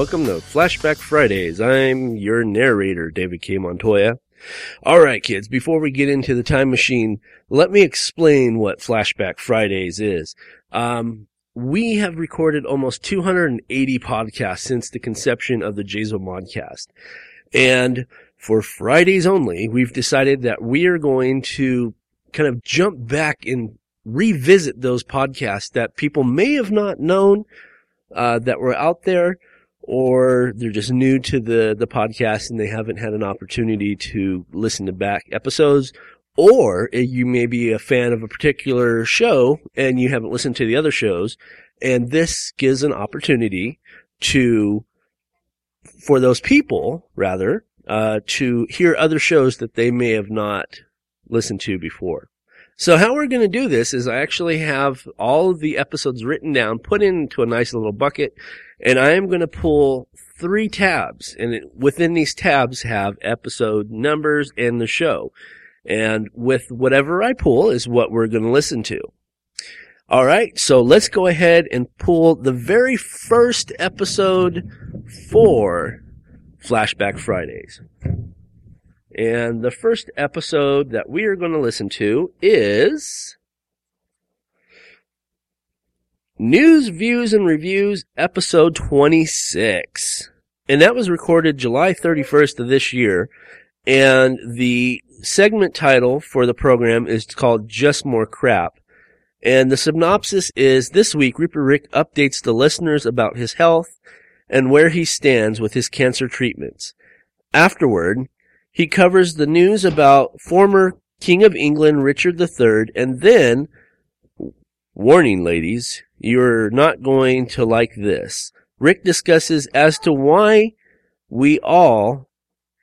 Welcome to Flashback Fridays. I'm your narrator, David K. Montoya. Alright kids, before we get into the time machine, let me explain what Flashback Fridays is. Um, we have recorded almost 280 podcasts since the conception of the Jazo Modcast. And for Fridays only, we've decided that we are going to kind of jump back and revisit those podcasts that people may have not known, uh, that were out there, or they're just new to the, the podcast and they haven't had an opportunity to listen to back episodes, or you may be a fan of a particular show and you haven't listened to the other shows, and this gives an opportunity to, for those people, rather, uh, to hear other shows that they may have not listened to before. So how we're going to do this is I actually have all of the episodes written down, put into a nice little bucket, and I am going to pull three tabs, and it, within these tabs have episode numbers and the show. And with whatever I pull is what we're going to listen to. All right, so let's go ahead and pull the very first episode for Flashback Fridays. And the first episode that we are going to listen to is News, Views, and Reviews, episode 26. And that was recorded July 31st of this year. And the segment title for the program is called Just More Crap. And the synopsis is this week, Reaper Rick updates the listeners about his health and where he stands with his cancer treatments. Afterward, he covers the news about former King of England Richard III and then, warning ladies, you're not going to like this. Rick discusses as to why we all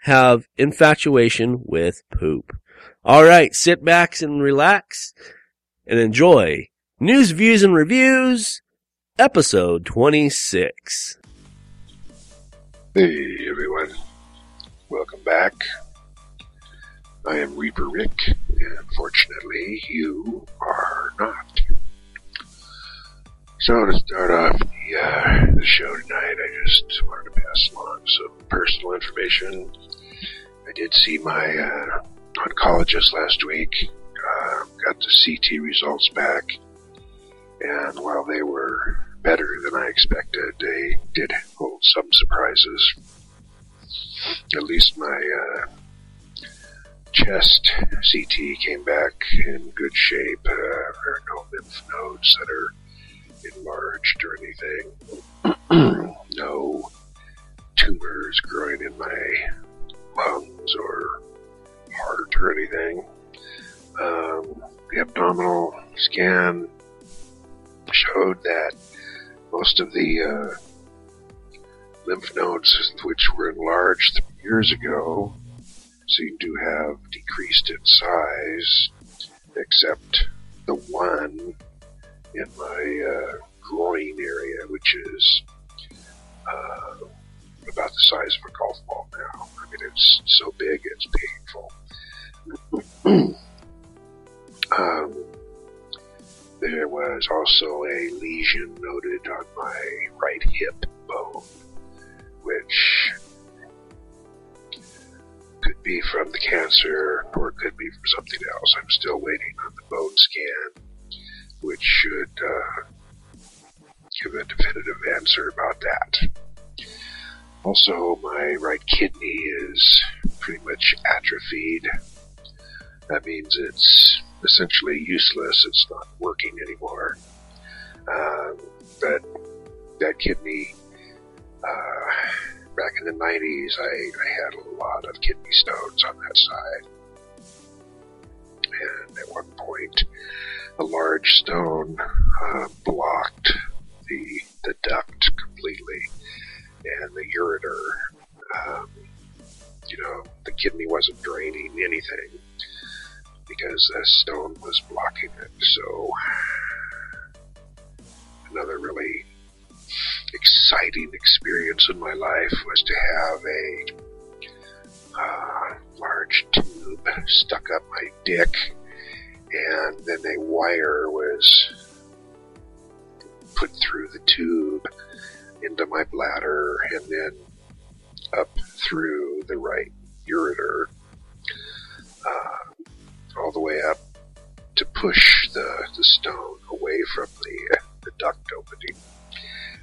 have infatuation with poop. All right, sit back and relax and enjoy News, Views, and Reviews, episode 26. Hey everyone, welcome back. I am Reaper Rick, and unfortunately, you are not. So to start off the, uh, the show tonight, I just wanted to pass along some personal information. I did see my uh, oncologist last week. Uh, got the CT results back, and while they were better than I expected, they did hold some surprises. At least my uh, chest CT came back in good shape. Uh, there are no lymph nodes that are enlarged or anything. no tumors growing in my lungs or heart or anything. Um, the abdominal scan showed that most of the uh, lymph nodes, which were enlarged years ago, seem to have decreased in size, except the one in my uh, groin area, which is uh, about the size of a golf ball now. I mean, it's so big, it's painful. um, there was also a lesion noted on my right hip bone, which could be from the cancer or it could be from something else. I'm still waiting on the bone scan which should uh, give a definitive answer about that. Also, my right kidney is pretty much atrophied. That means it's essentially useless. It's not working anymore. Um, but that kidney, uh, back in the 90s, I, I had a lot of kidney stones on that side. And at one point, a large stone uh, blocked the the duct completely, and the ureter, um, you know, the kidney wasn't draining anything because the stone was blocking it. So another really exciting experience in my life was to have a uh, large tube stuck up my dick, and then a wire was put through the tube into my bladder and then up through the right ureter, uh, all the way up to push the, the stone away from the, the duct opening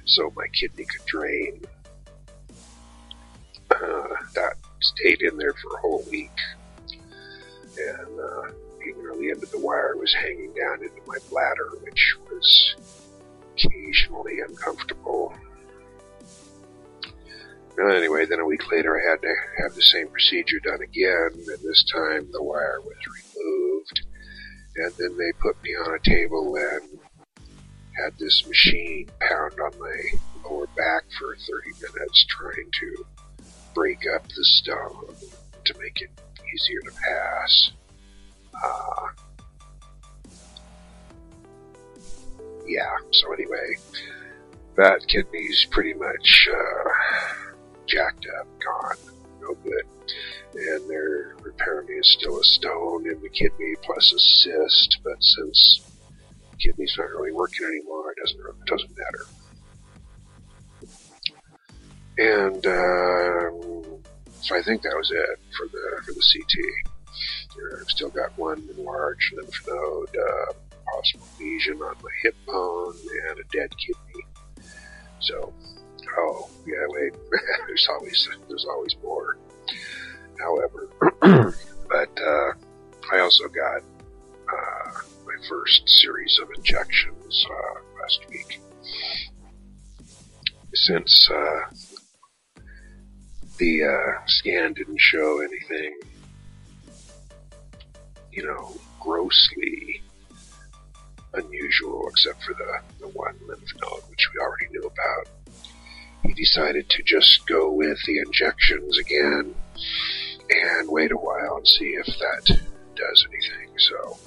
so my kidney could drain. Uh, that stayed in there for a whole week. And uh, you know, the end of the wire was hanging down into my bladder, which was occasionally uncomfortable. Well, anyway, then a week later I had to have the same procedure done again, and this time the wire was removed. And then they put me on a table and had this machine pound on my lower back for 30 minutes trying to break up the stone to make it easier to pass. Uh, yeah, so anyway, that kidney's pretty much uh, jacked up, gone, no good. And there apparently is still a stone in the kidney plus a cyst, but since kidney's not really working anymore, it doesn't it doesn't matter. And um, so I think that was it for the for the CT. I've still got one enlarged lymph node, uh, possible lesion on my hip bone, and a dead kidney. So, oh yeah, wait, there's always there's always more. However, but uh, I also got uh, my first series of injections uh, last week. Since uh, the uh, scan didn't show anything, you know, grossly unusual, except for the, the one lymph node, which we already knew about. He decided to just go with the injections again and wait a while and see if that does anything. So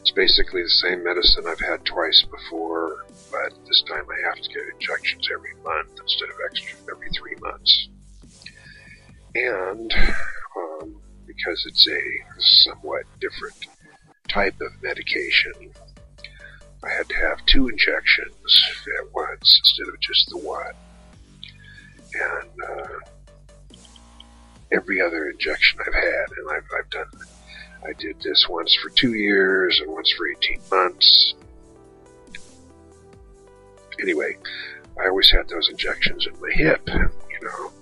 it's basically the same medicine I've had twice before, but this time I have to get injections every month instead of extra every three months. And um, because it's a somewhat different type of medication, I had to have two injections at once instead of just the one. And uh, every other injection I've had, and I've, I've done, I did this once for two years and once for 18 months. Anyway, I always had those injections in my hip, you know,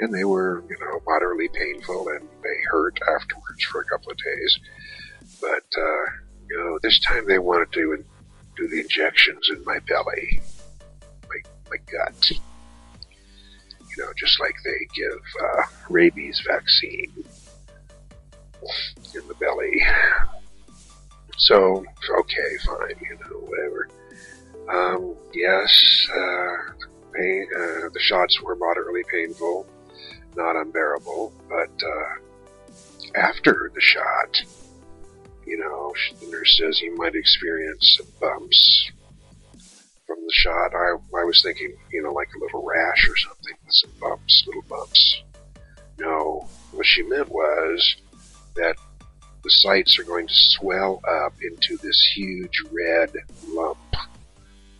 and they were, you know, moderately painful and they hurt afterwards for a couple of days. But, uh, you know, this time they wanted to do the injections in my belly, my, my gut. You know, just like they give uh, rabies vaccine in the belly. So, okay, fine, you know, whatever. Um, yes, uh, pain, uh, the shots were moderately painful, not unbearable, but uh, after the shot, you know, the nurse says you might experience some bumps from the shot. I, I was thinking, you know, like a little rash or something with some bumps, little bumps. No, what she meant was that the sites are going to swell up into this huge red lump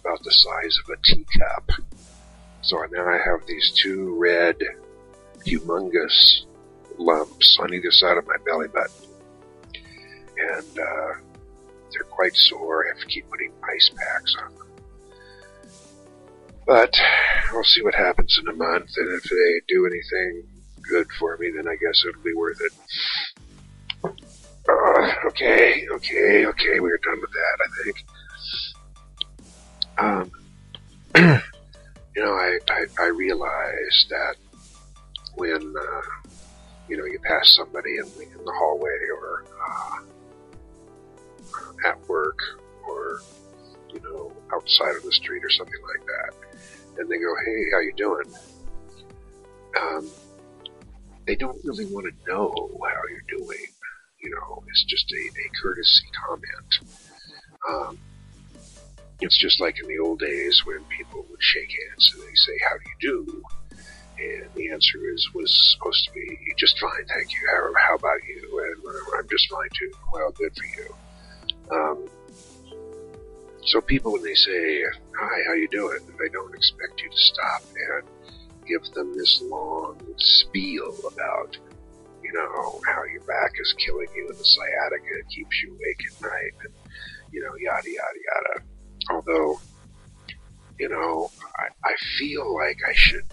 about the size of a teacup. So now I have these two red, humongous lumps on either side of my belly button. And uh, they're quite sore. I have to keep putting ice packs on them. But we'll see what happens in a month, and if they do anything good for me, then I guess it'll be worth it. Uh, okay, okay, okay, we're done with that, I think. Um, you know, I, I, I realize that when, uh, you know, you pass somebody in the, in the hallway or uh, at work or you know outside of the street or something like that, and they go, "Hey, how you doing?" Um, they don't really want to know how you're doing. You know, it's just a, a courtesy comment. Um, it's just like in the old days when people would shake hands and they say, "How do you do?" And the answer is was supposed to be just fine, thank you. How, how about you? And I'm just fine too. Well, good for you. Um, so people, when they say, "Hi, how you doing?" they don't expect you to stop and give them this long spiel about, you know, how your back is killing you and the sciatica keeps you awake at night, and you know, yada yada yada. Although, you know, I, I feel like I should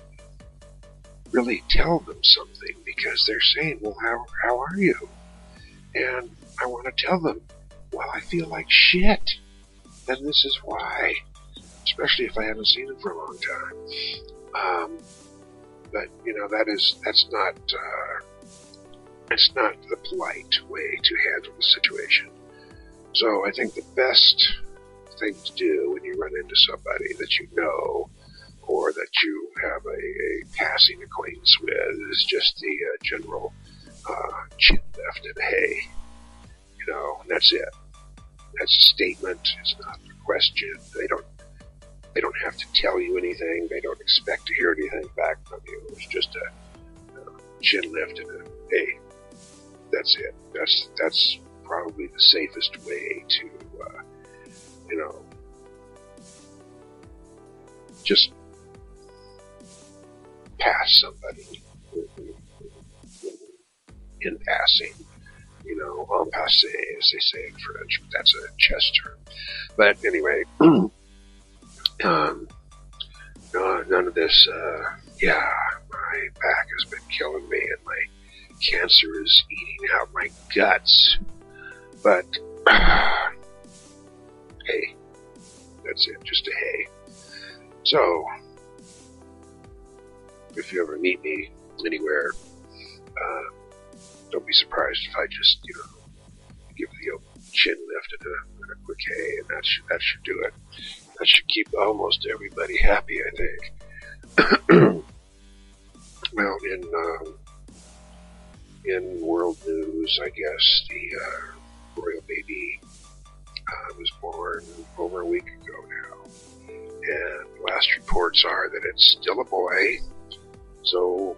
really tell them something because they're saying, well, how, how are you? And I want to tell them, well, I feel like shit. And this is why. Especially if I haven't seen them for a long time. Um, but, you know, that is, that's not, uh, it's not the polite way to handle the situation. So I think the best thing to do when you run into somebody that you know or that you have a, a passing acquaintance with is just the uh, general uh, chin lift and hey, you know, that's it. That's a statement. It's not a question. They don't. They don't have to tell you anything. They don't expect to hear anything back from you. It's just a, a chin lift and a hey. That's it. That's that's probably the safest way to, uh, you know, just pass somebody in passing. You know, en passé, as they say in French, but that's a chess term. But anyway, um, no, none of this, uh, yeah, my back has been killing me and my cancer is eating out my guts. But, hey, that's it, just a hey. So, if you ever meet me anywhere, uh, don't be surprised if I just, you know, give the old chin lift and a, and a quick hey, and that should, that should do it. That should keep almost everybody happy, I think. well, in, um, in world news, I guess the, uh, royal baby, uh, was born over a week ago now. And last reports are that it's still a boy, so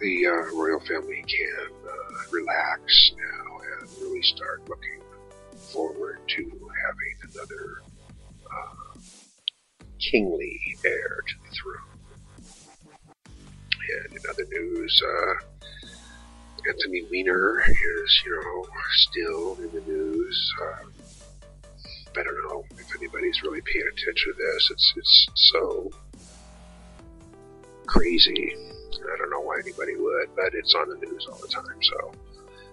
the uh, royal family can uh, relax now and really start looking forward to having another uh, kingly heir to the throne. And in other news, uh, Anthony Weiner is, you know, still in the news. I don't know if anybody's really paying attention to this. It's it's so crazy. I don't know why anybody would, but it's on the news all the time. So,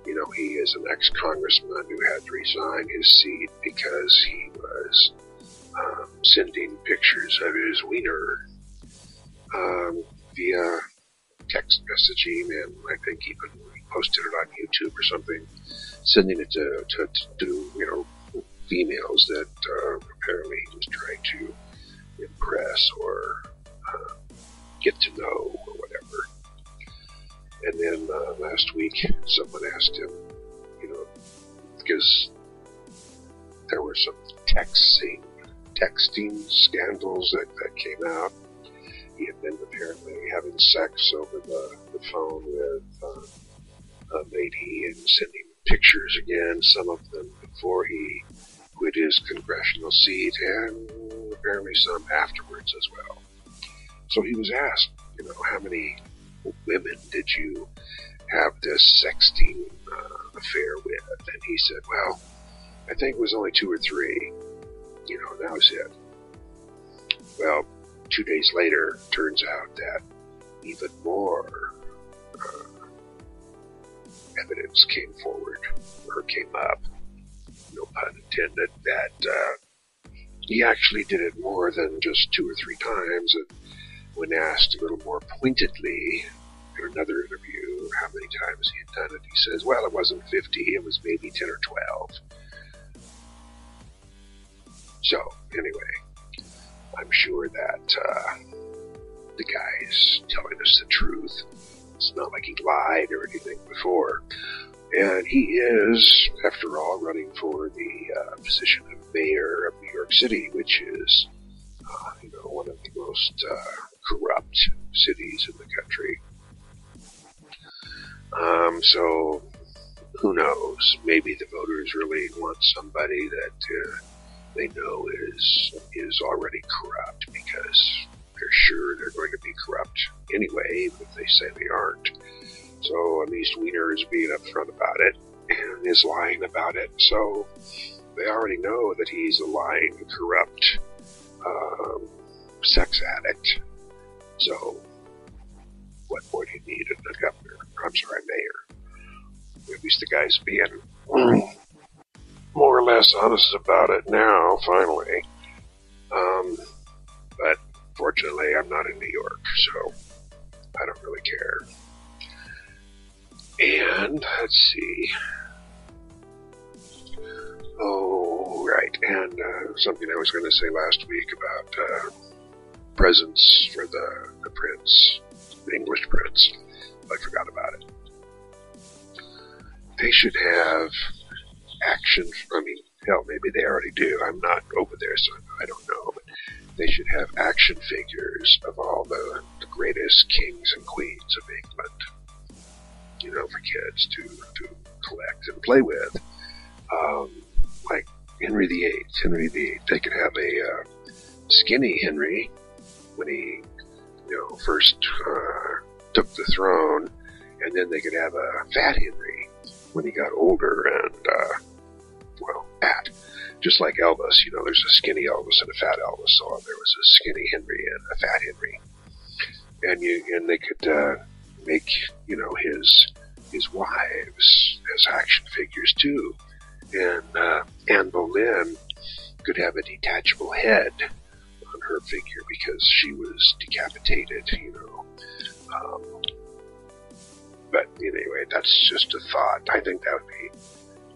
you know, he is an ex-congressman who had to resign his seat because he was um, sending pictures of his wiener um, via text messaging, and I think even posted it on YouTube or something, sending it to, to, to you know females that uh, apparently he was trying to impress or get to know or whatever. And then uh, last week, someone asked him, you know, because there were some texting, texting scandals that, that came out. He had been apparently having sex over the, the phone with uh, a lady and sending pictures again, some of them before he quit his congressional seat, and apparently some afterwards as well. So he was asked, you know, how many women did you have this sexting uh, affair with? And he said, well, I think it was only two or three. You know, that was it. Well, two days later, turns out that even more uh, evidence came forward or came up, no pun intended, that uh, he actually did it more than just two or three times. And when asked a little more pointedly in another interview how many times he had done it, he says, well, it wasn't 50, it was maybe 10 or 12. So, anyway, I'm sure that uh, the guy's telling us the truth. It's not like he lied or anything before. And he is, after all, running for the uh, position of mayor of New York City, which is, uh, you know, one of the most uh, corrupt cities in the country. Um, so, who knows? Maybe the voters really want somebody that uh, they know is is already corrupt because they're sure they're going to be corrupt anyway, if they say they aren't. So at least Weiner is being upfront about it and is lying about it. So they already know that he's a lying, corrupt um, sex addict. So what more do you need in the governor? I'm sorry, mayor. At least the guy's being more or less honest about it now, finally. Um, but fortunately, I'm not in New York, so I don't really care. And let's see. Oh, right. And uh, something I was going to say last week about uh, presents for the, the prince, the English prince. I forgot about it. They should have action. I mean, hell, maybe they already do. I'm not over there, so I don't know. But they should have action figures of all the, the greatest kings and queens of England you know, for kids to, to collect and play with. Um, like Henry VIII. Henry VIII. They could have a uh, skinny Henry when he, you know, first uh, took the throne, and then they could have a fat Henry when he got older and, uh, well, fat. Just like Elvis, you know, there's a skinny Elvis and a fat Elvis. So there was a skinny Henry and a fat Henry, and you and they could uh, make you know his his wives as action figures too, and uh, Anne Boleyn could have a detachable head her figure because she was decapitated, you know. Um, but anyway, that's just a thought. I think that would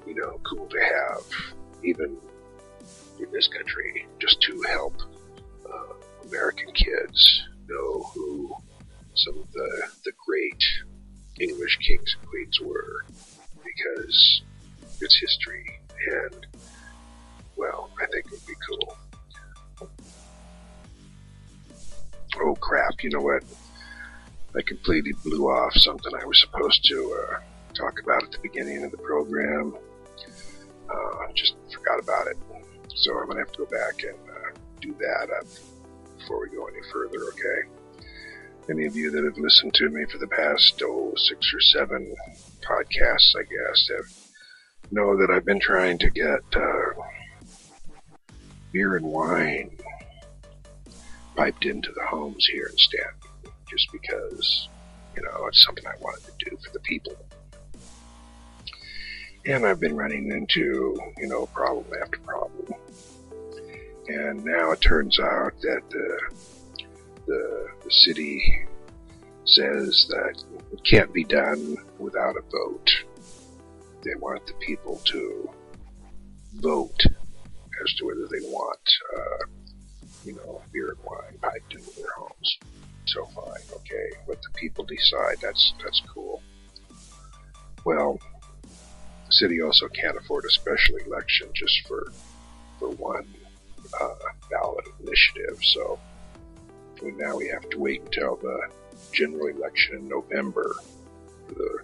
be, you know, cool to have, even in this country, just to help uh, American kids know who some of the the great English kings and queens were, because it's history, and well, I think it would be cool. Oh crap! You know what? I completely blew off something I was supposed to uh, talk about at the beginning of the program. Uh, just forgot about it, so I'm gonna have to go back and uh, do that uh, before we go any further. Okay any of you that have listened to me for the past oh six or seven podcasts, I guess, have know that I've been trying to get uh, beer and wine piped into the homes here in Stanton, just because you know it's something I wanted to do for the people. And I've been running into you know problem after problem, and now it turns out that the the, the city says that it can't be done without a vote. They want the people to vote as to whether they want, uh, you know, beer and wine piped into their homes. So fine, okay. Let the people decide. That's that's cool. Well, the city also can't afford a special election just for for one uh, ballot initiative. So now we have to wait until the general election in November for, the,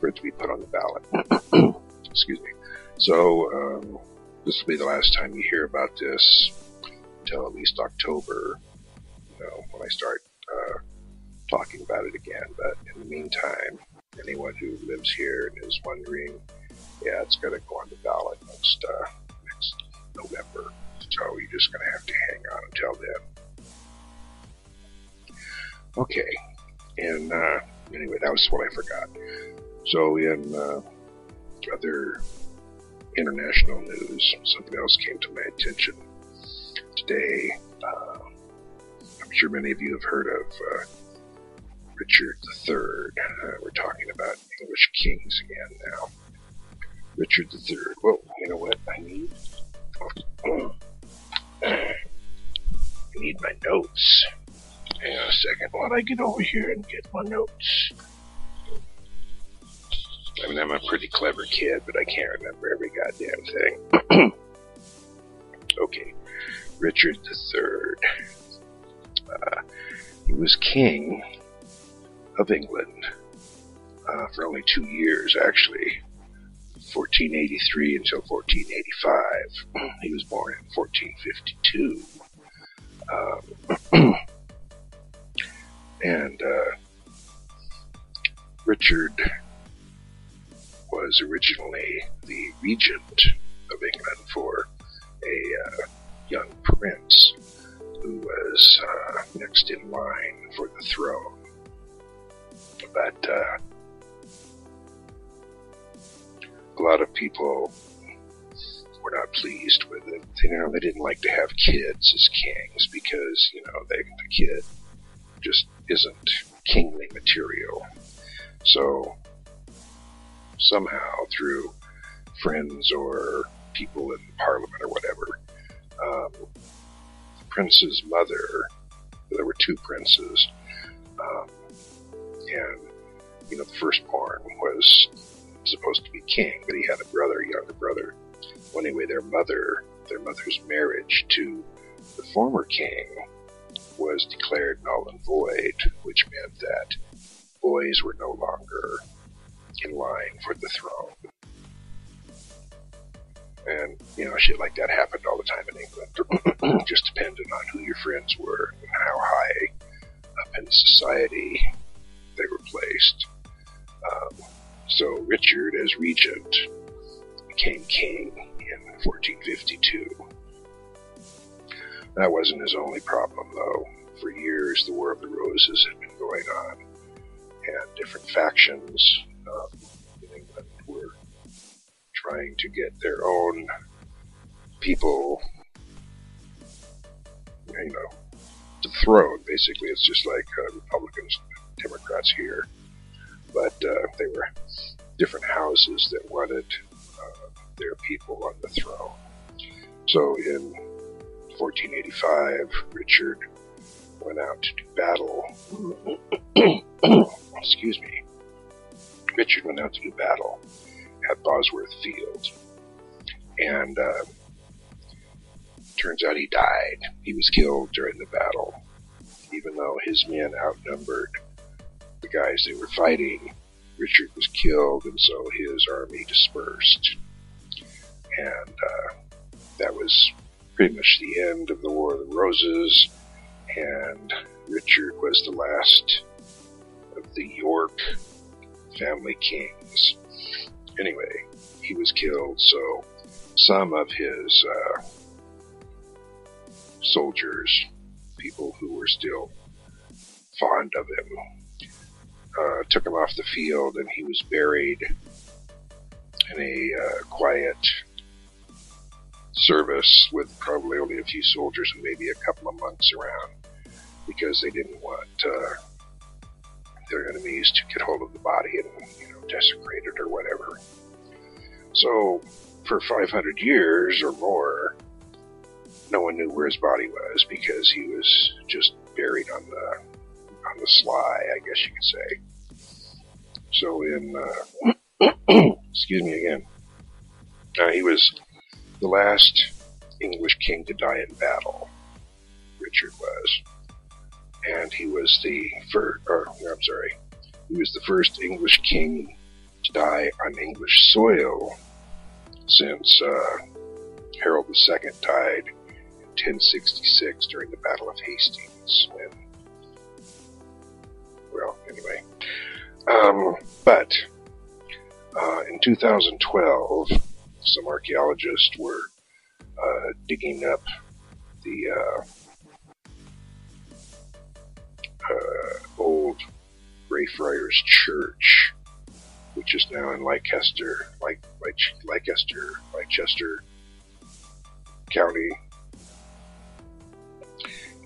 for it to be put on the ballot. Excuse me. So um, this will be the last time you hear about this until at least October. You know, when I start uh, talking about it again. But in the meantime, anyone who lives here and is wondering, yeah, it's going to go on the ballot next uh, next November. So you're just going to have to hang on until then. Okay. And uh, anyway, that was what I forgot. So, in uh, other international news, something else came to my attention today. Uh, I'm sure many of you have heard of uh, Richard III. Uh, we're talking about English kings again now. Richard III. Well, you know what I need? I need my notes. Hang on a second. Why don't I get over here and get my notes? I mean, I'm a pretty clever kid, but I can't remember every goddamn thing. okay. Richard III. Uh, he was king of England uh, for only two years, actually. 1483 until 1485. He was born in 1452. Um, and uh, Richard was originally the regent of England for a uh, young prince who was uh, next in line for the throne. But uh, a lot of people were not pleased with it. You know, they didn't like to have kids as kings because, you know, they, the kid just isn't kingly material. So somehow through friends or people in parliament or whatever, um, the prince's mother, there were two princes, um, and, you know, the firstborn was supposed to be king, but he had a brother, a younger brother. Well, anyway, their mother, their mother's marriage to the former king was declared null and void, which meant that boys were no longer in line for the throne. And, you know, shit like that happened all the time in England. Just depended on who your friends were and how high up in society they were placed. Um, so Richard, as regent, became king in 1452. That wasn't his only problem, though. For years, the War of the Roses had been going on, and different factions um, trying to get their own people, you know, the throne. Basically, it's just like uh, Republicans, Democrats here but uh, they were different houses that wanted uh, their people on the throne. So in 1485, Richard went out to do battle. Excuse me. Richard went out to do battle at Bosworth Field. And uh, turns out he died. He was killed during the battle, even though his men outnumbered the guys they were fighting. Richard was killed, and so his army dispersed. And uh, that was pretty much the end of the War of the Roses, and Richard was the last of the York family kings. Anyway, he was killed, so some of his uh, soldiers, people who were still fond of him, uh, took him off the field, and he was buried in a uh, quiet service with probably only a few soldiers and maybe a couple of monks around because they didn't want uh, their enemies to get hold of the body and you know desecrate it or whatever. So for 500 years or more, no one knew where his body was because he was just buried on the on the sly, I guess you could say. So in, uh, excuse me again, uh, he was the last English king to die in battle. Richard was, and he was the first. Or I'm sorry, he was the first English king to die on English soil since uh, Harold II died in 1066 during the Battle of Hastings when well, anyway. Um, but uh, in 2012, some archaeologists were uh, digging up the uh, old Greyfriars Church, which is now in Leicester, Leicester, Leicester County,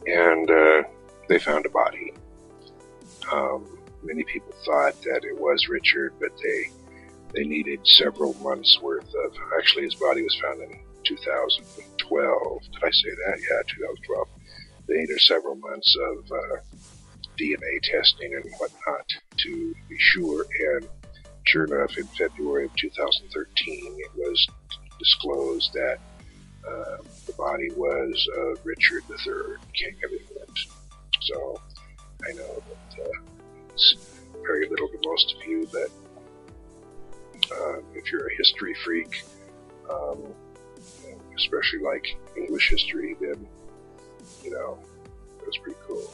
and uh, they found a body um, many people thought that it was Richard, but they they needed several months worth of. Actually, his body was found in 2012. Did I say that? Yeah, 2012. They needed several months of uh, DNA testing and whatnot to be sure. And sure enough, in February of 2013, it was disclosed that uh, the body was uh, Richard III, King of England. So I know that uh, it's very little to most of you, but uh, if you're a history freak, um, especially like English history, then you know it was pretty cool.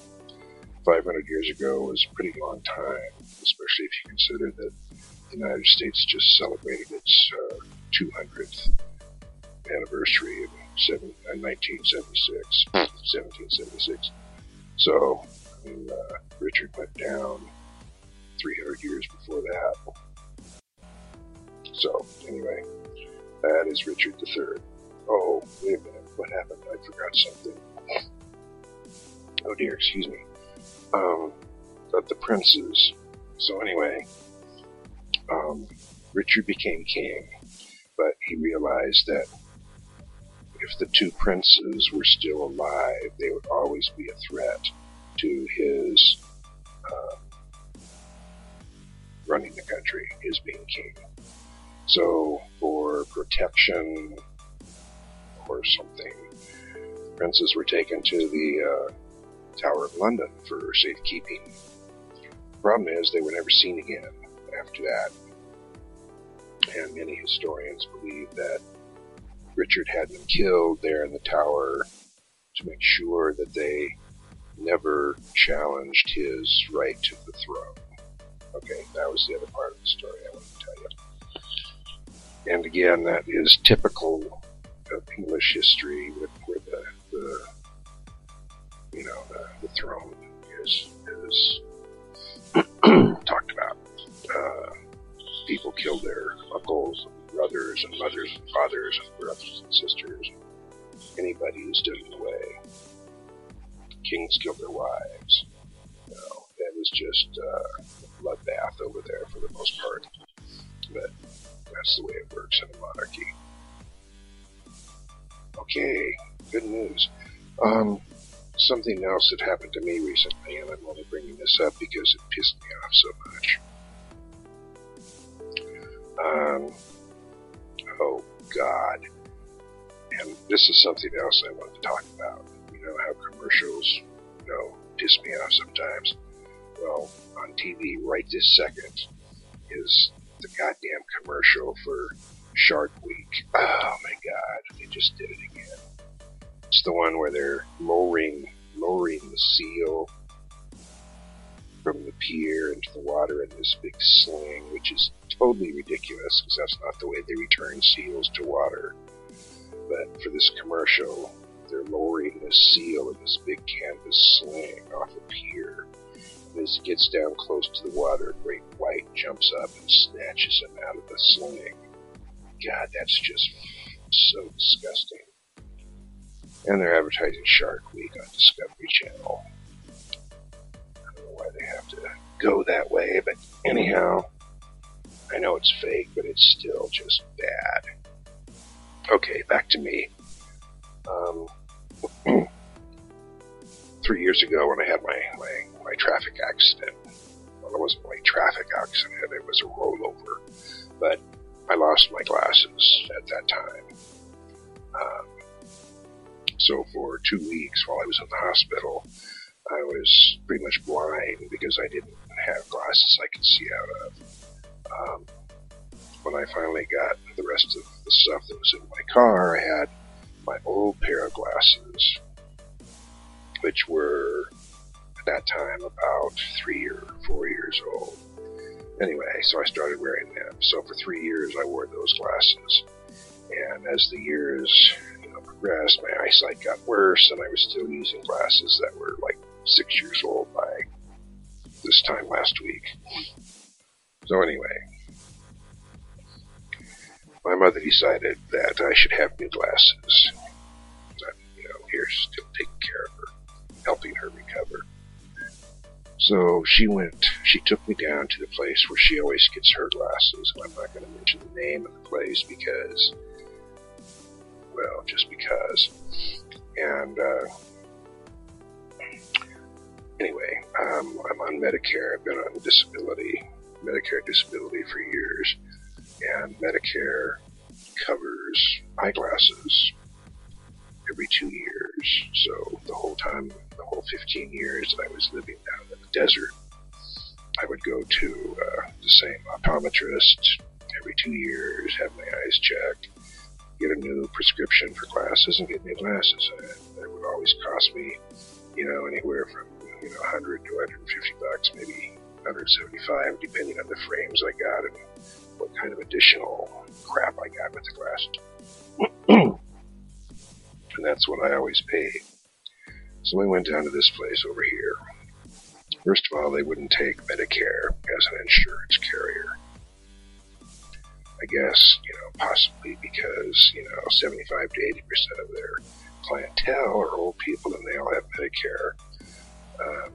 500 years ago was a pretty long time, especially if you consider that the United States just celebrated its uh, 200th anniversary in, seven, in 1976, 1776. So, I mean, uh, Richard went down 300 years before that. So, anyway, that is Richard III. Oh, wait a minute. What happened? I forgot something. Oh dear, excuse me. Um, but the princes. So anyway, um, Richard became king, but he realized that if the two princes were still alive, they would always be a threat to his um, running the country, his being king. So, for protection or something, princes were taken to the uh, Tower of London for safekeeping. Problem is, they were never seen again after that. And many historians believe that Richard had them killed there in the tower to make sure that they never challenged his right to the throne. Okay, that was the other part of the story I wanted to tell you. And again, that is typical of English history, where the, the you know the, the throne is is talked about. Uh, people kill their uncles and brothers and mothers and fathers and brothers and sisters. Anybody who stood in the way. Kings killed their wives. You know, it was just uh, a bloodbath over there for the most part. But that's the way it works in a monarchy. Okay, good news. Um, something else that happened to me recently, and I'm only bringing this up because it pissed me off so much. Um, oh God. And this is something else I want to talk about. You know how commercials, you know, piss me off sometimes. Well, on TV right this second is the goddamn commercial for Shark Week. Oh my God, they just did it again. It's the one where they're lowering lowering the seal from the pier into the water in this big sling, which is totally ridiculous because that's not the way they return seals to water. But for this commercial, they're lowering the seal in this big canvas sling off a pier. And as it gets down close to the water, a great white jumps up and snatches him out of the sling. God, that's just so disgusting. And they're advertising Shark Week on Discovery Channel. I don't know why they have to go that way, but anyhow, I know it's fake, but it's still just bad. Okay, back to me. Um, three years ago when I had my, my, my traffic accident, well, it wasn't my traffic accident, it was a rollover, but I lost my glasses at that time. Um, so for two weeks while I was in the hospital, I was pretty much blind because I didn't have glasses I could see out of. Um, when I finally got the rest of the stuff that was in my car, I had my old pair of glasses, which were at that time about three or four years old. Anyway, so I started wearing them. So for three years, I wore those glasses. And as the years progressed, my eyesight got worse, and I was still using glasses that were like six years old by this time last week. So anyway, my mother decided that I should have new glasses. That, you know, here still taking care of her, helping her recover. So she went, she took me down to the place where she always gets her glasses. And I'm not going to mention the name of the place because, well, just because. And, uh, anyway, um, I'm on Medicare. I've been on disability, Medicare disability for years, and Medicare covers eyeglasses every two years. So the whole time, the whole 15 years that I was living down in the desert, I would go to uh, the same optometrist every two years, have my eyes checked, get a new prescription for glasses, and get new glasses. It would always cost me, you know, anywhere from you know 100 to 150 bucks, maybe 175, depending on the frames I got and what kind of additional crap I got with the glasses. and that's what I always paid. So we went down to this place over here. First of all, they wouldn't take Medicare as an insurance carrier. I guess, you know, possibly because, you know, 75 to 80% of their clientele are old people and they all have Medicare. Um,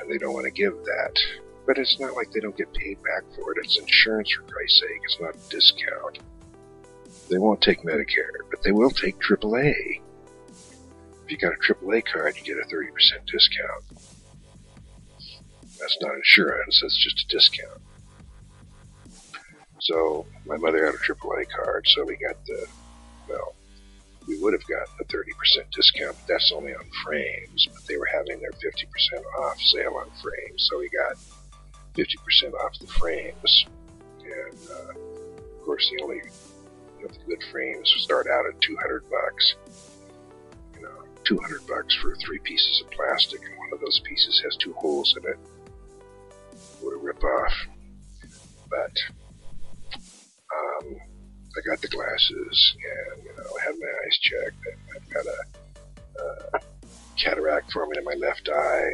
and they don't want to give that. But it's not like they don't get paid back for it. It's insurance, for Christ's sake. It's not a discount. They won't take Medicare, but they will take AAA. If you got a AAA card, you get a 30% discount. That's not insurance, that's just a discount. So my mother had a AAA card, so we got the, well, we would have gotten a 30% discount, but that's only on frames. But they were having their 50% off sale on frames, so we got 50% off the frames. And uh, of course, the only you know, the good frames start out at 200 bucks. You know, 200 bucks for three pieces of plastic, and one of those pieces has two holes in it. What a rip off. But um, I got the glasses and, you know, had my eyes checked I've got a, cataract forming in my left eye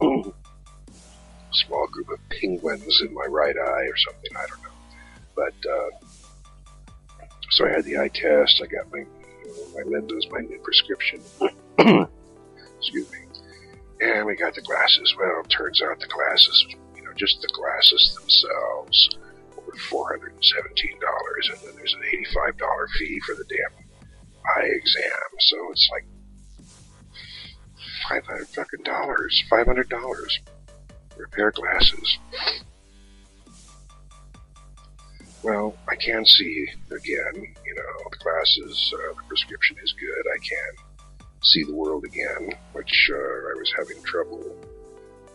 and a small group of penguins in my right eye or something. I don't know. But, uh, so I had the eye test. I got my, my lenses, my new prescription. Excuse me. And we got the glasses. Well, turns out the glasses, you know, just the glasses themselves $417, and then there's an $85 fee for the damn eye exam. So it's like 500 fucking dollars, $500 for a pair of glasses. Well, I can see again, you know, the glasses, uh, the prescription is good. I can see the world again, which uh, I was having trouble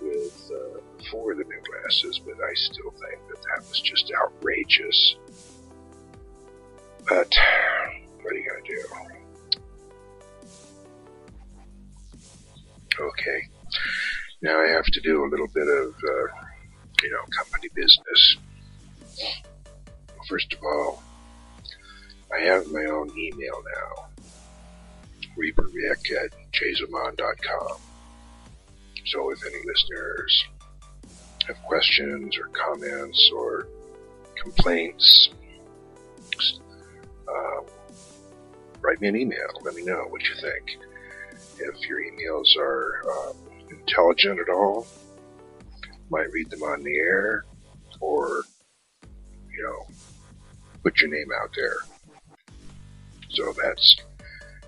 with uh, for the new glasses, but I still think that that was just outrageous. But what are you gonna do? Okay, now I have to do a little bit of, uh, you know, company business. First of all, I have my own email now, reaperrick at jazelmon.com. So if any listeners have questions or comments or complaints, um, write me an email. Let me know what you think. If your emails are um, intelligent at all, might read them on the air or, you know, put your name out there. So that's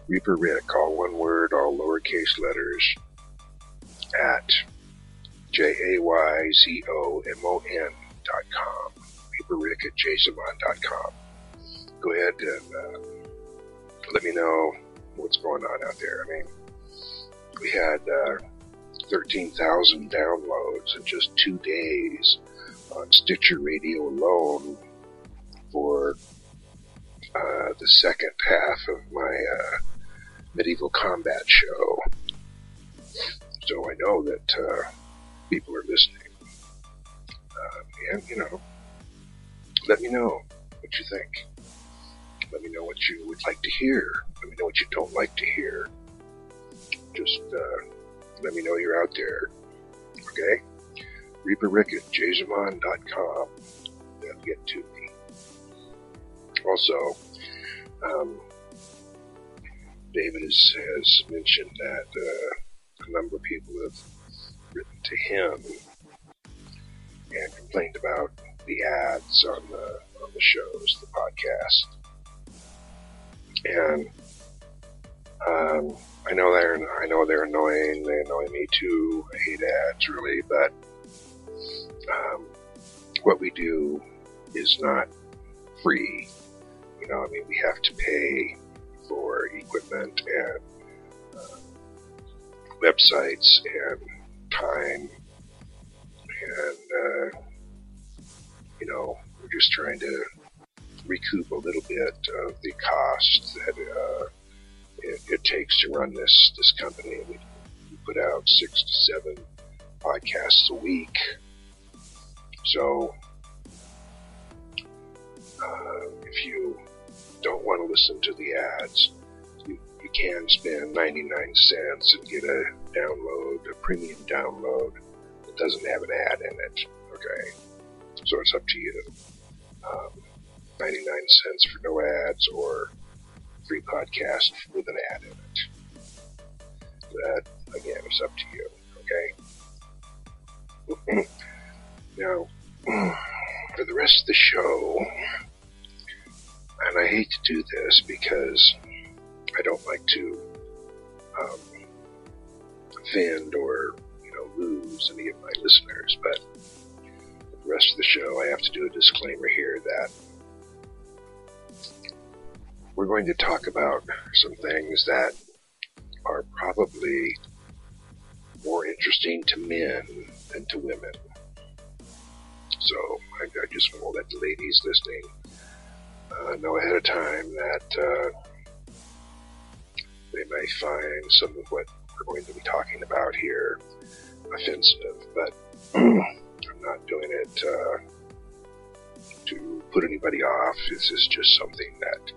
Reaper Rick, all one word, all lowercase letters, at J-A-Y-Z-O-M-O-N dot com. Rick at jzamon dot com. Go ahead and uh, let me know what's going on out there. I mean, we had uh, 13,000 downloads in just two days on Stitcher Radio alone for uh, the second half of my uh, medieval combat show. So I know that uh, people are listening. Uh, and, you know, let me know what you think. Let me know what you would like to hear. Let me know what you don't like to hear. Just uh, let me know you're out there. Okay? Reaper Rick at jzamon.com. That'll get to me. Also, um, David has, has mentioned that uh, a number of people have written to him and complained about the ads on the on the shows, the podcast, and um, I know they're I know they're annoying. They annoy me too. I hate ads really, but um, what we do is not free. You know, I mean, we have to pay for equipment and uh, websites and time, and uh, you know, we're just trying to recoup a little bit of the cost that uh, it, it, takes to run this this company. We, we put out six to seven podcasts a week, so uh, if you don't want to listen to the ads, you, can spend 99 cents and get a download, a premium download that doesn't have an ad in it. Okay, so it's up to you. Um, 99 cents for no ads or free podcast with an ad in it. That, again, is up to you. Okay? now, for the rest of the show, and I hate to do this because I don't like to um, offend or you know lose any of my listeners, but the rest of the show I have to do a disclaimer here that we're going to talk about some things that are probably more interesting to men than to women. So I, I just want to let the ladies listening uh, know ahead of time that uh, they may find some of what we're going to be talking about here offensive, but I'm not doing it uh, to put anybody off. This is just something that,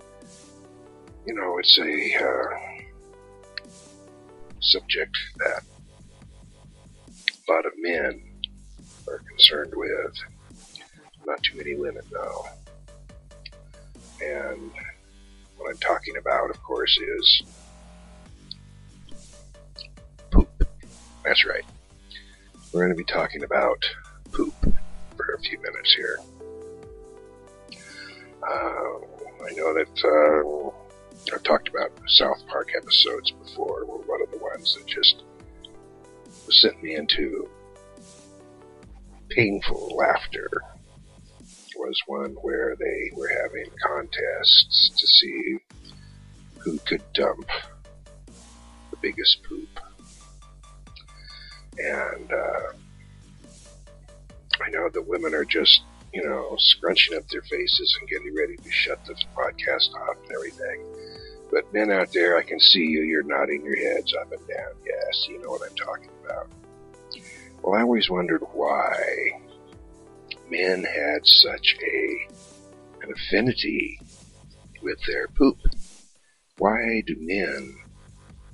you know, it's a uh, subject that a lot of men are concerned with. Not too many women, though. And what I'm talking about, of course, is That's right. We're going to be talking about poop for a few minutes here. Uh, I know that uh, I've talked about South Park episodes before. Were one of the ones that just sent me into painful laughter was one where they were having contests to see who could dump the biggest poop. And uh, I know the women are just, you know, scrunching up their faces and getting ready to shut the podcast off and everything. But men out there, I can see you. You're nodding your heads up and down. Yes, you know what I'm talking about. Well, I always wondered why men had such a an affinity with their poop. Why do men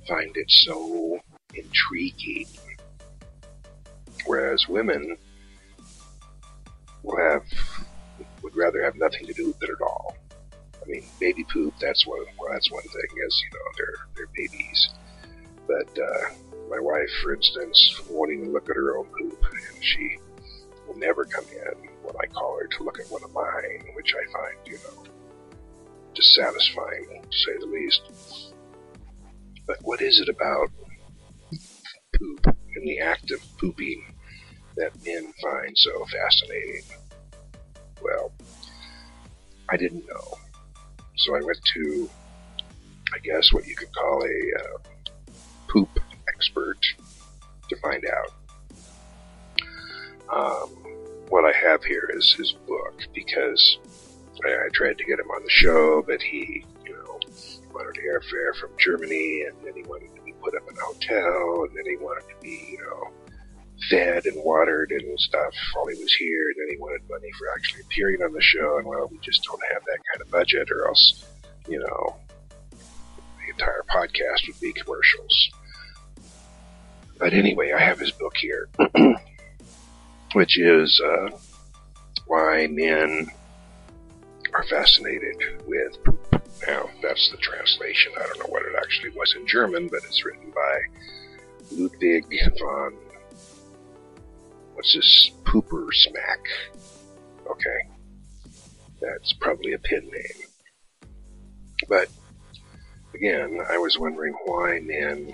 find it so intriguing? Whereas women will have would rather have nothing to do with it at all. I mean, baby poop, that's one well, that's one thing, is you know, they're they're babies. But uh, my wife, for instance, wanting to look at her own poop, and she will never come in when I call her to look at one of mine, which I find, you know, dissatisfying, to say the least. But what is it about poop and the act of pooping that men find so fascinating? Well, I didn't know. So I went to, I guess, what you could call a uh, poop expert to find out. Um, what I have here is his book because I, I tried to get him on the show, but he, you know, wanted airfare from Germany, and then he wanted put up in a hotel, and then he wanted to be, you know, fed and watered and stuff while he was here, and then he wanted money for actually appearing on the show, and well, we just don't have that kind of budget, or else, you know, the entire podcast would be commercials. But anyway, I have his book here, which is uh, why men are fascinated with. Now, that's the translation. I don't know what it actually was in German, but it's written by Ludwig von, what's this, Pooper Smack. Okay. That's probably a pen name. But, again, I was wondering why men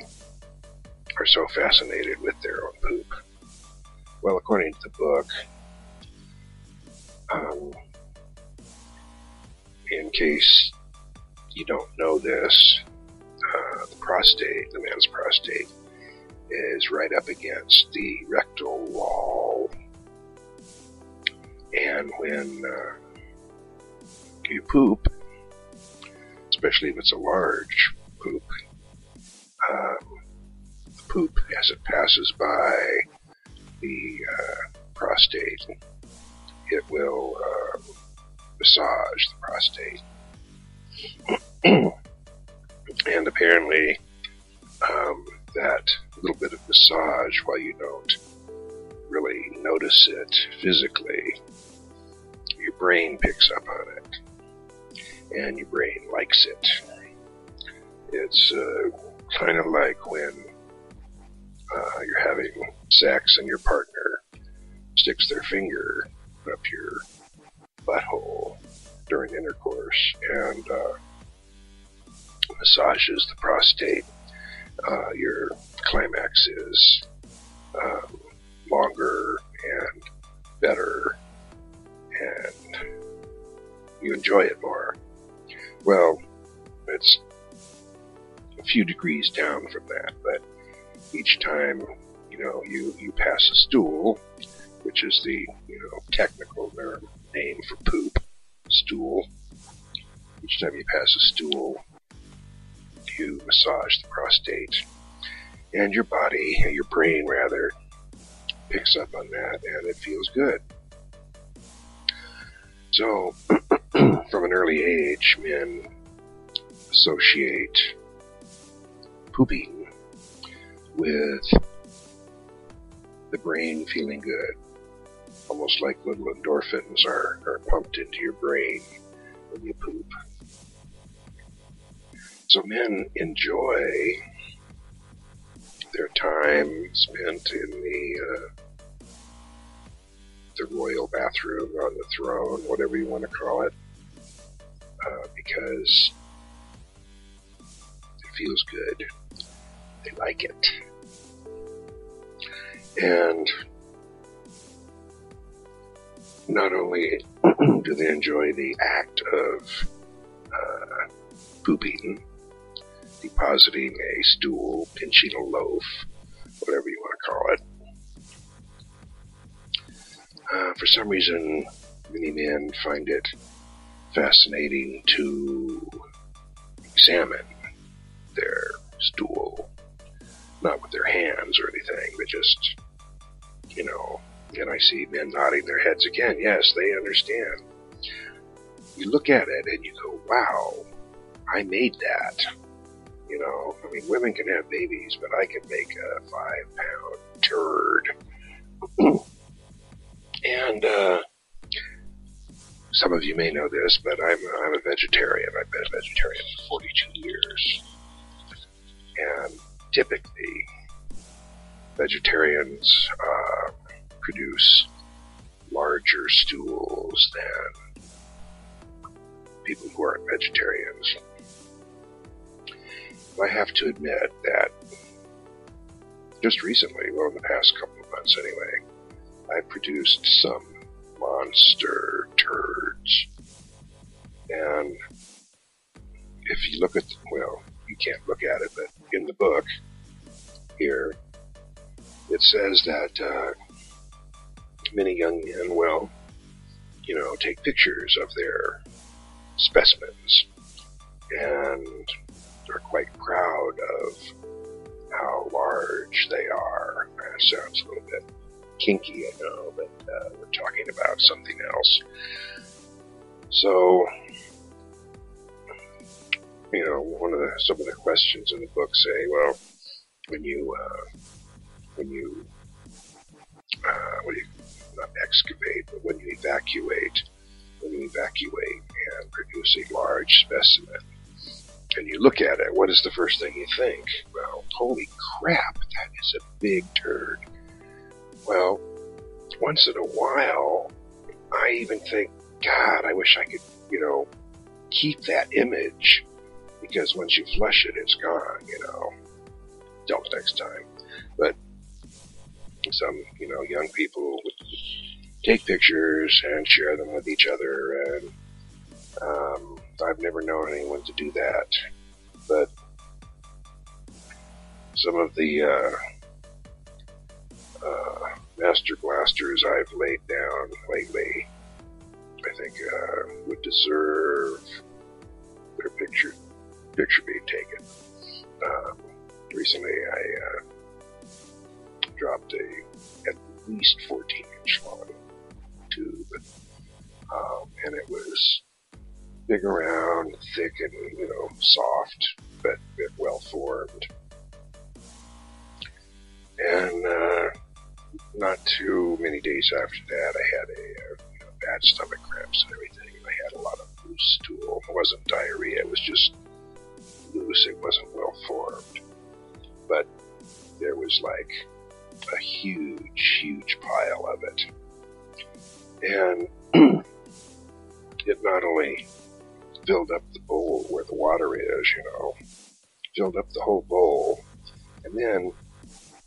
are so fascinated with their own poop. Well, according to the book, Um, in case you don't know this, uh, the prostate, the man's prostate, is right up against the rectal wall. And when uh, you poop, especially if it's a large poop, um, the poop as it passes by the uh, prostate, it will uh, massage the prostate. and apparently, um, that little bit of massage, while you don't really notice it physically, your brain picks up on it, and your brain likes it. It's uh, kind of like when uh, you're having sex and your partner sticks their finger up your butthole during intercourse and uh, massages the prostate. Uh, your climax is um, longer and better, and you enjoy it more. Well, it's a few degrees down from that, but each time you know you you pass a stool, which is the you know technical name for poop, stool. Each time you pass a stool, you massage the prostate, and your body, your brain rather, picks up on that, and it feels good. So, from an early age, men associate pooping with the brain feeling good. Almost like little endorphins are, are pumped into your brain when you poop. So men enjoy their time spent in the uh, the royal bathroom on the throne, whatever you want to call it, uh, because it feels good. They like it. And not only do they enjoy the act of uh, pooping, depositing a stool, pinching a loaf, whatever you want to call it. Uh, for some reason, many men find it fascinating to examine their stool, not with their hands or anything, but just, you know, and I see men nodding their heads again. Yes, they understand. You look at it and you go, wow, I made that. You know, I mean, women can have babies, but I can make a five pound turd. and, uh, some of you may know this, but I'm, I'm a vegetarian. I've been a vegetarian for 42 years. And typically, vegetarians, uh, produce larger stools than people who aren't vegetarians. I have to admit that just recently, well, in the past couple of months anyway, I produced some monster turds. And if you look at, the, well, you can't look at it, but in the book here, it says that uh, many young men will, you know, take pictures of their specimens and are quite proud of how large they are. That sounds a little bit kinky, I know, but uh, we're talking about something else. So, you know, one of the some of the questions in the book say, well, when you uh, when you uh, what do you not excavate, but when you evacuate, when you evacuate and produce a large specimen, and you look at it, what is the first thing you think? Well, holy crap, that is a big turd. Well, once in a while, I even think, God, I wish I could, you know, keep that image because once you flush it, it's gone, you know. Don't next time. But some, you know, young people take pictures and share them with each other. And um, I've never known anyone to do that, but some of the uh, uh, master blasters I've laid down lately, I think uh, would deserve their picture picture being taken. Um, recently, I uh, dropped a at least 14 inch long tube, um, and it was big around, thick, and you know soft, but, but well formed. And uh, not too many days after that, I had a, uh, you know, bad stomach cramps and everything. And I had a lot of loose stool. It wasn't diarrhea; it was just loose. It wasn't well formed, but there was like a huge, huge pile of it, and it not only filled up the bowl where the water is, you know, filled up the whole bowl, and then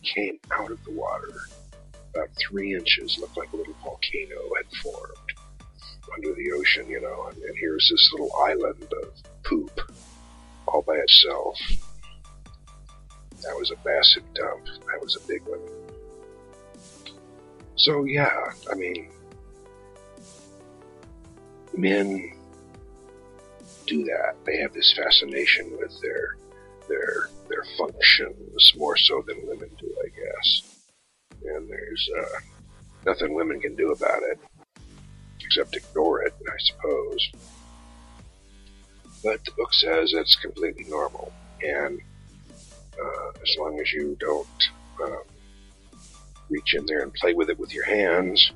came out of the water about three inches, looked like a little volcano had formed under the ocean, you know, and, and here's this little island of poop all by itself. That was a massive dump. That was a big one. So yeah, I mean, men do that. They have this fascination with their their their functions more so than women do, I guess. And there's uh, nothing women can do about it except ignore it, I suppose. But the book says it's completely normal, and uh, as long as you don't um, reach in there and play with it with your hands,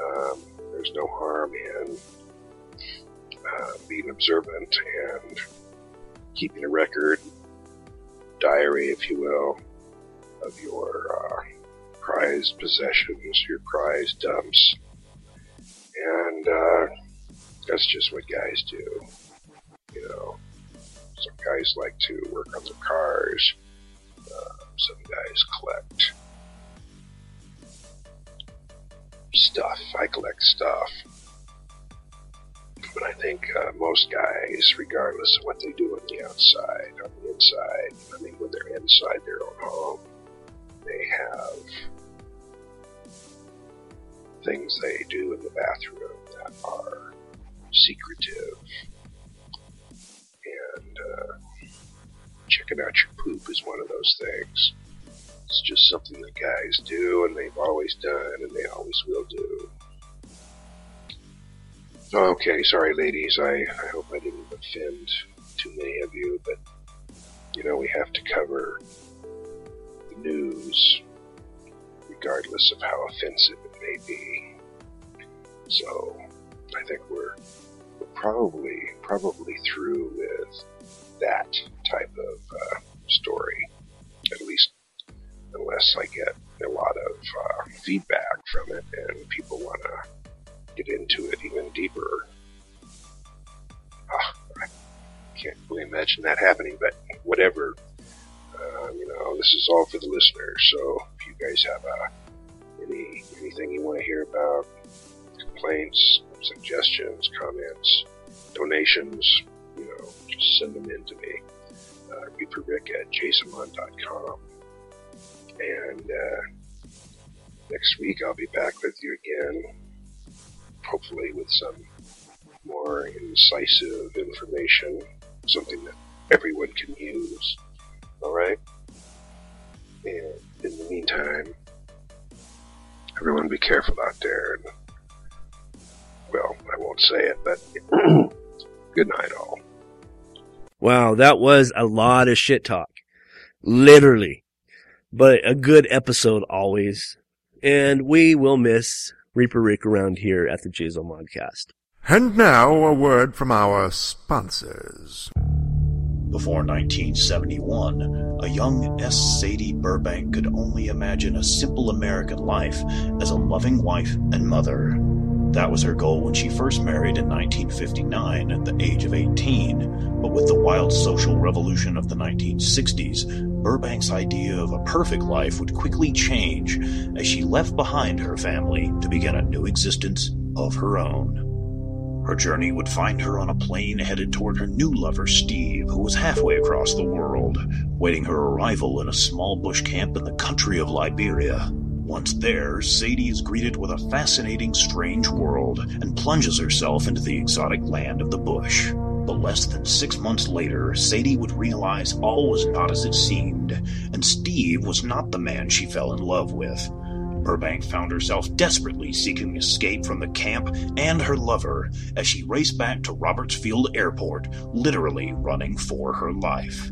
um, there's no harm in uh, being observant and keeping a record, diary, if you will, of your uh, prized possessions, your prized dumps. And uh, that's just what guys do. You know, some guys like to work on their cars, uh, some guys collect stuff. I collect stuff. But I think uh, most guys, regardless of what they do on the outside, on the inside, I mean, when they're inside their own home, they have things they do in the bathroom that are secretive. And uh, checking out your poop is one of those things. It's just something that guys do, and they've always done, and they always will do. Okay, sorry, ladies. I, I hope I didn't offend too many of you, but you know, we have to cover the news regardless of how offensive it may be. So, I think we're, we're probably probably through with that type of uh, story, at least unless I get a lot of uh, feedback from it and people want to get into it even deeper. Ah, I can't really imagine that happening, but whatever. Uh, you know, this is all for the listeners. So if you guys have uh, any anything you want to hear about, complaints, suggestions, comments, donations, you know, just send them in to me. Uh, Rick at jazelmon.com. And uh, next week I'll be back with you again hopefully with some more incisive information, something that everyone can use. All right? And in the meantime, everyone be careful out there. And, well, I won't say it, but good night, all. Wow, that was a lot of shit talk. Literally. But a good episode always. And we will miss Reaper Rick around here at the Jazel Modcast. And now a word from our sponsors. Before 1971, a young S. Sadie Burbank could only imagine a simple American life as a loving wife and mother. That was her goal when she first married in 1959 at the age of 18. But with the wild social revolution of the 1960s, Burbank's idea of a perfect life would quickly change as she left behind her family to begin a new existence of her own. Her journey would find her on a plane headed toward her new lover, Steve, who was halfway across the world, waiting her arrival in a small bush camp in the country of Liberia. Once there, Sadie is greeted with a fascinating, strange world and plunges herself into the exotic land of the bush. But less than six months later, Sadie would realize all was not as it seemed, and Steve was not the man she fell in love with. Burbank found herself desperately seeking escape from the camp and her lover as she raced back to Roberts Field Airport, literally running for her life.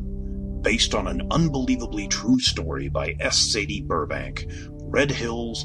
Based on an unbelievably true story by S. Sadie Burbank, Red Hills,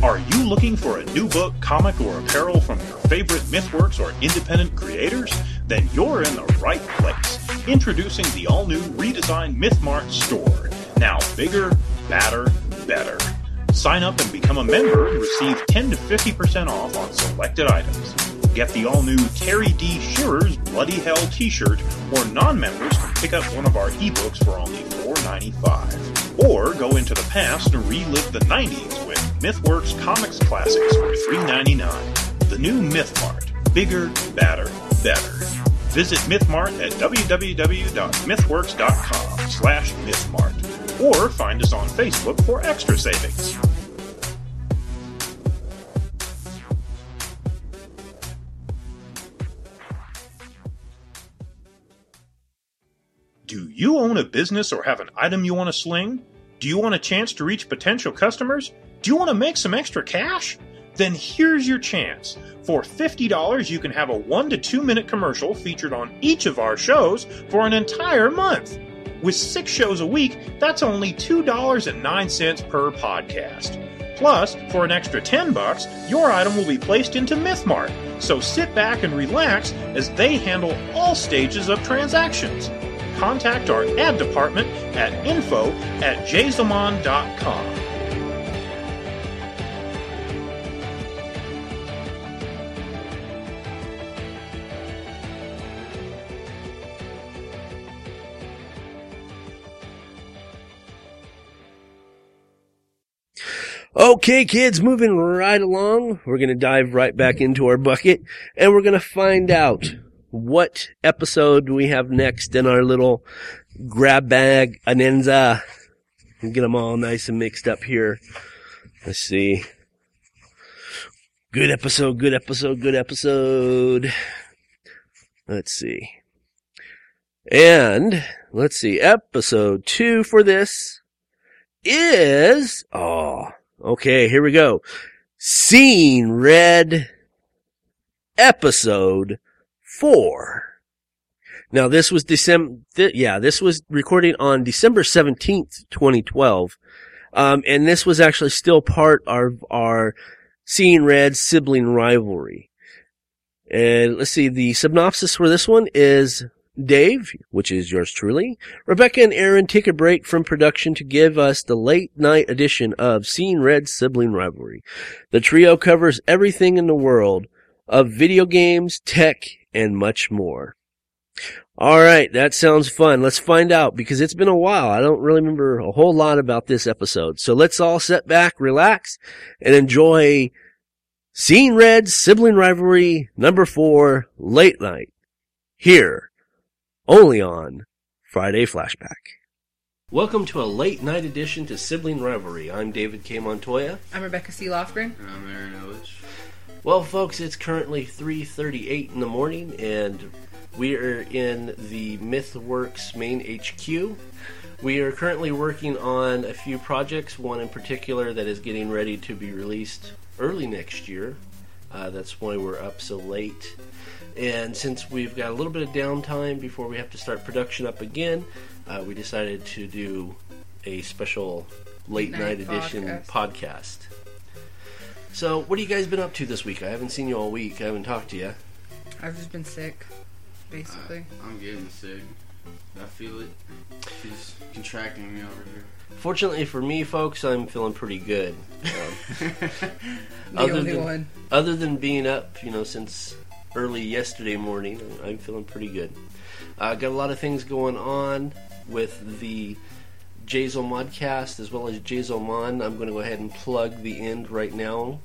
Are you looking for a new book, comic, or apparel from your favorite MythWorks or independent creators? Then you're in the right place. Introducing the all new redesigned MythMart store. Now bigger, badder, better. Sign up and become a member and receive 10 to 50% off on selected items. Get the all new Terry D. Shearer's Bloody Hell t shirt, or non members can pick up one of our ebooks for only $4.95. Or go into the past and relive the 90s with MythWorks Comics Classics for $3.99. The new MythMart. Bigger, badder, better. Visit MythMart at www.mythworks.com slash MythMart or find us on Facebook for extra savings. Do you own a business or have an item you want to sling? Do you want a chance to reach potential customers? Do you want to make some extra cash? Then here's your chance. For $50, you can have a one to two minute commercial featured on each of our shows for an entire month. With six shows a week, that's only $2.09 per podcast. Plus, for an extra 10 bucks, your item will be placed into MythMart. So sit back and relax as they handle all stages of transactions. Contact our ad department at info at jazelmon.com. Okay, kids, moving right along. We're going to dive right back into our bucket and we're going to find out what episode do we have next in our little grab bag anenza. And Get them all nice and mixed up here. Let's see. Good episode, good episode, good episode. Let's see. And let's see. Episode two for this is, oh, Okay, here we go. Seeing Red, episode four. Now this was December, th- yeah, this was recording on December 17th, 2012. Um, and this was actually still part of our Seeing Red sibling rivalry. And let's see, the synopsis for this one is Dave, which is yours truly, Rebecca and Aaron take a break from production to give us the late night edition of Seeing Red Sibling Rivalry. The trio covers everything in the world of video games, tech, and much more. Alright, that sounds fun. Let's find out because it's been a while. I don't really remember a whole lot about this episode. So let's all sit back, relax, and enjoy Seeing Red Sibling Rivalry number four, Late Night. Here only on Friday Flashback. Welcome to a late night edition to Sibling Rivalry. I'm David K. Montoya. I'm Rebecca C. Lofgren. And I'm Aaron Ellis. Well, folks, it's currently 3:38 in the morning, and We are in the MythWorks main HQ. We are currently working on a few projects, one in particular that is getting ready to be released early next year. Uh, that's why we're up so late. And since we've got a little bit of downtime before we have to start production up again, uh, we decided to do a special late night, Night edition podcast. podcast. So, what have you guys been up to this week? I haven't seen you all week. I haven't talked to you. I've just been sick, basically. I'm getting sick. I feel it. She's contracting me over here. Fortunately for me, folks, I'm feeling pretty good. Um, the other only than- one. other than being up, you know, since early yesterday morning, I'm feeling pretty good. I uh, got a lot of things going on with the Jazel Modcast as well as Jazel Mon. I'm going to go ahead and plug the end right now.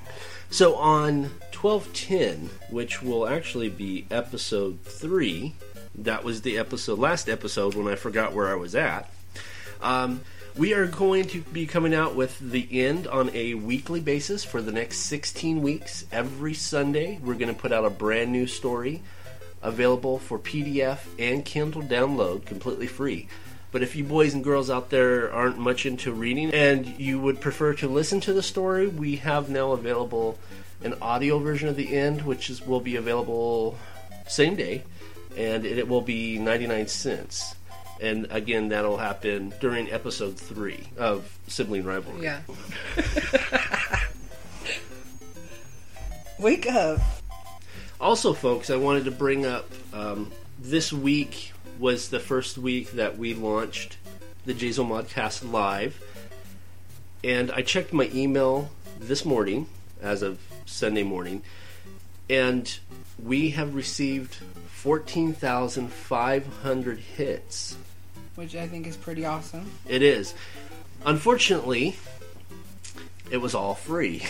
So on 1210, which will actually be episode three, that was the episode last episode when I forgot where I was at. Um, we are going to be coming out with the end on a weekly basis for the next 16 weeks. Every Sunday, we're going to put out a brand new story available for PDF and Kindle download completely free. But if you boys and girls out there aren't much into reading and you would prefer to listen to the story, we have now available an audio version of the end, which is will be available same day, and it will be 99 cents. And again, that'll happen during episode three of Sibling Rivalry. Yeah. Wake up. Also, folks, I wanted to bring up um, this week was the first week that we launched the Jazel Modcast Live. And I checked my email this morning, as of Sunday morning, and we have received 14,500 hits. Which I think is pretty awesome. It is. Unfortunately, it was all free.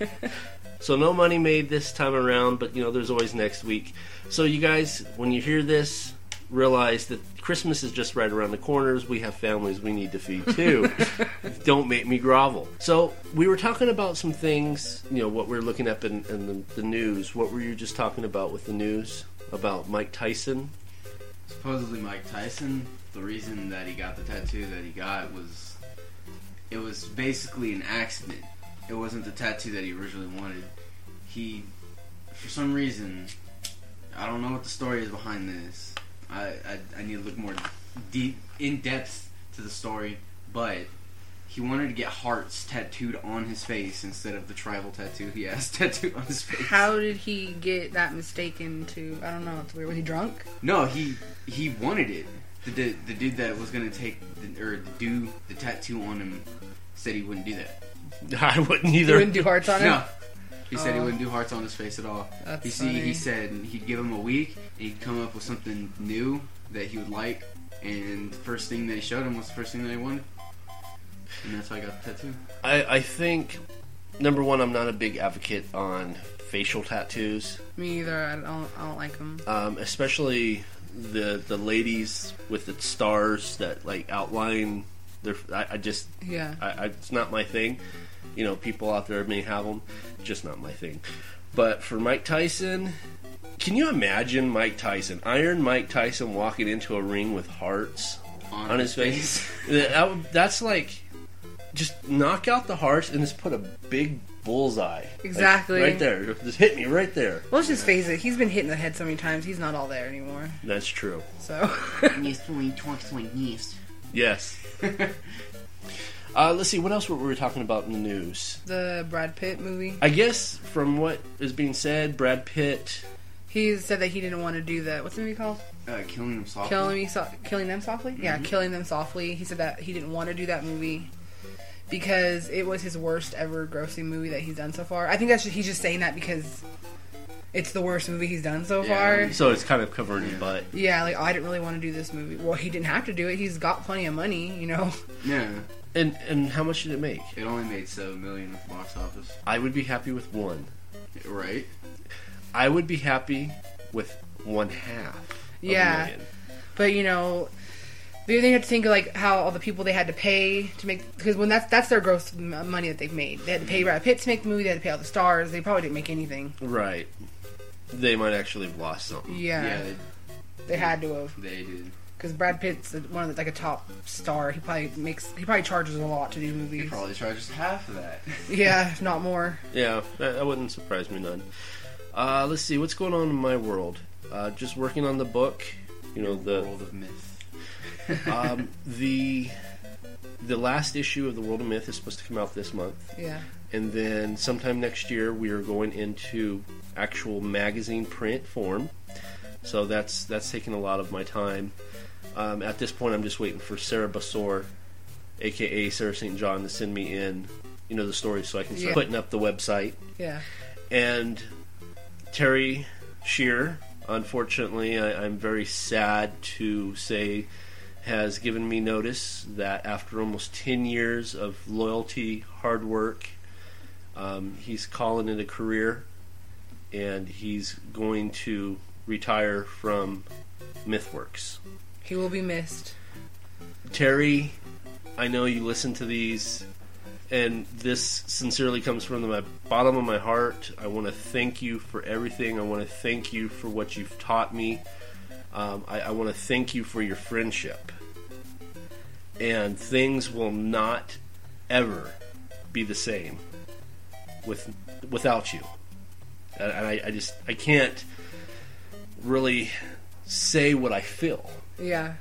so no money made this time around, but you know, there's always next week. So you guys, when you hear this, realize that Christmas is just right around the corners. We have families we need to feed too. Don't make me grovel. So we were talking about some things, you know, what we're looking up in, in the, the news. What were you just talking about with the news about Mike Tyson? Supposedly Mike Tyson, the reason that he got the tattoo that he got was it was basically an accident. It wasn't the tattoo that he originally wanted. He for some reason I don't know what the story is behind this. I I, I need to look more deep in depth to the story, but he wanted to get hearts tattooed on his face instead of the tribal tattoo he has tattooed on his face. How did he get that mistaken to? I don't know. It's weird. Was he drunk? No, he he wanted it. The the, the dude that was gonna take the, or do the tattoo on him said he wouldn't do that. I wouldn't He either. wouldn't do hearts on No, him. He said he Oh. wouldn't do hearts on his face at all. That's He see, funny. he said he'd give him a week and he'd come up with something new that he would like. And the first thing they showed him was the first thing that he wanted, and that's how I got the tattoo. I, I think number one, I'm not a big advocate on facial tattoos, Me either. I don't. I don't like them. um, especially the the ladies with the stars that like outline their. I, I just Yeah. I, I, it's not my thing. You know, people out there may have them, just not my thing. But for Mike Tyson, can you imagine Mike Tyson, Iron Mike Tyson, walking into a ring with hearts on his face? that would, that's like just knock out the hearts and just put a big bullseye Like, Exactly. right there. Just hit me right there. Let's just face it. He's been hit in the head so many times. He's not all there anymore. That's true. So. We talk to me, yeast. Yes. uh, let's see. What else were we talking about in the news? the Brad Pitt movie. I guess from what is being said, Brad Pitt. He said that he didn't want to do the what's the movie called? Uh, killing him softly. Killing me, so- killing them softly. Yeah, Mm-hmm. killing them softly. He said that he didn't want to do that movie because it was his worst ever grossing movie that he's done so far. I think that's just, he's just saying that because it's the worst movie he's done so Yeah. far. So it's kind of covering his butt. Yeah, like I didn't really want to do this movie. Well, he didn't have to do it. He's got plenty of money, you know. Yeah, And and how much did it make? it only made seven million at the box office. I would be happy with one. Right? I would be happy with one half. Yeah. But you know, the other thing you have to think of like how all the people they had to pay to make because when that's that's their gross m- money that they've made. They had to pay Brad Pitt to make the movie. They had to pay all the stars. They probably didn't make anything. Right. They might actually have lost something. Yeah. Yeah. They had to have They did. Because Brad Pitt's one of the, like a top star. He probably makes he probably charges a lot to do movies. He probably charges half of that. Yeah, if not more. Yeah, that, that wouldn't surprise me none. Uh, let's see what's going on in my world. Uh, just working on the book. You know the World of Myth. um, the the last issue of the World of Myth is supposed to come out this month, Yeah. and then sometime next year we are going into actual magazine print form. So that's that's taking a lot of my time. Um, at this point, I'm just waiting for Sarah Basor, aka Sarah St. John, to send me in, you know, the story so I can start Yeah. putting up the website. Yeah. And Terry Shear, unfortunately, I, I'm very sad to say, has given me notice that after almost 10 years of loyalty, hard work, um, he's calling it a career and he's going to retire from MythWorks. He will be missed. Terry, I know you listen to these, and this sincerely comes from the bottom of my heart. I want to thank you for everything. I want to thank you for what you've taught me. Um, I, I want to thank you for your friendship. And things will not ever be the same with without you. And I, I just I can't really say what I feel Yeah.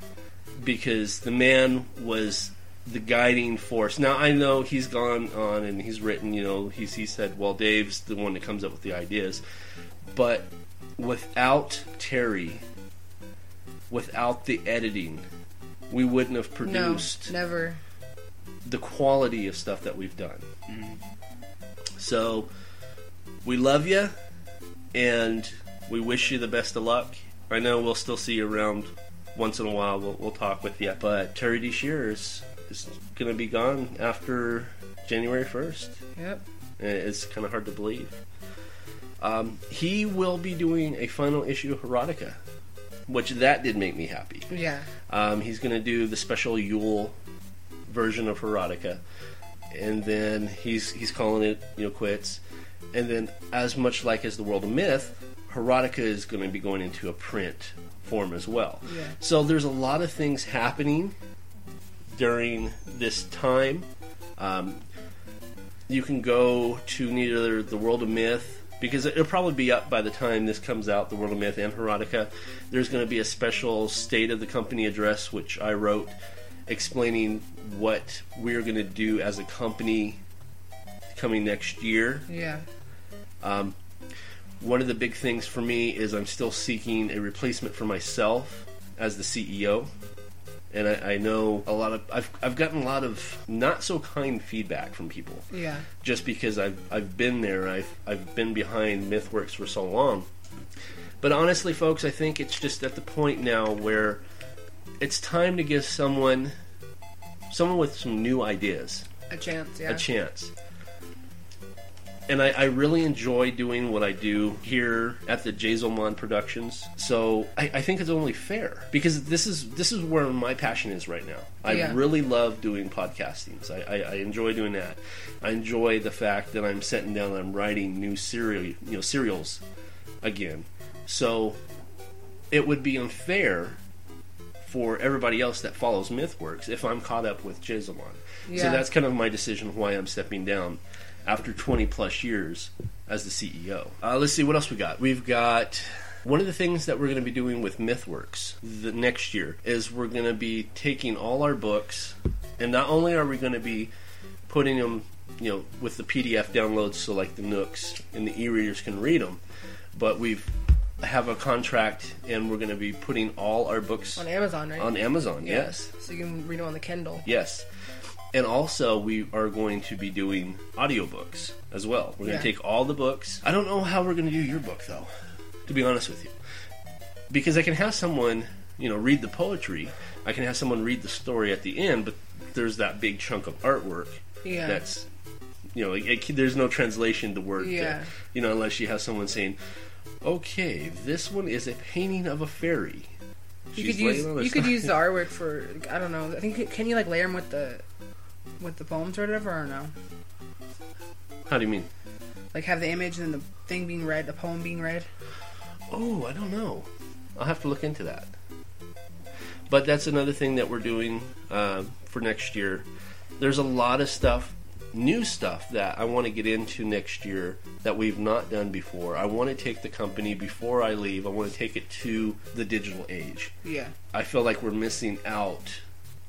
because the man was the guiding force. Now I know he's gone on and he's written, you know, he's he said, well, Dave's the one that comes up with the ideas, but without Terry, without the editing, we wouldn't have produced No, never. the quality of stuff that we've done. Mm-hmm. So we love you and we wish you the best of luck. I know we'll still see you around once in a while. We'll, we'll talk with you. But Terry D. Shears is going to be gone after January 1st. Yep. It's kind of hard to believe. Um, he will be doing a final issue of Erotica, which that did make me happy. Yeah. Um, he's going to do the special Yule version of Erotica, and then he's he's calling it you know quits. And then, as much like as the World of Myth, Erotica is going to be going into a print form as well. Yeah. So there's a lot of things happening during this time. Um, you can go to neither the World of Myth because it'll probably be up by the time this comes out. The World of Myth and Erotica. There's going to be a special state of the company address which I wrote, explaining what we're going to do as a company coming next year. Yeah. Um, one of the big things for me is I'm still seeking a replacement for myself as the CEO. And I, I know a lot of I've I've gotten a lot of not so kind feedback from people Yeah. just because I've I've been there. I've I've been behind MythWorks for so long. But honestly, folks, I think it's just at the point now where it's time to give someone someone with some new ideas A chance. Yeah. a chance. And I, I really enjoy doing what I do here at the Jazelmon Productions. So I, I think it's only fair because this is this is where my passion is right now. I Yeah. really love doing podcastings. I, I, I enjoy doing that. I enjoy the fact that I'm sitting down and I'm writing new serial you know serials again. So it would be unfair for everybody else that follows MythWorks if I'm caught up with Jazelmon. So that's kind of my decision why I'm stepping down after 20 plus years as the CEO. Uh, let's see what else we got. We've got one of the things that we're going to be doing with MythWorks the next year is we're going to be taking all our books, and not only are we going to be putting them, you know, with the PDF downloads, so like the Nooks and the e-readers can read them, but we've have a contract, and we're going to be putting all our books on Amazon, right? on Amazon. Yes. So you can read them on the Kindle. Yes. And also, we are going to be doing audiobooks as well. We're going Yeah. to take all the books. I don't know how we're going to do your book, though, to be honest with you. Because I can have someone, you know, read the poetry, I can have someone read the story at the end, but there's that big chunk of artwork Yeah. that's, you know, it, it- there's no translation to word, to- Yeah. you know, unless you have someone saying, okay, this one is a painting of a fairy. You could use laying on a you could use the artwork for I don't know. I think can you like layer them with the with the poems or whatever or no? How do you mean? Like have the image and the thing being read, the poem being read. Oh, I don't know. I'll have to look into that. But that's another thing that we're doing uh, for next year. There's a lot of stuff, new stuff that I want to get into next year that we've not done before. I want to take the company before I leave. I want to take it to the digital age. Yeah. I feel like we're missing out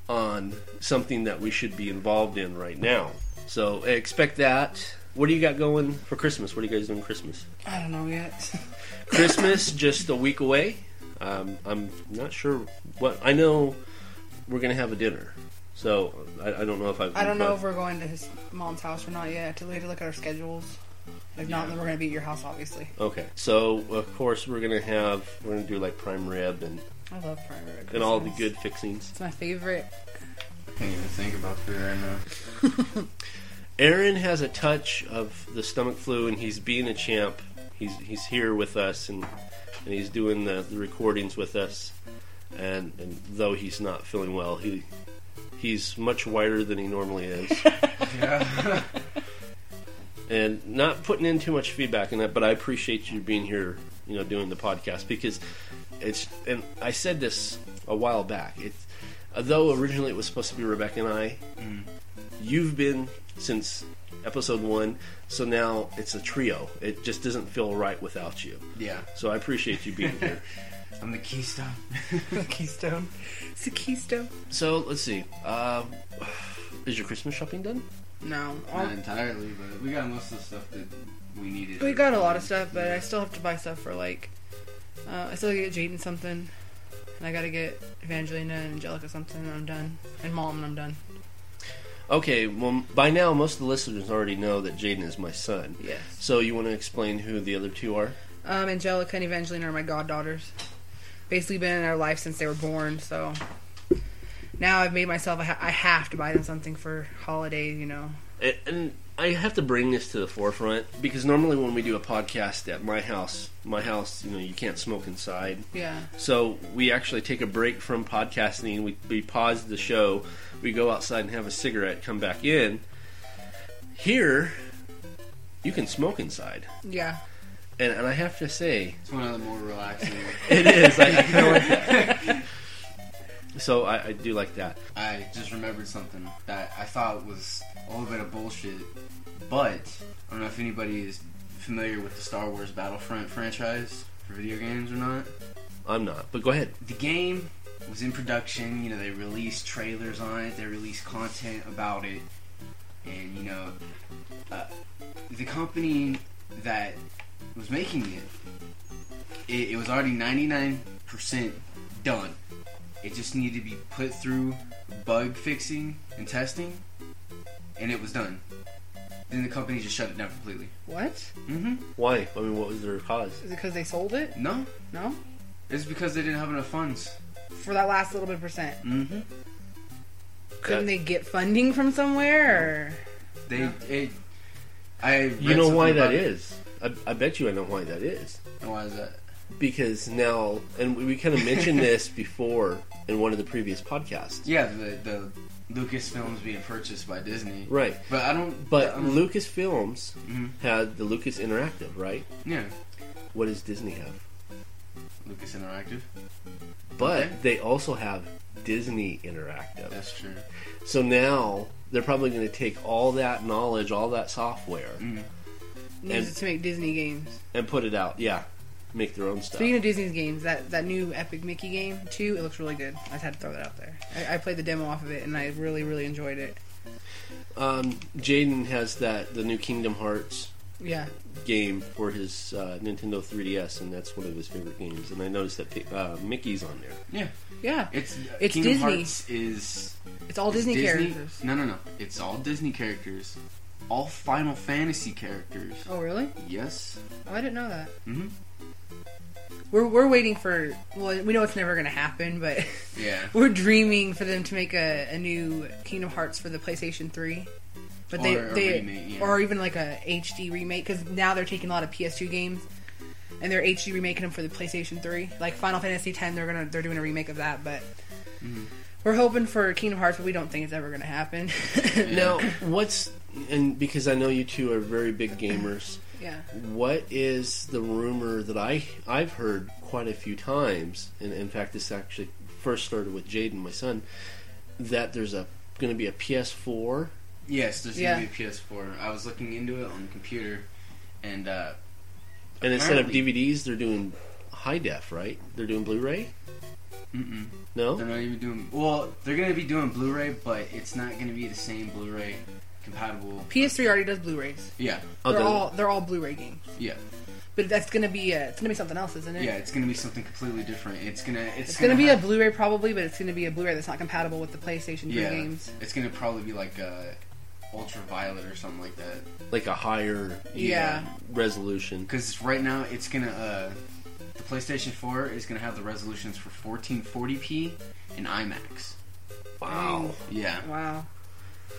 on something that we should be involved in right now. So expect that. What do you got going for Christmas? What are you guys doing Christmas? I don't know yet. Christmas just a week away. Um, I'm not sure what. I know we're gonna have a dinner, so I, I don't know if I've. I don't know if we're going to his mom's house or not yet. We have to look at our schedules. If not, Yeah. then we're gonna be at your house, obviously. Okay, so of course we're gonna have we're gonna do like prime rib and I love prime rib. at and all the good fixings. It's my favorite. I can't even think about food right now. Aaron has a touch of the stomach flu, and he's being a champ. He's he's here with us, and and he's doing the, the recordings with us. And and though he's not feeling well, he he's much whiter than he normally is. Yeah. and not putting in too much feedback in that, but I appreciate you being here, you know, doing the podcast because it's. And I said this a while back. It's though originally it was supposed to be Rebecca and I. You've been since episode one, so now it's a trio. It just doesn't feel right without you. yeah. So I appreciate you being here. I'm the keystone. Keystone. It's a Keystone. So let's see. Uh, is your Christmas shopping done? No. Not I'll- entirely, but we got most of the stuff that we needed. We got a lot of stuff, but I still have to buy stuff for like. Uh, I still gotta get Jaden something, and I gotta get Evangelina and Angelica something, and I'm done. And Mom, and I'm done. Okay. Well, by now most of the listeners already know that Jaden is my son. Yes. So you want to explain who the other two are? Um, Angelica and Evangelina are my goddaughters. Basically, been in our life since they were born. So now I've made myself. I, ha- I have to buy them something for holidays. You know. And, and I have to bring this to the forefront because normally when we do a podcast at my house, my house, you know, you can't smoke inside. Yeah. So we actually take a break from podcasting. We, we pause the show. We go outside and have a cigarette. Come back in. Here, you can smoke inside, Yeah. and, and I have to say, It's one of the more relaxing. it is. I, I kind of like that. So I, I do like that. I just remembered something that I thought was a little bit of bullshit, but I don't know if anybody is familiar with the Star Wars Battlefront franchise for video games or not. I'm not, but go ahead. The game was in production. You know, they released trailers on it. They released content about it, and you know, uh, the company that was making it, it, it was already 99% done. It just needed to be put through bug fixing and testing, and it was done. Then the company just shut it down completely. What? Mm-hmm. Why? I mean, what was their cause? Is it because they sold it? No, No. it's because they didn't have enough funds. For that last little bit of percent. Mm-hmm. Couldn't That- they get funding from somewhere? They Yeah. it. I read You know why something that about it. is? I, I bet you I know why that is. And why is that? Because now, and we, we kind of mentioned this before in one of the previous podcasts. Yeah, the the Lucasfilms being purchased by Disney. Right. But I don't. But I don't- Lucasfilms Mhm. had the Lucas Interactive, right? Yeah, What does Disney have? Lucas Interactive. But Okay. they also have Disney Interactive. That's true. So now they're probably going to take all that knowledge, all that software, Mm. Use And- it to make Disney games. and put it out. Yeah, make their own stuff. Speaking of Disney's games, that, that new Epic Mickey game too, it looks really good. I just had to throw that out there. I, I played the demo off of it and I really really enjoyed it. Um, Jaden has that the new Kingdom Hearts Yeah, game for his uh, Nintendo 3DS, and that's one of his favorite games. And I noticed that uh, Mickey's on there. Yeah, yeah. it's It's Kingdom Disney. Hearts is It's all is Disney, characters. No, no, no. It's all Disney characters. All Final Fantasy characters. Oh really? Yes. Oh, I didn't know that. Mhm. We're we're waiting for. Well, we know it's never gonna happen, but Yeah. we're dreaming for them to make a, a new Kingdom Hearts for the PlayStation Three. But they Or a they remake, yeah. or even like a HD remake because now they're taking a lot of PS2 games and they're HD remaking them for the PlayStation 3. Like Final Fantasy X, they're gonna they're doing a remake of that, but Mm-hmm. we're hoping for Kingdom Hearts, but we don't think it's ever gonna happen. Now, what's and because I know you two are very big gamers, yeah, what is the rumor that I I've heard quite a few times, and in fact, this actually first started with Jaden, my son, that there's a going to be a PS4. Yes, there's Yeah. gonna be a PS4. I was looking into it on the computer, and uh, And instead of DVDs, they're doing high def, right? They're doing Blu-ray. mm-mm, No, they're not even doing. Well, they're gonna be doing Blu-ray, but it's not gonna be the same Blu-ray compatible. PS3 already does Blu-rays. Yeah, Oh, They're does it? all they're all Blu-ray games. yeah, But that's gonna be uh it's gonna be something else, isn't it? yeah. It's gonna be something completely different. It's gonna. It's, It's gonna be a Blu-ray probably, but it's gonna be a Blu-ray that's not compatible with the PlayStation 3 yeah. games. It's gonna probably be like a ultraviolet or something like that. like a higher Yeah. resolution. Because right now it's gonna uh, the PlayStation 4 is gonna have the resolutions for 1440p and IMAX. Wow. Yeah, Wow.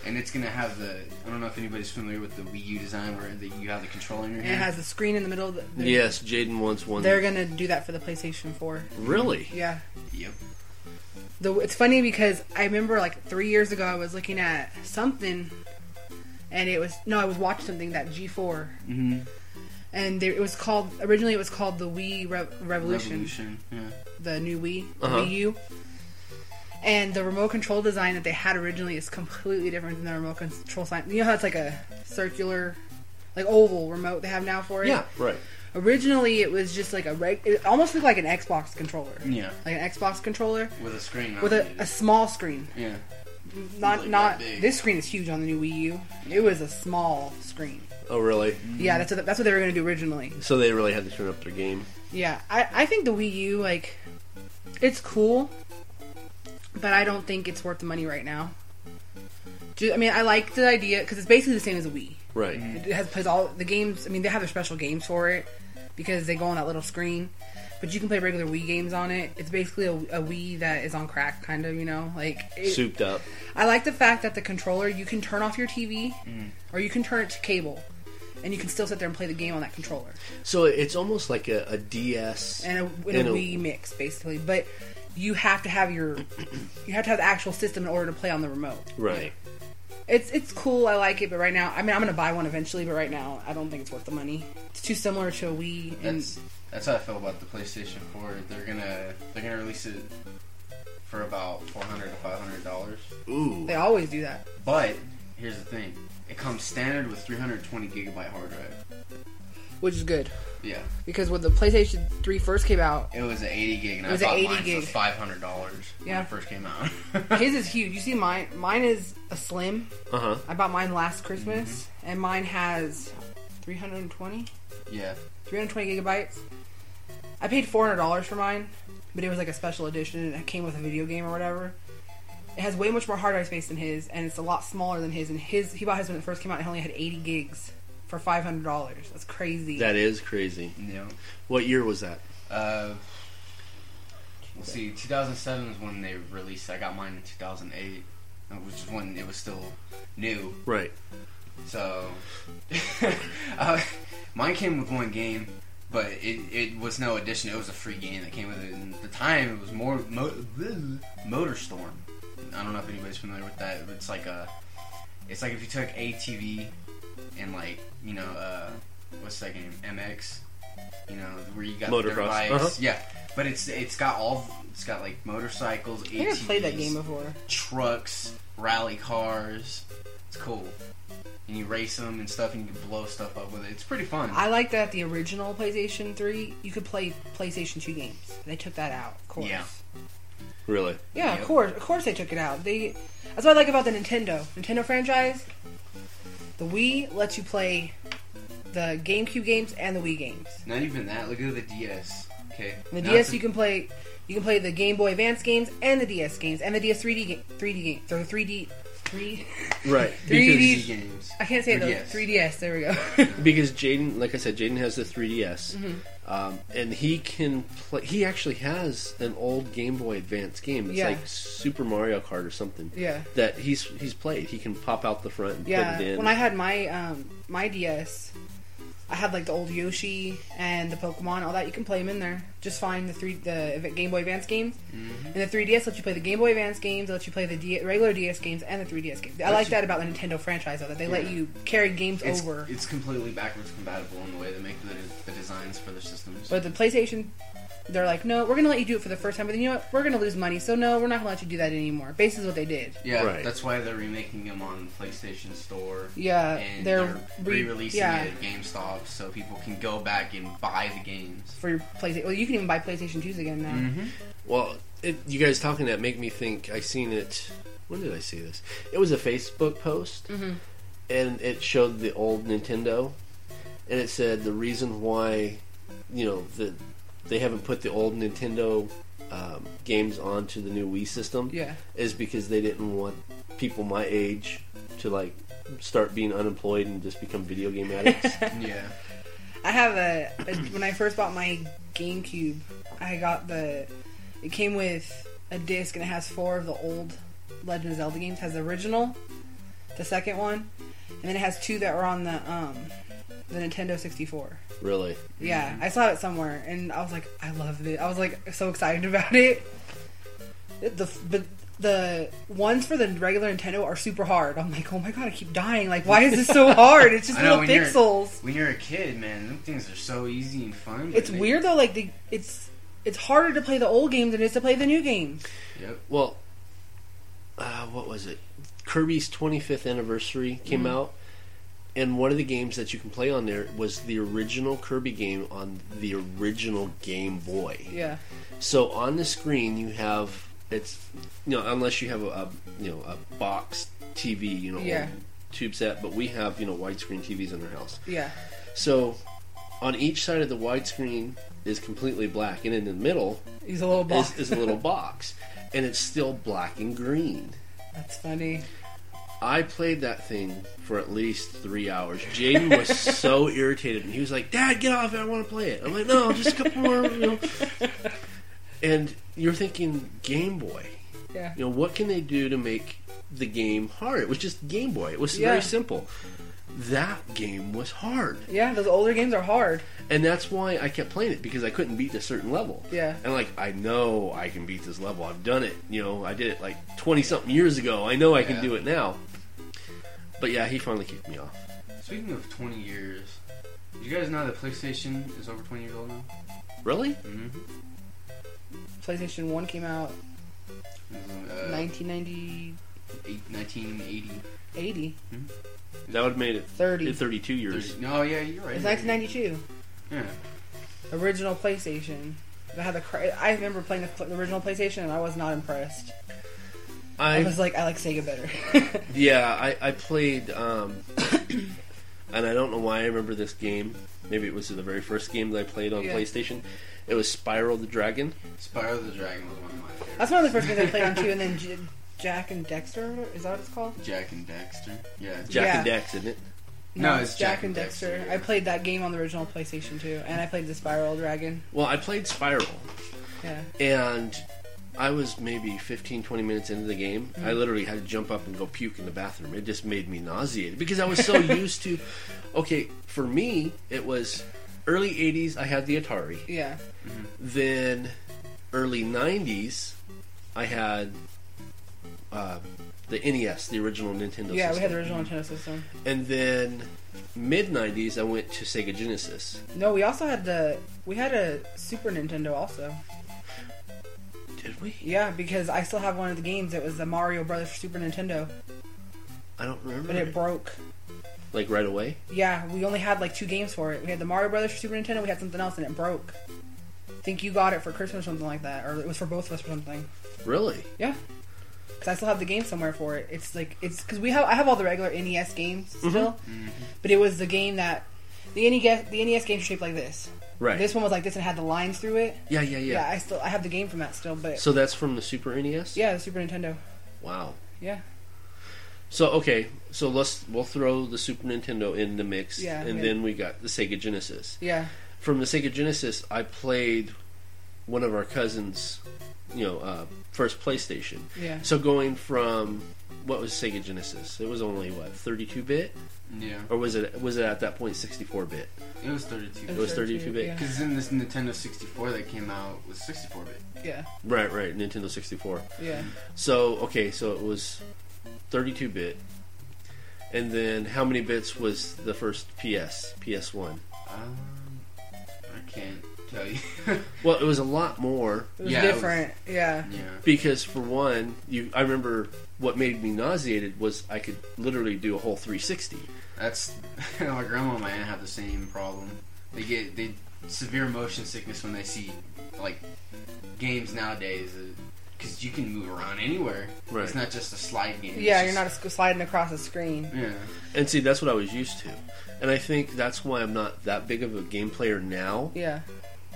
And it's gonna have the. I don't know if anybody's familiar with the Wii U design where the, you have the controller in your And hand. it has a screen in the middle. That Yes, Jaden wants one. They're gonna do that for the PlayStation 4. really. Yeah. Yep. The, it's funny because I remember like three years ago I was looking at something, and it was no I was watching something that G4, Mm-hmm. and there, it was called originally it was called the Wii Re- Revolution, Revolution. Yeah. the new Wii, Uh-huh. Wii U. And the remote control design that they had originally is completely different than the remote control sign. You know how it's like a circular, like oval remote they have now for it. Yeah. Right. Originally, it was just like a reg. It almost looked like an Xbox controller, Yeah. like an Xbox controller With a screen. with a, a small screen. yeah. Not Like not this screen is huge on the new Wii U. It was a small screen. Oh, really? Yeah, that's what, that's what they were going to do originally. So they really had to turn up their game. Yeah, I I think the Wii U like it's cool, but I don't think it's worth the money right now. I mean, I like the idea because it's basically the same as a Wii. Right. It has plays all the games. I mean, they have their special games for it because they go on that little screen. But you can play regular Wii games on it. It's basically a, a Wii that is on crack, kind of. You know, like it, Souped up. I like the fact that the controller you can turn off your TV Mm. or you can turn it to cable, and you can still sit there and play the game on that controller So it's almost like a, a DS. and a, in And a a- Wii mix, basically. But you have to have your you have to have the actual system in order to play on the remote. Right. It's it's cool. I like it, but right now, I mean, I'm gonna buy one eventually. But right now, I don't think it's worth the money. It's too similar to a Wii, and That's that's how I feel about the PlayStation 4. They're gonna they're gonna release it for about 400 to 500 dollars. Ooh. they always do that. But here's the thing: it comes standard with 320 gigabyte hard drive. Which is good Yeah, because when the PlayStation 3 first came out, it was an 80 gig, and It was I an bought 80 mine gig. for 500 dollars when Yeah. it first came out. his is huge. You see mine? Mine is a slim. Uh huh. I bought mine last Christmas, and mine has 320, yeah, 320 gigabytes. I paid $400 for mine, but it was like a special edition, and it came with a video game or whatever. It has way much more hard drive space than his, and it's a lot smaller than his. And his, he bought his when it first came out, and it only had 80 gigs for $500. That's crazy. That is crazy. yeah. What year was that? Uh, let's see, 2007 is when they released. I got mine in 2008, uh, which is when it was still new. Right. So, uh, mine came with one game, but it, it was no addition. It was a free game that came with it. And at the time, it was more Mo- MotorStorm. I don't know if anybody's familiar with that. It's like a, it's like if you took ATV and like you know, uh, what's that game? MX. You know, where you got the dirt Motocross. bikes. Uh-huh. Yeah, but it's it's got all it's got like motorcycles, I think I played that game before. trucks, rally cars. It's cool. And you race them and stuff, and you can blow stuff up with it. It's pretty fun. I like that the original PlayStation 3, you could play PlayStation 2 games. They took that out, of course. Yeah. Really? Yeah, of course, of course they took it out. They that's what I like about the Nintendo Nintendo franchise. The Wii lets you play the GameCube games and the Wii games. Not even that. Look at the DS. Okay. The Not DS to- you can play you can play the Game Boy Advance games and the DS games and the DS 3D ga- 3D games. Or 3D 3 Right. 3D games. I can't say it though. 3DS. 3DS. There we go. because Jaden, like I said, Jaden has the 3DS, Mm-hmm. um, and he can play. He actually has an old Game Boy Advance game. It's Yeah. like Super Mario Kart or something. yeah. That he's he's played. He can pop out the front and Yeah, put it in. when I had my um, my DS, I had like the old Yoshi and the Pokemon, all that. You can play them in there just fine. The three the Game Boy Advance games Mm-hmm. and the 3DS lets you play the Game Boy Advance games. Let you play the D- regular DS games and the 3DS games. I Lets like you- that about the Nintendo franchise though, that they let you carry games It's, over. it's completely backwards compatible in the way they make the, the designs for the systems. But the PlayStation they're like, no, we're gonna let you do it for the first time, but then you know what? We're gonna lose money, so no, we're not gonna let you do that anymore. Basically, what they did. Yeah, Right. that's why they're remaking them on PlayStation Store. Yeah, and they're they're, re- re-releasing yeah. it at GameStop so people can go back and buy the games. for your PlayStation. Well, you can even buy PlayStation 2s again now. Mm-hmm. Well, it, you guys talking that make me think. I seen it. When did I see this? It was a Facebook post, Mhm. and it showed the old Nintendo, and it said the reason why, you know, the they haven't put the old Nintendo um, games onto the new Wii system Yeah, is because they didn't want people my age to like start being unemployed and just become video game addicts. Yeah. I have a, a when I first bought my GameCube, I got the. It came with a disc and it has four of the old Legend of Zelda games. It has the original, the second one, and then it has two that were on the um the Nintendo 64. really? Yeah, I saw it somewhere, and I was like, I love it. I was like so excited about it. It- The but the ones for the regular Nintendo are super hard. I'm like, oh my god, I keep dying. Like, why is this so hard? It's just know, little when you're- pixels. When you're a kid, man, them things are so easy and fun. It's they- weird though. Like, the, it's it's harder to play the old games than it is to play the new games. Yep. Well, uh, what was it? Kirby's 25th anniversary came Mm-hmm. out, and one of the games that you can play on there was the original Kirby game on the original Game Boy. Yeah, So on the screen you have it's you know unless you have a, a you know a box TV you know Yeah. tube set, but we have you know widescreen TVs in our house. yeah, So on each side of the widescreen is completely black, and in the middle he's a little boss. is, is a little box, and it's still black and green. That's funny. I played that thing for at least three hours. Jaden was so irritated, and he was like, "Dad, get off it! I want to play it." I'm like, "No, just a couple more." You know. And you're thinking Game Boy. Yeah, You know, what can they do to make the game hard? It was just Game Boy. It was Yeah. very simple. That game was hard, yeah. Those older games are hard. and that's why I kept playing it because I couldn't beat a certain level. Yeah. And like, I know I can beat this level. I've done it. You know, I did it like twenty something years ago. I know I can do it now. But yeah, he finally kicked me off. Speaking of 20 years, did you guys know that PlayStation is over 20 years old now? Really? Mm-hmm. PlayStation One came out Uh, 1990, eight, 1980. 80, That would have made it 30. 32 years. 30 No, yeah, you're right. It's 1992. Yeah. Original PlayStation. I had the. cra- I remember playing the, the original PlayStation, and I was not impressed. I I was like, I like Sega better. yeah, I, I played, um, and I don't know why I remember this game. Maybe it was the very first game that I played on Yeah. PlayStation. It was Spyro the Dragon. Spyro the Dragon was one of my favorites. That's one of the first games I played on too, and then J- Jak and Daxter. Is that what it's called? Jak and Daxter. Yeah. Jack Yeah. and Dex, isn't it? No, it's Jak and Daxter, yeah. I played that game on the original PlayStation too, and I played the Spyro Dragon. Well, I played Spyro, Yeah. and I was maybe 15, 20 minutes into the game. Mm-hmm. I literally had to jump up and go puke in the bathroom. It just made me nauseated because I was so used to. Okay, for me, it was early 80s, I had the Atari. Yeah. Then early 90s, I had uh, the NES, the original Nintendo Yeah, we had the original Nintendo system. And then mid 90s, I went to Sega Genesis. No, we also had the we had a Super Nintendo also. Did we? Yeah, because I still have one of the games. It was the Mario Brothers for Super Nintendo, I don't remember. but it broke. like right away? Yeah, we only had like two games for it. We had the Mario Brothers for Super Nintendo. We had something else, and it broke. I think you got it for Christmas or something like that, or it was for both of us or something. Really? Yeah, because I still have the game somewhere for it. It's like it's because we have I have all the regular NES games mm-hmm. still, but it was the game that the NES the NES games are shaped like this. Right. This one was like this and had the lines through it. yeah, yeah, yeah. Yeah, I still I have the game from that still, but So that's from the Super NES? yeah, the Super Nintendo. Wow. Yeah, So okay, so let's we'll throw the Super Nintendo in the mix, Yeah, and then we got the Sega Genesis. yeah, From the Sega Genesis, I played one of our cousins, you know, uh, first PlayStation. yeah. So going from what was Sega Genesis? It was only what 32 bit, Yeah. or was it was it at that point 64 bit? It was 32. It was 32 bit. Yeah. Because then this Nintendo 64 that came out was 64 bit. yeah, Right, right. Nintendo 64. yeah. So okay, so it was 32 bit, and then how many bits was the first PS PS1? Um, I can't tell you. Well, it was a lot more It was Yeah, it was- different. yeah. yeah. because for one, you I remember what made me nauseated was I could literally do a whole 360. That's my grandma and my aunt have the same problem. They get they severe motion sickness when they see like games nowadays because you can move around anywhere. Right. It's not just a slide game. Yeah, It's you're not just- sc- sliding across a screen. Yeah. And see, that's what I was used to. And I think that's why I'm not that big of a game player now. Yeah.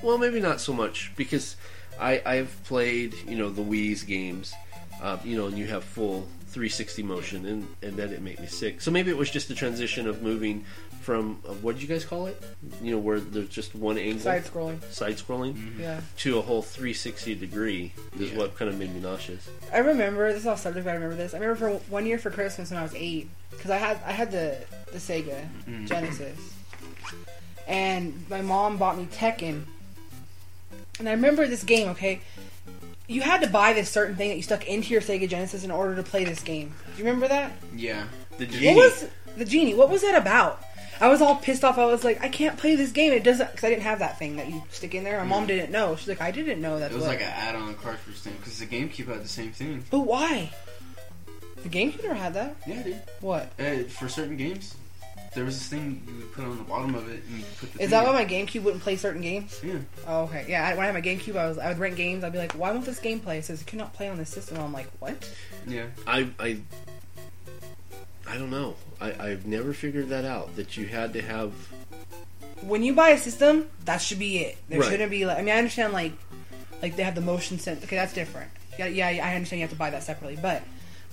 Well, maybe not so much because I I've played you know the Wii's games, uh, you know, and you have full 360 motion, and and then it made me sick. So maybe it was just the transition of moving from uh, what did you guys call it? You know, where there's just one angle, Side scrolling. side scrolling, Yeah. to a whole 360 degree is Yeah. what kind of made me nauseous. I remember this is all subject, but I remember this. I remember for one year for Christmas when I was eight, because I had I had the the Sega Mm. Genesis, and my mom bought me Tekken. And I remember this game. Okay, you had to buy this certain thing that you stuck into your Sega Genesis in order to play this game. Do you remember that? Yeah. The genie. What was the genie? What was that about? I was all pissed off. I was like, I can't play this game. It doesn't because I didn't have that thing that you stick in there. My mom didn't know. She's like, I didn't know that. It was like an add-on cartridge thing because the GameCube had the same thing. But why? The GameCube never had that. Yeah, dude. What? Uh, for certain games, there was this thing you would put on the bottom of it and you put the. Is that why my GameCube wouldn't play certain games? Yeah. Oh, okay. Yeah, I, when I had my GameCube, I was I would rent games. I'd be like, "Why won't this game play?" It says it cannot play on this system. I'm like, "What?" Yeah. I I I don't know. I I've never figured that out. That you had to have When you buy a system, that should be it. There Right. shouldn't be like. I mean, I understand like like they have the motion sense. Okay, that's different. Yeah, yeah, I understand you have to buy that separately, but.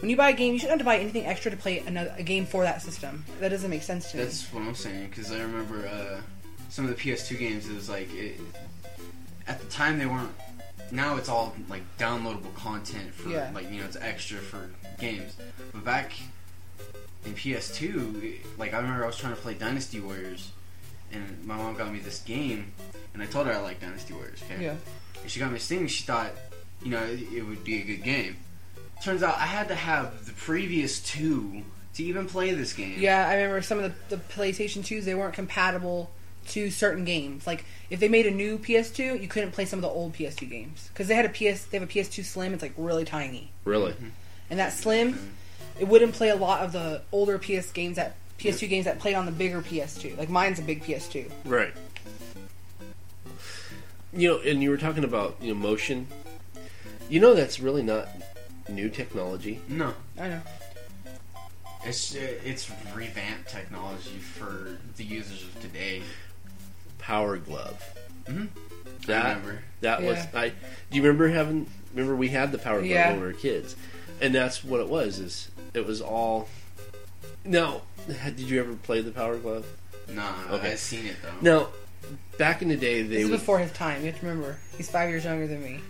When you buy a game, you shouldn't have to buy anything extra to play another a game for that system. That doesn't make sense to me. That's what I'm saying because I remember uh, some of the PS2 games. It was like it, at the time they weren't. Now it's all like downloadable content for Yeah. like you know it's extra for games. But back in PS2, it- like I remember I was trying to play Dynasty Warriors, and my mom got me this game, and I told her I like Dynasty Warriors. Okay. Yeah. And she got me this thing. She thought, you know, it, it would be a good game. Turns out I had to have the previous two to even play this game. Yeah, I remember some of the, the PlayStation 2s, they weren't compatible to certain games. Like, if they made a new PS2, you couldn't play some of the old PS2 games. Because they had a PS, they have a PS2 Slim, it's like really tiny. really. Mm-hmm. And that Slim, it wouldn't play a lot of the older PS games that, PS2 games that played on the bigger PS2. Like, mine's a big PS2. Right. You know, and you were talking about you know motion. You know that's really not new technology. No, I know. it's it's revamped technology for the users of today. Power Glove. Mhm. I That remember. that was I. Do you remember having? Remember we had the Power Glove Yeah. when we were kids, and that's what it was. Is it was all. Now, did you ever play the Power Glove? Nah, Okay. I've seen it though. Now, back in the day, they This is would. before his time. You have to remember. He's five years younger than me.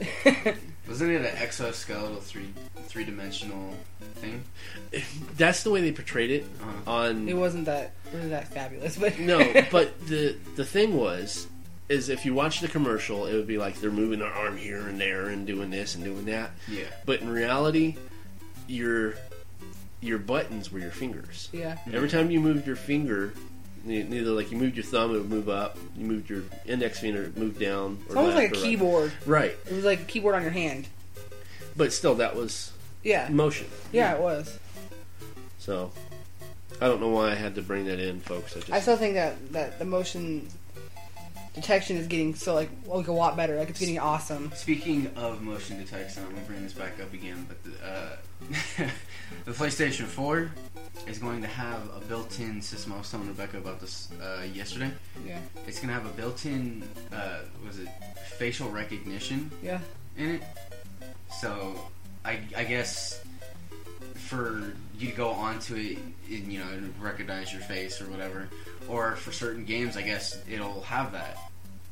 Wasn't it an exoskeletal three three dimensional thing? That's the way they portrayed it Uh-huh. on. it wasn't that really that fabulous, but No, but the the thing was, is if you watch the commercial, it would be like they're moving their arm here and there and doing this and doing that. Yeah. But in reality, your your buttons were your fingers. yeah. Every time you moved your finger, e- either like you moved your thumb, it would move up. You moved your index finger, it moved down. It's almost like a right. keyboard. Right, It was like a keyboard on your hand. but still, that was Yeah. motion. Yeah, it was. So, I don't know why I had to bring that in, folks. I just I still think that, that the motion detection is getting so like like a lot better. Like it's getting awesome. Speaking of motion detection, I'm gonna bring this back up again, but the, uh, the PlayStation 4 is going to have a built-in system. I was telling Rebecca about this uh, yesterday. Yeah. It's gonna have a built-in, uh, was it facial recognition Yeah. in it? So, I, I guess for you to go onto it and you know recognize your face or whatever, or for certain games, I guess it'll have that,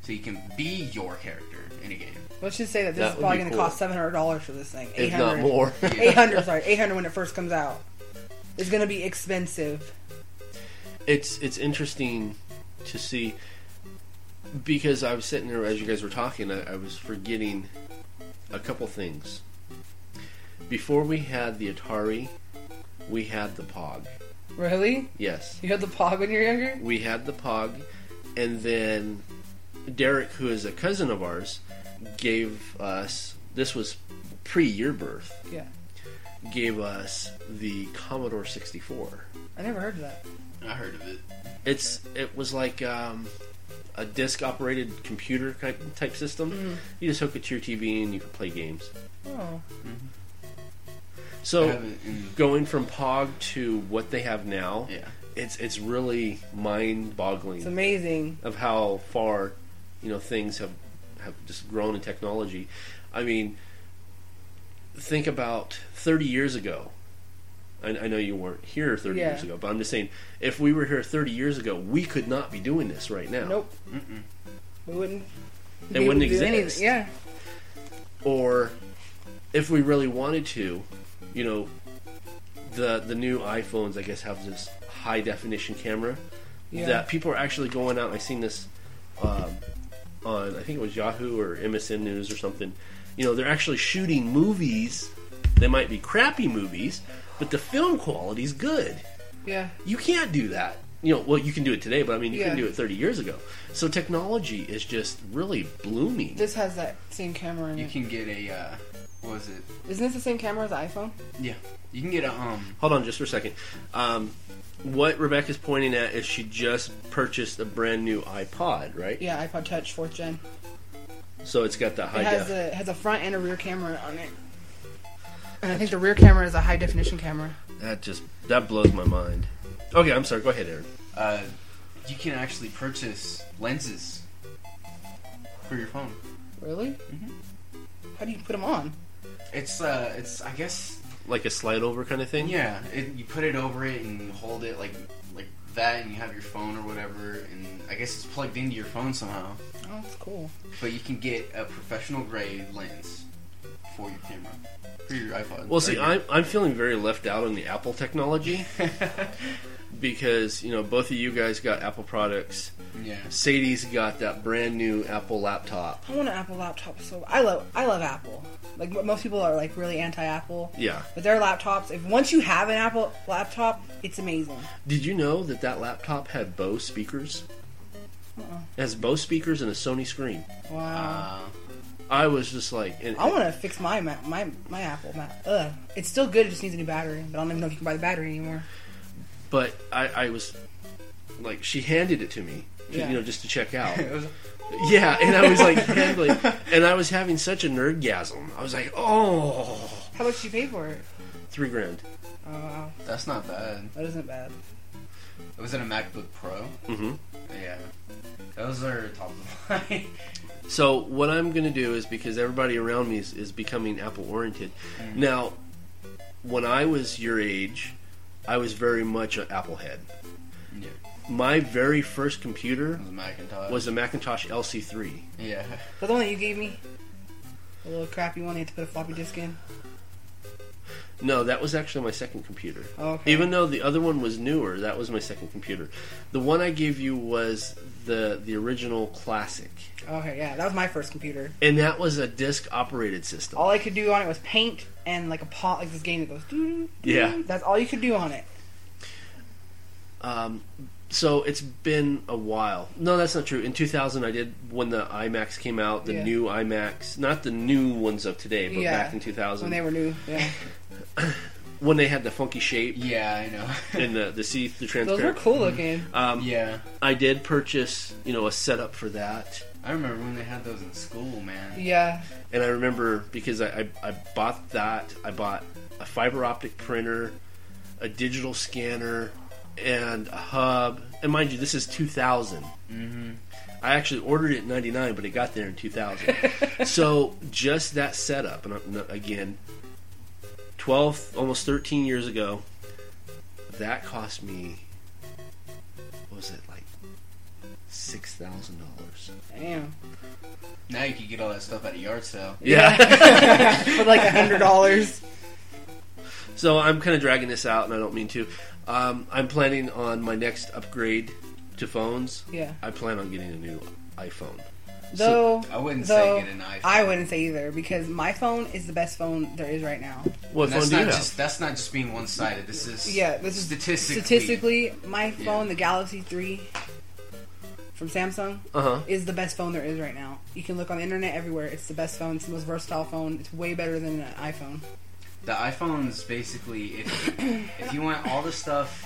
so you can be your character in a game. Let's just say that this That is would probably be going to cool. cost seven hundred dollars for this thing. if not more. Eight hundred. Sorry, eight hundred when it first comes out. It's going to be expensive. it's it's interesting to see because I was sitting there as you guys were talking. I, I was forgetting a couple things. Before we had the Atari, we had the Pong. Really? Yes, You had the Pong when you were younger? we had the Pong, and then Derek, who is a cousin of ours, gave us this was pre your birth. Yeah. Gave us the Commodore 64. I never heard of that. I heard of it. It's it was like um, a disc operated computer type type system. Mm. You just hook it to your TV and you can play games. Oh. I So going from Pong to what they have now, yeah. it's it's really mind boggling. It's amazing. of how far you know things have have just grown in technology. I mean, think about 30 years ago. I, I know you weren't here 30 Yeah. years ago, but I'm just saying, if we were here 30 years ago, we could not be doing this right now. Nope. Mm-mm. We wouldn't. It be wouldn't to do anything. exist. Yeah. Or if we really wanted to, you know, the the new iPhones, I guess, have this high definition camera Yeah. that people are actually going out. I've seen this um, on I think it was Yahoo or MSN News or something. You know, they're actually shooting movies. They might be crappy movies, but the film quality's good. Yeah. You can't do that. You know, well, you can do it today, but I mean, you couldn't do it 30 years ago. So technology is just really blooming. This has that same camera in You it. can get a uh, what was it? Isn't this the same camera as the iPhone? Yeah. You can get a um. Hold on just for a second. Um, what Rebecca's pointing at is she just purchased a brand new iPod, right? Yeah, iPod Touch fourth gen. So it's got that high It has def. a has a front and a rear camera on it. And I think the rear camera is a high definition camera. That just that blows my mind. Okay, I'm sorry. Go ahead, Aaron. Uh, you can actually purchase lenses for your phone. Really? How do you put them on? It's uh, it's I guess Like a slide over kind of thing. yeah. It, you put it over it and you hold it like like that, and you have your phone or whatever, and I guess it's plugged into your phone somehow. Oh, that's cool. But you can get a professional grade lens for your camera for your iPod. Well, see, I'm I'm feeling very left out on the Apple technology because you know both of you guys got Apple products. yeah. Sadie's got that brand new Apple laptop. I want an Apple laptop so I love I love Apple. Like most people are like really anti-Apple, Yeah. but their laptops. If once you have an Apple laptop, it's amazing. Did you know that that laptop had Bose speakers? Uh-uh. It has Bose speakers and a Sony screen. Wow. Uh, I was just like, and, I want to fix my Ma- my my Apple. Ma- Ugh, it's still good. It just needs a new battery. But I don't even know if you can buy the battery anymore. but I, I was like, she handed it to me, to- Yeah. you know, just to check out. it was, yeah, and I was like, handling, and I was having such a nerdgasm. I was like, oh, How much did you pay for it? three grand. Oh, wow. that's not bad. that isn't bad. Was it a MacBook Pro? Mm-hmm. Yeah. Those are top of the line. So what I'm going to do is because everybody around me is, is becoming Apple oriented. Now, when I was your age, I was very much an Apple head. yeah. My very first computer was a Macintosh. was a Macintosh LC3. yeah. But the one that you gave me, the little crappy one, you had to put a floppy disk in. No, that was actually my second computer. Okay. Even though the other one was newer, that was my second computer. The one I gave you was the the original classic, Okay, yeah, that was my first computer. and that was a disk operated system. All I could do on it was paint and like a pot, like this game that goes. doo, doo, Yeah. That's all you could do on it. Um, so it's been a while. No, that's not true. In 2000, I did when the iMacs came out, the Yeah. new iMacs, not the new ones of today, but Yeah. back in 2000 When they were new, yeah. when they had the funky shape Yeah, I know. and the the see the Those were transparent. cool looking. Um, yeah. I did purchase, you know, a setup for that. I remember when they had those in school, man. Yeah. And I remember because I, I, I bought that, I bought a fiber optic printer, a digital scanner, and a hub. And mind you, this is 2000. Mm-hmm. I actually ordered it in 99, but it got there in 2000. so just that setup, and again, 12, almost 13 years ago, that cost me, what was it, like $6,000? Damn. Now you can get all that stuff at a yard sale. Yeah. For like a hundred dollars. So I'm kind of dragging this out, and I don't mean to. Um, I'm planning on my next upgrade to phones. Yeah. I plan on getting a new iPhone. Though I wouldn't though, say get an iPhone. I wouldn't say either because my phone is the best phone there is right now. What And phone that's do you not have? just that's not just being one sided. This is Yeah, this is statistically. Statistically, my phone, Yeah. the Galaxy 3 from Samsung Uh huh. is the best phone there is right now. You can look on the internet everywhere. It's the best phone. It's the most versatile phone. It's way better than an iPhone. The iPhone is basically if if you want all the stuff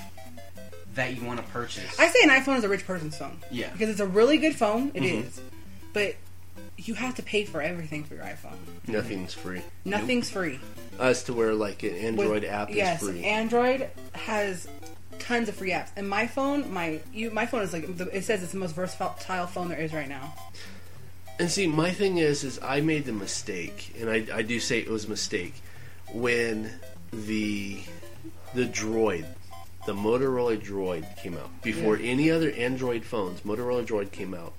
that you want to purchase. I say an iPhone is a rich person's phone yeah. because it's a really good phone. It is, Mhm. But you have to pay for everything for your iPhone. Nothing's free. Nothing's free. As to where like an Android With- app yes, is free. Android has tons of free apps, and my phone, my you, my phone is like the, it says it's the most versatile phone there is right now. And see, my thing is, is I made the mistake, and I, I do say it was a mistake when the the Droid, the Motorola Droid came out before Yeah. any other Android phones. Motorola Droid came out.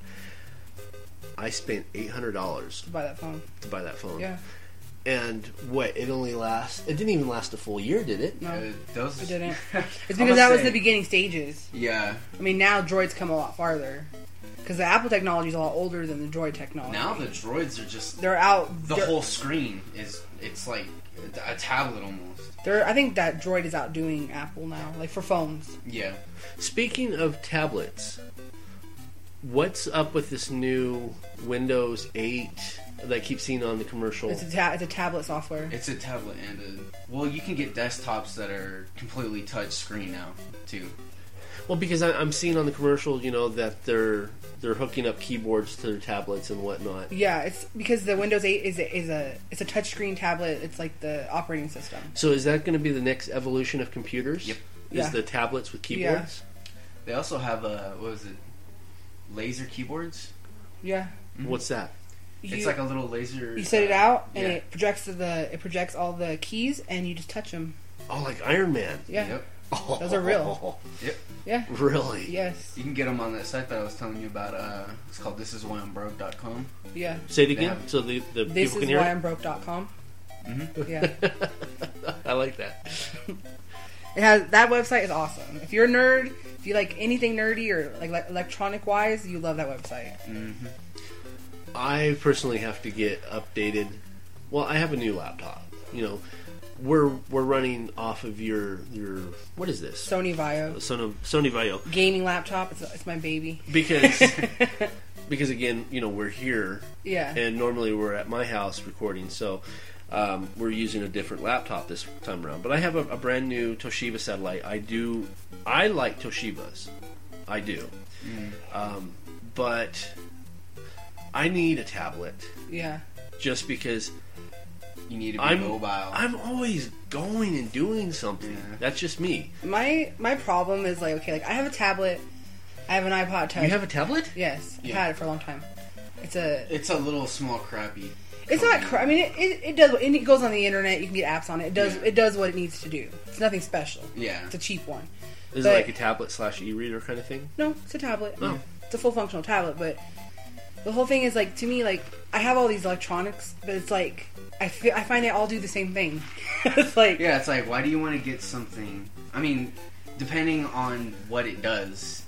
I spent eight hundred dollars To buy that phone, to buy that phone, yeah, and what? It only lasts. It didn't even last a full year, did it? no, Uh, those it didn't. It's because that was the beginning stages. Yeah. I mean, now Droids come a lot farther because the Apple technology is a lot older than the Droid technology. Now the droids are just they're out. the they're, whole screen is it's like a tablet almost. They're, I think that Droid is outdoing Apple now, like for phones. Yeah. Speaking of tablets, what's up with this new Windows 8 that I keep seeing on the commercial? It's a ta- it's a tablet software. It's a tablet and a well, you can get desktops that are completely touch screen now too. Well, because I, I'm seeing on the commercial, you know, that they're they're hooking up keyboards to their tablets and whatnot. Yeah, it's because the Windows 8 is a, is a it's a touchscreen tablet. It's like the operating system. So is that going to be the next evolution of computers? Yep. Is Yeah. the tablets with keyboards? They also have a what was it? Laser keyboards. Yeah, What's that? you, it's like a little laser. you set it uh, out and yeah. it projects the it projects all the keys and you just touch them. Oh, like Iron Man. Yeah, Yep. Those are real. Yep. yeah, Really? yes, You can get them on that site that I was telling you about. Uh, it's called thisiswhyimbroke.com. yeah. Say it again, Yeah. so the, the This people is can hear why it. I'm broke.com. Mhm. Yeah. I like that. It has that website is awesome. If you're a nerd, if you like anything nerdy or like, like electronic wise, you love that website. hmm I personally have to get updated. Well, I have a new laptop. You know, we're we're running off of your your what is this? Sony Vio Sony Sony Vaio gaming laptop. It's, it's my baby. because because again, you know, we're here yeah. and normally we're at my house recording, so um, we're using a different laptop this time around. But I have a, a brand new Toshiba satellite. I do I like Toshibas, I do, um, but I need a tablet yeah. just because You need to be I'm mobile. I'm always going and doing something. Yeah. That's just me. My my problem is like okay, like I have a tablet, I have an iPod Touch. You have a tablet? yes, I've had it for a long time. It's a it's a little small, crappy. It's not. Cr- I mean, it, it, it does. It goes on the internet. You can get apps on it. It does. Yeah. It does what it needs to do. It's nothing special. Yeah. It's a cheap one. Is But- it like a tablet slash e-reader kind of thing? No, it's a tablet. Oh. It's a full functional tablet, but the whole thing is like to me like I have all these electronics, but it's like I feel, I find they all do the same thing. it's like Yeah, it's like, why do you want to get something? I mean, depending on what it does,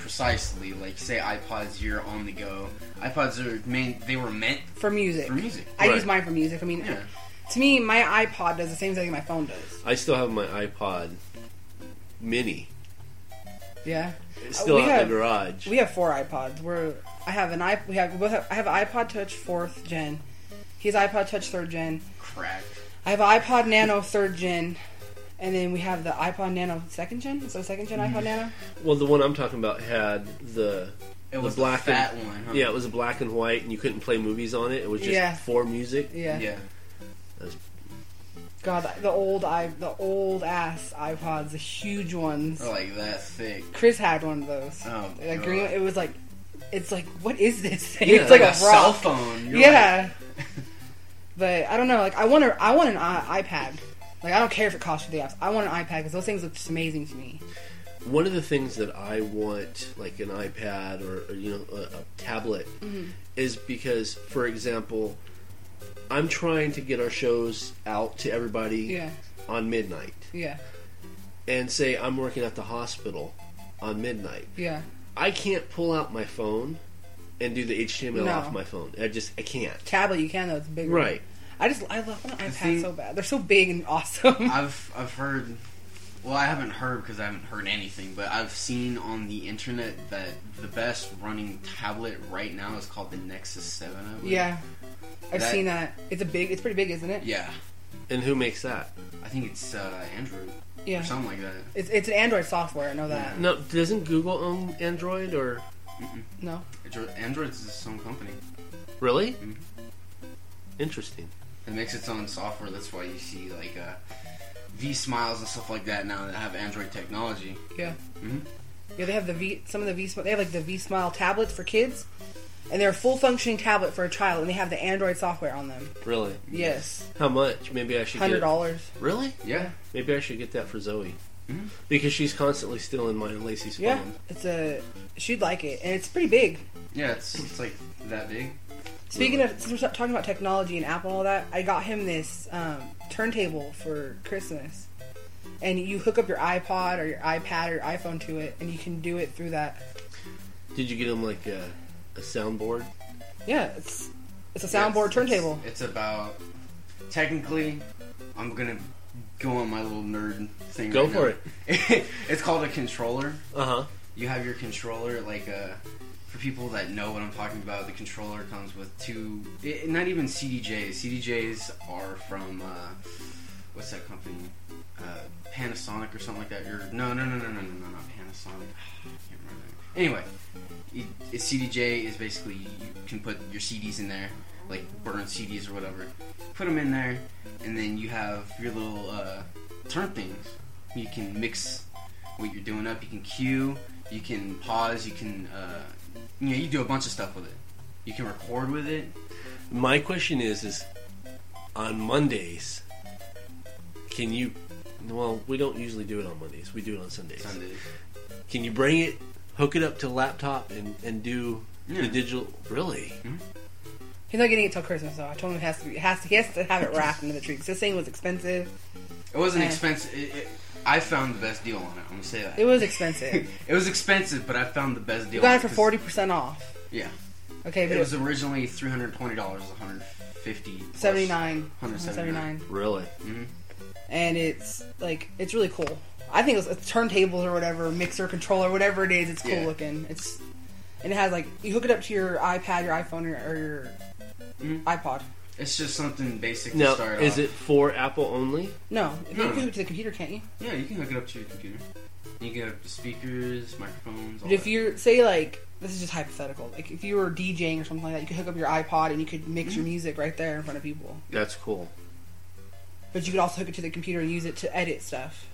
precisely. Like, say iPods, you're on the go. iPods are main. They were meant for music. for music. I Right. use mine for music. I mean, Yeah. to me, my iPod does the same thing my phone does. I still have my iPod Mini. Yeah, It's uh, still we out have- in the garage. we have four iPods. We're I have an iP. We have we both have, I have an iPod Touch fourth gen. He's iPod Touch third gen. Cracked. I have an iPod Nano third gen. And then we have the iPod Nano second gen. Is that a second gen iPod Nano? well, the one I'm talking about had the It The was black the and- fat one. Huh? yeah, it was a black and white, and you couldn't play movies on it. It was just Yeah. for music. Yeah. Yeah. God, the old i the old ass iPods, the huge ones. They're like that thick. Chris had one of those. Oh, Like God. green. It was like, it's like, what is this thing? Yeah, it's like, like a, a cell phone. You're Yeah. but I don't know. Like I want a, I want an I- iPad. Like I don't care if it costs you the apps. I want an iPad because those things look just amazing to me. One of the things that I want, like an iPad or, or, you know a, a tablet, Mm-hmm. is because, for example, I'm trying to get our shows out to everybody Yeah. on midnight, Yeah. and say I'm working at the hospital on midnight. Yeah. I can't pull out my phone and do the HTML No. off my phone. I just I can't. Tablet, you can though. It's bigger. Right. I just I love an iPad thing- so bad. They're so big and awesome. I've I've heard Well, I haven't heard because I haven't heard anything, but I've seen on the internet that the best running tablet right now is called the Nexus Seven. I believe. Yeah, I've That- seen that. It's a big. It's pretty big, isn't it? Yeah, And who makes that? I think it's uh, Android Yeah. or something like that. It's it's an Android software. I know that. No, doesn't Google own Android or No. Android- Android's its own company. really? Mhm. Interesting. It makes its own software. That's why you see like uh, V Smiles and stuff like that now that have Android technology. Yeah. Mhm. Yeah, they have the V. Some of the V. They have like the V Smile tablets for kids, and they're a full functioning tablet for a child, and they have the Android software on them. Really? Yes, How much? Maybe I should hundred get. dollars. Really? Yeah, Maybe I should get that for Zoe. Mhm. Because she's constantly stealing mine and Lacey's phone. Yeah, it's a. She'd like it, and it's pretty big. yeah. It's it's like that big. Speaking of, since we're talking about technology and Apple and all that, I got him this um, turntable for Christmas, and you hook up your iPod or your iPad or your iPhone to it, and you can do it through that. Did you get him like a, a soundboard? Yeah, it's it's a Yeah, soundboard it's- turntable. It's, it's about technically. I'm gonna go on my little nerd thing. Go right for it. it's called a controller. Uh huh. You have your controller like uh for people that know what I'm talking about. The controller comes with two. It, not even CDJs. CDJs are from uh, what's that company? Uh, Panasonic or something like that. No, no, no, no, no, no, no, not Panasonic. Can't remember. Anyway, a CDJ is basically you can put your CDs in there, like burn CDs or whatever. Put them in there, and then you have your little uh, turn things. You can mix what you're doing up. You can cue. You can pause. You can, uh, you know, you do a bunch of stuff with it. You can record with it. My question is, is on Mondays, can you? Well, we don't usually do it on Mondays. We do it on Sundays. Sundays. Can you bring it, hook it up to a laptop, and and do Yeah. the digital? Really? Mm-hmm. He's not getting it till Christmas, though. I told him it has to be. It has to. He has to have it wrapped into the tree because this thing was expensive. It wasn't Yeah. expensive. It, it, I found the best deal on it. I'm gonna say that. It was expensive. It was expensive, but I found the best deal. you got it for forty percent off. Yeah, Okay, but it was originally three hundred twenty dollars, one hundred fifty. seventy nine. 179. Really? Mm-hmm. and it's like it's really cool. I think it's, it's turntables or whatever, mixer, controller, whatever it is. It's cool Yeah. looking. It's and it has like you hook it up to your iPad, your iPhone, or, or your Mhm. iPod. It's just something basic to Now, start is off. it for Apple only? No, you No. can hook it to the computer, can't you? Yeah, you can hook it up to your computer. You can hook up the speakers, microphones. All But if that. you're say like this is just hypothetical, like if you were DJing or something like that, you could hook up your iPod and you could mix Mm-hmm. your music right there in front of people. That's cool. But you could also hook it to the computer and use it to edit stuff.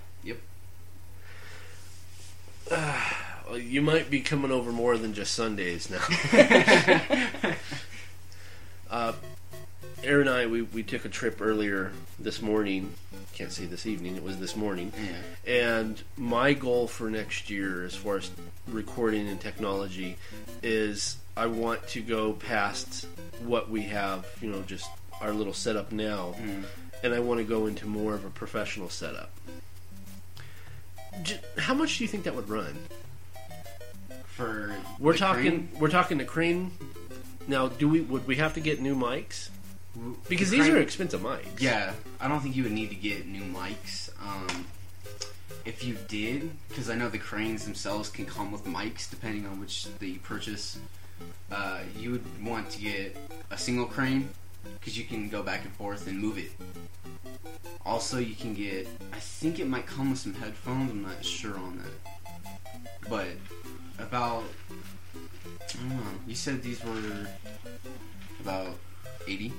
Well, you might be coming over more than just Sundays now. uh, Aaron and I, we, we took a trip earlier this morning. Can't say this evening, it was this morning. yeah. And my goal for next year, as far as recording and technology, is I want to go past what we have, you know, just our little setup now, Mm. and I want to go into more of a professional setup. How much do you think that would run? For We're talking. crane- We're talking the crane. Now, do we would we have to get new mics? Because the these are expensive mics. Yeah, I don't think you would need to get new mics. Um, if you did, because I know the cranes themselves can come with mics depending on which that you purchase. Uh, you would want to get a single crane because you can go back and forth and move it. Also, you can get. I think it might come with some headphones. I'm not sure on that, but about. I don't know. You said these were about eighty.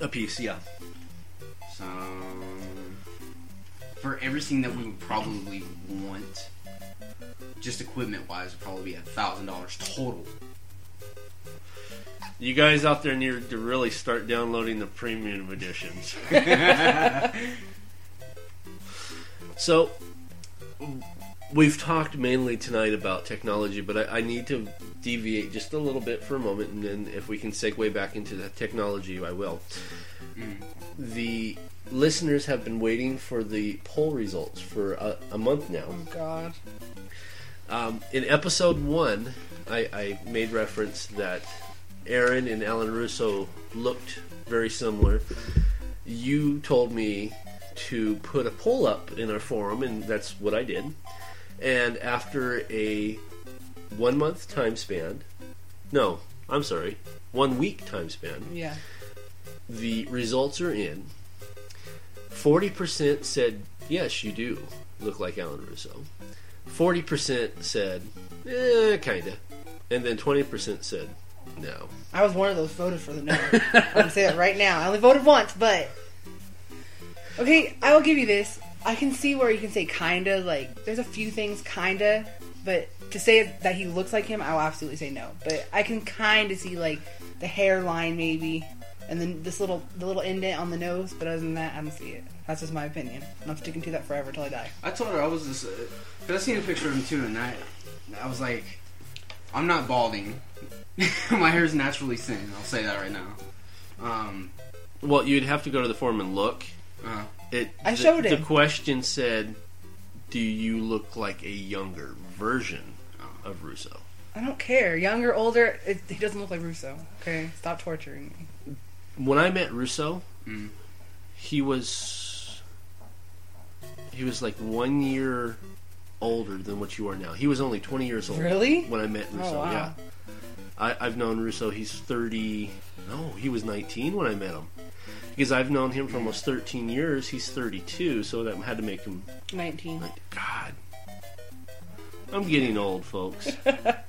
A piece. Yeah. So for everything that we would probably want, just equipment wise, would probably be a thousand dollars total. You guys out there need to really start downloading the premium editions. so, we've talked mainly tonight about technology, but I, I need to deviate just a little bit for a moment, and then if we can segue back into the technology, I will. Mm. The listeners have been waiting for the poll results for a, a month now. Oh God. Um, in episode one, I, I made reference that Aaron and Alan Russo looked very similar. You told me to put a poll up in our forum, and that's what I did. And after a one month time span, no, I'm sorry, one week time span, Yeah. the results are in. 40% said, yes, you do look like Alan Russo. 40% said, eh, kinda. And then 20% said, no. I was one of those voted for the no. I'm gonna say it right now. I only voted once, but okay, I will give you this. I can see where you can say kinda. Like, there's a few things kinda, but to say that he looks like him, I will absolutely say no. But I can kind of see like the hairline maybe, and then this little the little indent on the nose. But other than that, I don't see it. That's just my opinion. And I'm sticking to that forever till I die. I told her I was just because I seen a picture of him too, and I, I was like, I'm not balding. My hair is naturally thin. I'll say that right now. Um, Well, you'd have to go to the forum and look. uh, It, I the, showed The question said, do you look like a younger version of Russo? I don't care. Younger, older, it, he doesn't look like Russo. Okay, stop torturing me. When I met Russo, Mm. he was he was like one year older than what you are now. He was only 20 years old. Really? When I met Russo, Oh, wow. yeah. I, I've known Russo. He's 30. No, he was 19 when I met him. Because I've known him for almost 13 years. He's 32, so that had to make him 19. like God. I'm getting old, folks. but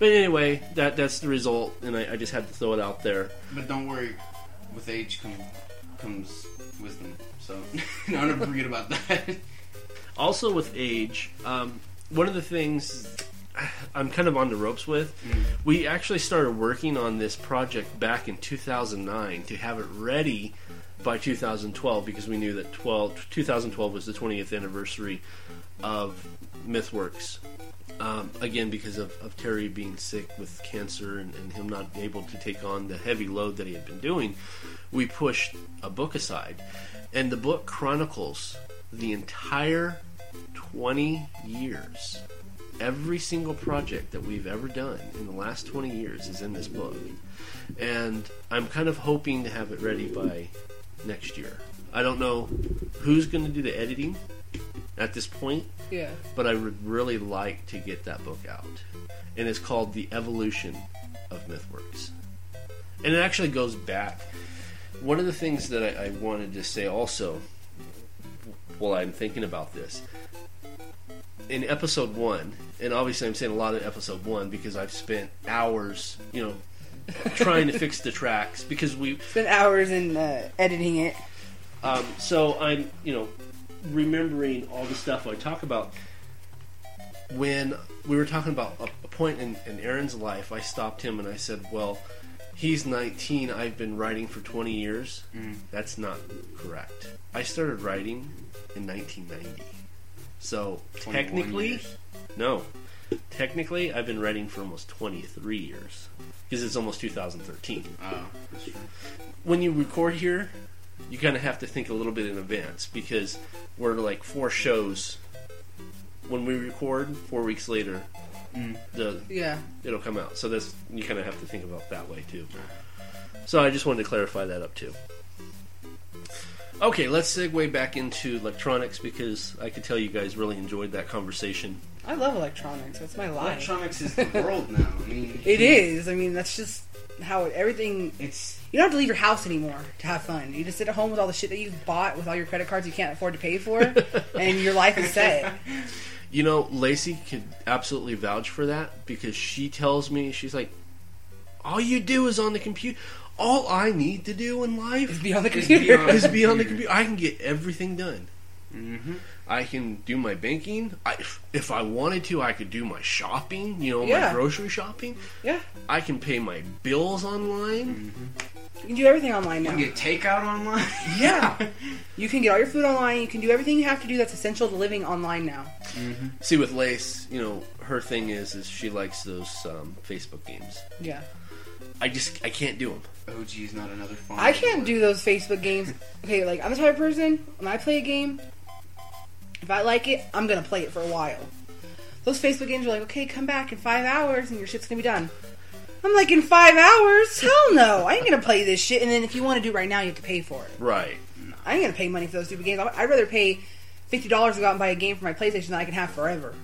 anyway, that that's the result, and I, I just had to throw it out there. but don't worry, with age come, comes wisdom. So don't forget about that. Also, with age, um, one of the things I'm kind of on the ropes with, we actually started working on this project back in 2009 to have it ready by 2012 because we knew that 12, 2012 was the 20th anniversary of MythWorks. Um, again, because of, of Terry being sick with cancer and, and him not able to take on the heavy load that he had been doing, we pushed a book aside. And the book chronicles the entire 20 years. Every single project that we've ever done in the last 20 years is in this book. And I'm kind of hoping to have it ready by next year. I don't know who's going to do the editing at this point, Yeah. but I would really like to get that book out. And it's called The Evolution of Mythworks. And it actually goes back. One of the things that I, I wanted to say also while I'm thinking about this in episode one, and obviously I'm saying a lot of episode one because I've spent hours, you know, trying to fix the tracks because we Spent hours in uh, editing it. um, so I'm, you know, remembering all the stuff I talk about. When we were talking about a, a point in, in Aaron's life, I stopped him and I said, "Well, he's 19. I've been writing for 20 years. That's not correct. I started writing in 1990. So technically, years. no, technically, I've been writing for almost 23 years because it's almost 2013." Oh, ah, that's true. when you record here, you kind of have to think a little bit in advance because we're like four shows. When we record, four weeks later, mm. the Yeah. it'll come out. So this you kind of have to think about that way too. Ah. So I just wanted to clarify that up too. Okay, let's segue back into electronics because I could tell you guys really enjoyed that conversation. I love electronics. That's my life. Electronics is the world now. I mean, It is. I mean, that's just how it, everything. It's You don't have to leave your house anymore to have fun. You just sit at home with all the shit that you've bought with all your credit cards you can't afford to pay for, and your life is set. You know, Lacey could absolutely vouch for that because she tells me she's like, all you do is on the computer. All I need to do in life is Be on the Just computer. be on- is be on the computer. I can get everything done. hmm I can do my banking. I, if I wanted to, I could do my shopping. You know, my grocery shopping. yeah, I can pay my bills online. you can do everything online you now. can get takeout online. Yeah, you can get all your food online. You can do everything you have to do that's essential to living online now. See, with Lace, you know, her thing is is she likes those um, Facebook games. Yeah, I just I can't do them. Oh, geez, not another phone. I can't do those Facebook games. Okay, like I'm the type of person when I play a game, if I like it, I'm gonna play it for a while. Those Facebook games are like, okay, come back in five hours and your shit's gonna be done. I'm like, in five hours? Hell no! I ain't gonna play this shit. And then if you want to do it right now, you have to pay for it. Right. I ain't gonna pay money for those stupid games. I'd rather pay fifty dollars to go out and buy a game for my PlayStation that I can have forever.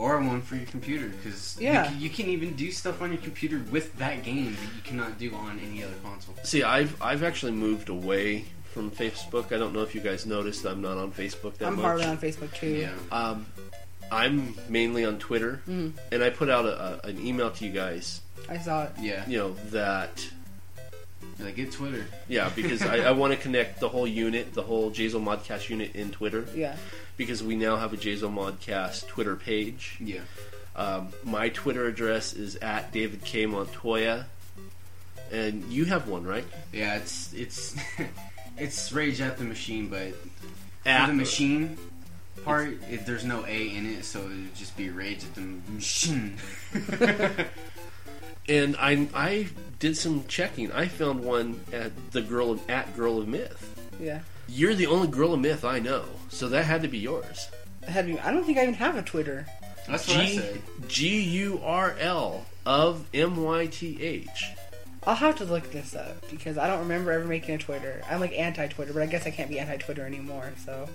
Or one for your computer, because Yeah. you, can, you can even do stuff on your computer with that game that you cannot do on any other console. See, I've I've actually moved away from Facebook. I don't know if you guys noticed. I'm not on Facebook that I'm much. hardly on Facebook too. Yeah. Um, I'm mainly on Twitter, Mhm. and I put out a, a, an email to you guys. I saw it. Yeah. You know that. Like, get Twitter. Yeah, because I, I want to connect the whole unit, the whole Jazel Modcast unit in Twitter, Yeah. Because we now have a Jazel Modcast Twitter page. Yeah. Um, my Twitter address is at David K Montoya, and you have one, right? Yeah, it's it's it's Rage at the Machine, but At the machine part, it, there's no A in it, so it would just be Rage at the Machine. And I I did some checking. I found one at the girl of, at Girl of Myth. Yeah. You're the only Girl of Myth I know, so that had to be yours. I, had to, I don't think I even have a Twitter. That's what I G said. G U R L of M Y T H. I'll have to look this up because I don't remember ever making a Twitter. I'm like anti-Twitter, but I guess I can't be anti-Twitter anymore. So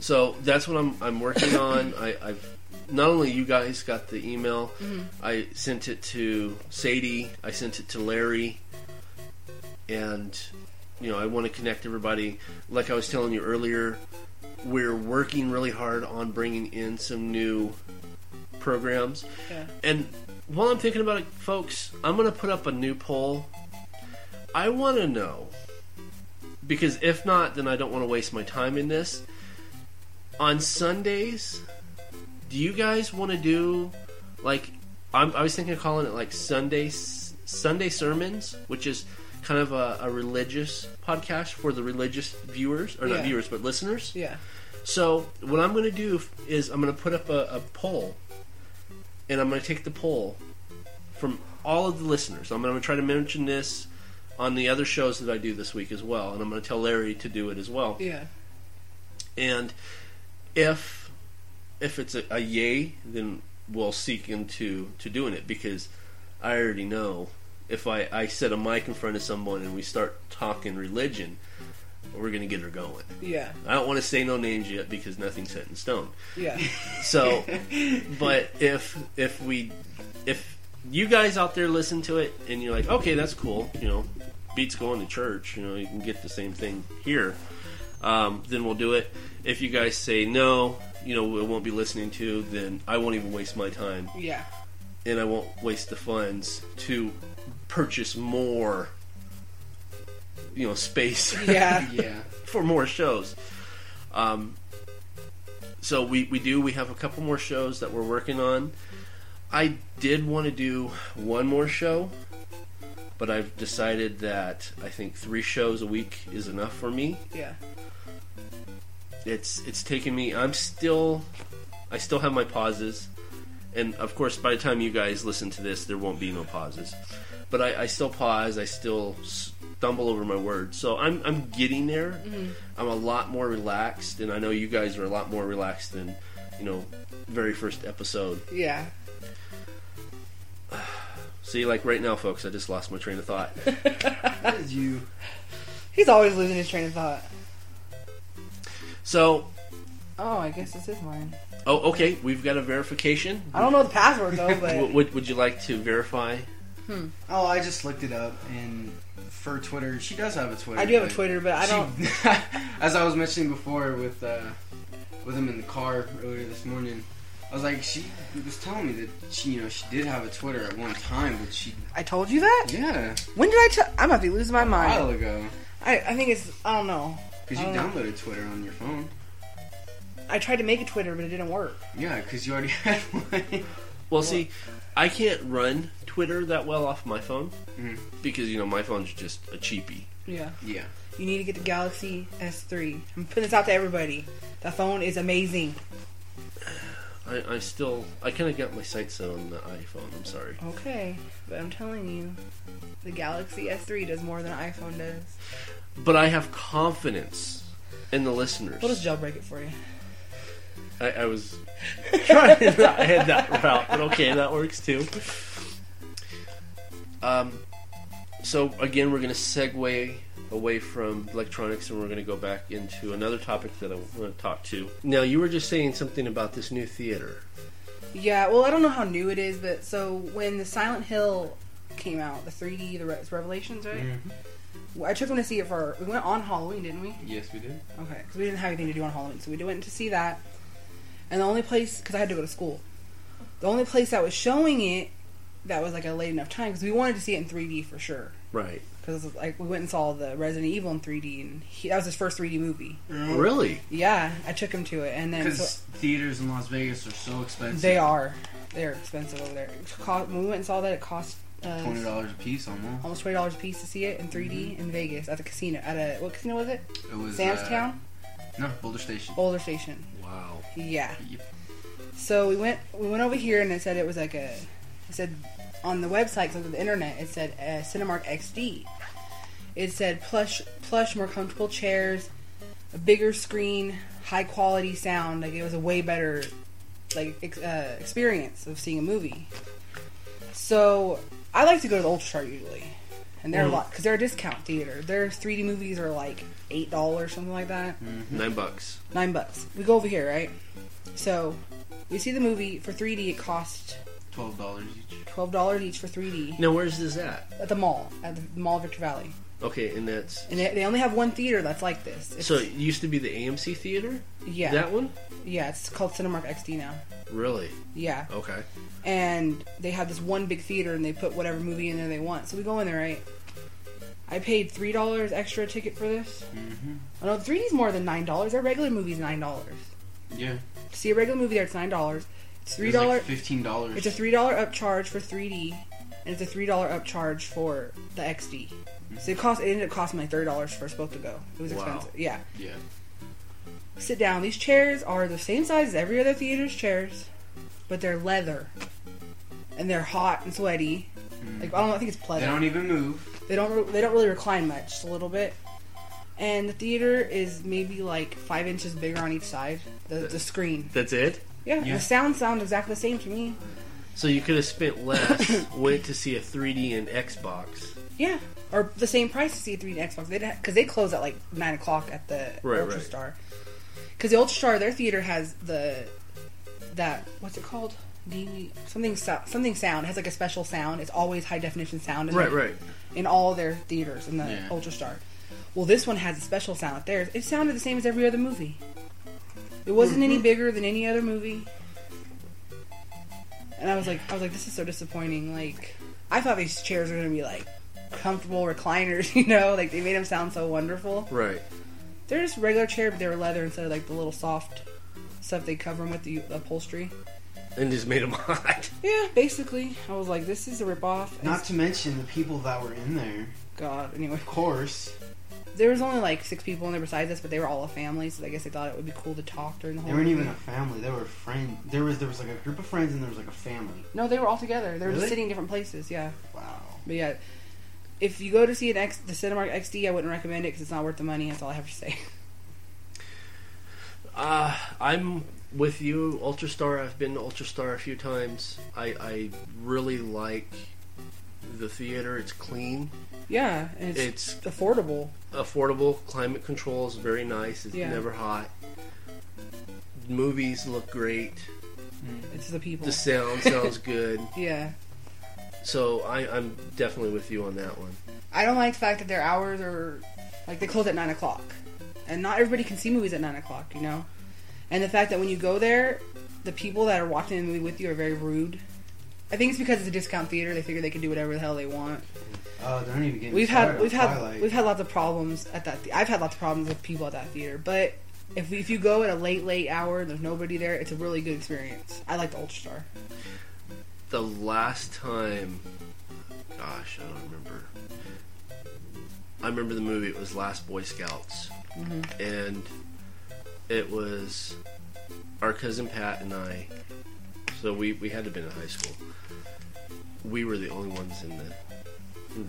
So that's what I'm I'm working on. I, I've not only you guys got the email, mm-hmm. I sent it to Sadie, I sent it to Larry, and you know I want to connect everybody. Like I was telling you earlier, we're working really hard on bringing in some new programs. yeah. And while I'm thinking about it, folks, I'm going to put up a new poll. I want to know, because if not, then I don't want to waste my time in this. On Sundays, do you guys want to do like I'm, I was thinking of calling it like Sunday Sunday sermons, which is kind of a, a religious podcast for the religious viewers or not Yeah. viewers but listeners. Yeah. So what I'm going to do is I'm going to put up a, a poll, and I'm going to take the poll from all of the listeners. I'm going to try to mention this on the other shows that I do this week as well, and I'm going to tell Larry to do it as well. Yeah. And if if it's a, a yay, then we'll seek into to doing it because I already know if I, I set a mic in front of someone and we start talking religion, we're going to get her going. Yeah. I don't want to say no names yet because nothing's set in stone. Yeah. So, but if if we if you guys out there listen to it and you're like, okay, that's cool, you know, beats going to church, you know, you can get the same thing here. Um, then we'll do it. If you guys say no, you know, we won't be listening to, then I won't even waste my time Yeah. and I won't waste the funds to purchase more, you know, space Yeah. Yeah. for more shows. Um, so we, we do we have a couple more shows that we're working on. I did want to do one more show, but I've decided that I think three shows a week is enough for me. Yeah. It's it's taken me. I'm still I still have my pauses, and of course by the time you guys listen to this, there won't be no pauses. But I, I still pause. I still stumble over my words. So I'm I'm getting there. Mm-hmm. I'm a lot more relaxed, and I know you guys are a lot more relaxed than you know very first episode. Yeah. See, like right now, folks, I just lost my train of thought. That is you. He's always losing his train of thought. So, Oh, I guess this is mine. oh, okay, we've got a verification. I don't know the password though, but would would you like to verify? Oh, I just looked it up, and for Twitter, she does have a Twitter. I do have a Twitter, but I don't. as I was mentioning before with uh, with him in the car earlier this morning, I was like, she was telling me that she, you know, she did have a Twitter at one time, but she, I told you that. yeah, When did I tell? I might be losing my mind. a while ago, I, I think it's. I don't know. because you downloaded Twitter on your phone. I tried to make a Twitter, but it didn't work. Yeah, because you already had one. Well, see, I can't run Twitter that well off my phone Mhm. because you know my phone's just a cheapie. Yeah. yeah, You need to get the Galaxy S3. I'm putting this out to everybody. The phone is amazing. I, I still I kind of got my sights set on the iPhone. I'm sorry, Okay, but I'm telling you, the Galaxy S3 does more than an iPhone does. but I have confidence in the listeners. We'll just jailbreak it for you. I, I was trying to not head that route, but okay, that works too. Um, so again, we're going to segue away from electronics and we're going to go back into another topic that I want to talk to. Now, you were just saying something about this new theater. Yeah, well, I don't know how new it is, but so when the Silent Hill came out, the 3D, the Re- Revelations, right? Well, I took them to see it for. We went on Halloween, didn't we? Yes, we did. Okay, because we didn't have anything to do on Halloween, so we went to see that. And the only place, because I had to go to school, the only place that was showing it that was like a late enough time because we wanted to see it in 3D for sure. Right. Because like we went and saw the Resident Evil in 3D, and he, that was his first 3D movie. Really? Yeah, I took him to it, and then Because so, theaters in Las Vegas are so expensive. they are they're expensive over there. Cost, when we went and saw that, it cost uh, twenty dollars a piece almost. almost twenty dollars a piece to see it in 3D Mm-hmm. in Vegas at the casino. At a what casino was it? It was Sam's uh, Town, No, Boulder Station. Boulder Station. Wow. Yeah. Yep. So we went we went over here and it said it was like a it said on the website so the internet it said uh, Cinemark XD. It said plush plush more comfortable chairs, a bigger screen, high quality sound. Like it was a way better like ex- uh, experience of seeing a movie. So I like to go to the Ultrastar usually, and they're a lot because they're a discount theater. Their 3D movies are like eight dollars something like that Nine bucks. nine bucks. We go over here, right? So we see the movie for 3D. It cost Twelve dollars each. twelve dollars each for 3D Now, where's this at? at the mall at the Mall of Victor Valley, Okay, and that's. and they, they only have one theater that's like this. It's, So it used to be the AMC theater? yeah, That one? yeah, it's called Cinemark XD now. Really? Yeah, Okay. and they have this one big theater, and they put whatever movie in there they want. So we go in there, right? I paid three dollars extra a ticket for this. Mm-hmm. Oh no, 3D's more than nine dollars. Their regular movie's nine dollars. Yeah. To see a regular movie there, it's nine dollars. Three dollars. Like Fifteen dollars. It's a three dollar upcharge for 3D, and it's a three dollar upcharge for the XD. Mm-hmm. So it cost. It ended up costing like thirty dollars for us both to go. It was Wow. expensive. Yeah. Yeah. Sit down. These chairs are the same size as every other theater's chairs, but they're leather, and they're hot and sweaty. Mm-hmm. Like I don't know. I think it's pleasant. They don't even move. They don't. re- They don't really recline much. Just a little bit. And the theater is maybe like five inches bigger on each side. The, the screen. That's it? Yeah, Yeah. The sound sound exactly the same to me. So you could have spent less, went to see a 3D and Xbox. Yeah, or the same price to see a 3D Xbox. They because they close at like nine o'clock at the Right, Ultra right. Star. Because the Ultra Star, their theater has the that what's it called? The something so, something sound it has like a special sound. It's always high definition sound. in Right, there- right. In all their theaters in the Yeah. Ultra Star. Well, this one has a special sound at theirs. It sounded the same as every other movie. It wasn't any mm-hmm. bigger than any other movie. And I was like, I was like, this is so disappointing. Like, I thought these chairs were gonna be like comfortable recliners, you know, like they made them sound so wonderful. Right. They're just regular chair, but they were leather instead of like the little soft stuff they cover them with the upholstery. And just made them hot. Yeah, basically, I was like, this is a ripoff. Not to mention the people that were in there. God. Anyway, Of course. There was only like six people in there besides us, but they were all a family, so I guess they thought it would be cool to talk during the whole. They weren't movie. even a family. They were a friend. There was there was like a group of friends and there was like a family. No, they were all together. They were Really? just sitting in different places. Yeah, Wow. but yeah. If you go to see an X, the Cinemark XD, I wouldn't recommend it because it's not worth the money. That's all I have to say. Uh, I'm with you, Ultrastar. I've been to Ultrastar a few times. I, I really like the theater. It's clean, Yeah, it's, It's- affordable. affordable, climate control is very nice. It's Yeah. never hot. Movies look great. Mm, it's the people. The sound sounds good. yeah, So I, I'm definitely with you on that one. I don't like the fact that their hours are like they close at nine o'clock, and not everybody can see movies at nine o'clock. You know, and the fact that when you go there, the people that are watching the movie with you are very rude. I think it's because it's a discount theater. They figure they can do whatever the hell they want. Oh, they're not even getting. We've had we've had Twilight. we've had lots of problems at that. The- I've had lots of problems with people at that theater, but if if you go at a late late hour and there's nobody there, it's a really good experience. I like the Ultrastar. The last time, gosh, I don't remember. I remember the movie. It was Last Boy Scouts, mm-hmm. and it was our cousin Pat and I. So we we had to have been in high school. We were the only ones in the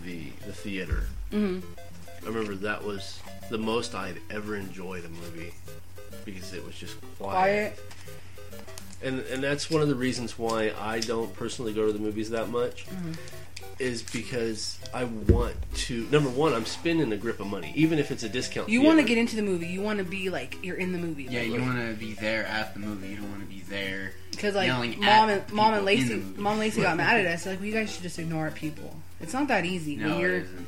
the the theater. Mhm. I remember that was the most I'd ever enjoyed a movie because it was just Quiet. and and that's one of the reasons why I don't personally go to the movies that much. Is because I want to. Number one, I'm spending a grip of money, even if it's a discount. You want to get into the movie. You want to be like you're in the movie. Yeah, you want to be there at the movie. You don't want to be there. Because like yelling mom at and mom and people Lacey, mom and Lacey got mad at us. Like, well, you guys should just ignore people. It's not that easy. No, when it you're isn't.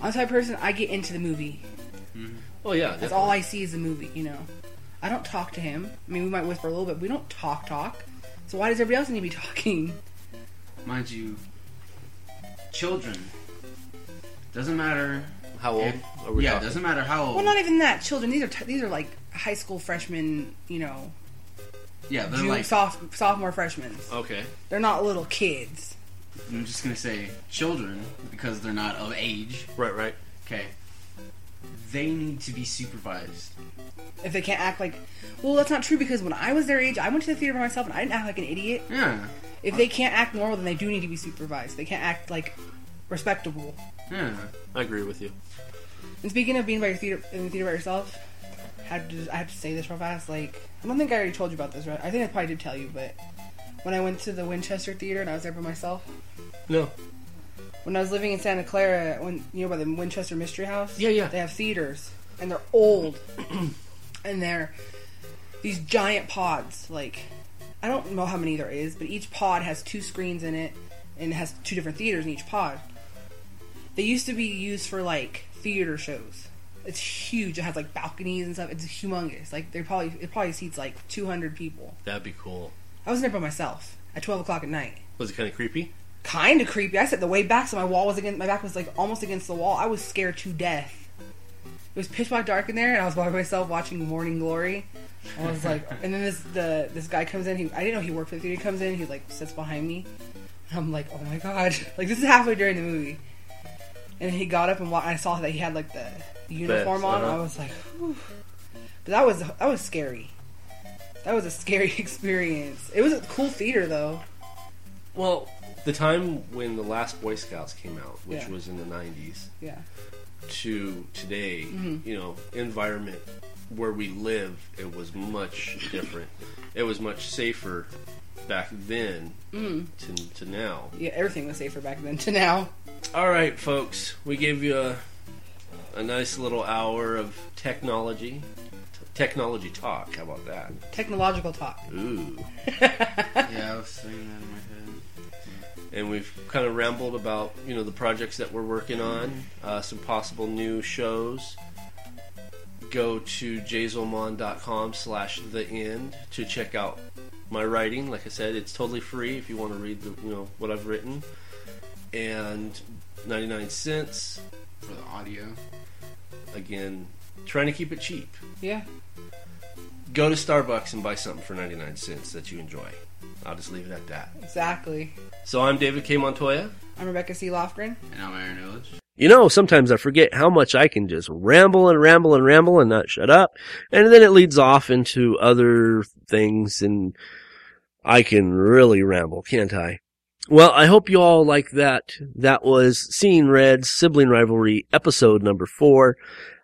I'm the type of person, I get into the movie. Mm-hmm. Oh yeah, That's all I see is the movie. You know, I don't talk to him. I mean, we might whisper a little bit. But we don't talk talk. So why does everybody else need to be talking? Mind you, children. Doesn't matter. How old if- are we yeah, talking? doesn't matter how old. Well, not even that. Children. These are t- these are like high school freshmen. You know, yeah, they're June, like. soph- sophomore freshmen. Okay. They're not little kids. I'm just gonna say children because they're not of age. Right, right. Okay. They need to be supervised. If they can't act like, well, that's not true because when I was their age, I went to the theater by myself and I didn't act like an idiot. Yeah. If they can't act normal, then they do need to be supervised. They can't act like respectable. Yeah. I agree with you. And speaking of being by your theater in the theater by yourself, I have to say this real fast. Like I don't think I already told you about this, right? I think I probably did tell you, but when I went to the Winchester Theater and I was there by myself, No. when I was living in Santa Clara, when you know by the Winchester Mystery House, Yeah, yeah. they have theaters and they're old, and they're these giant pods. Like I don't know how many there is, but each pod has two screens in it, and it has two different theaters in each pod. They used to be used for like theater shows. It's huge. It has like balconies and stuff. It's humongous. Like they probably it probably seats like 200 people. That'd be cool. I was there by myself at 12 o'clock at night. Was it kind of creepy? Kind of creepy. I sat the way back, so my wall was against my back was like almost against the wall. I was scared to death. It was pitch black dark in there, and I was by myself watching Morning Glory. And I was like, and then this the this guy comes in. He I didn't know he worked for the theater. He comes in. He like sits behind me. And I'm like, oh my god! Like this is halfway during the movie. And he got up and wa- I saw that he had like the uniform Vest, on. uh-huh. I was like, Whew. but that was that was scary. That was a scary experience. It was a cool theater though. Well, the time when the last Boy Scouts came out, which Yeah. was in the '90s, Yeah. To today, Mm-hmm. you know, environment where we live, it was much different. It was much safer back then Mm. to, to now. Yeah, everything was safer back then to now. All right, folks, we gave you a, a nice little hour of technology. T- technology talk. How about that? Technological talk. Ooh. Yeah, I was saying that in my head. And we've kind of rambled about you know the projects that we're working on, uh, some possible new shows. Go to jazelmon.com slash the end to check out my writing. Like I said, it's totally free if you want to read the you know what I've written. And 99 cents. For the audio. Again, trying to keep it cheap. Yeah. Go to Starbucks and buy something for 99 cents that you enjoy. I'll just leave it at that. Exactly. So I'm David K. Montoya. I'm Rebecca C. Lofgren. And I'm Aaron Illich. You know, sometimes I forget how much I can just ramble and ramble and ramble and not shut up. And then it leads off into other things and I can really ramble, can't I? Well, I hope you all like that. That was Seeing Red Sibling Rivalry episode number four.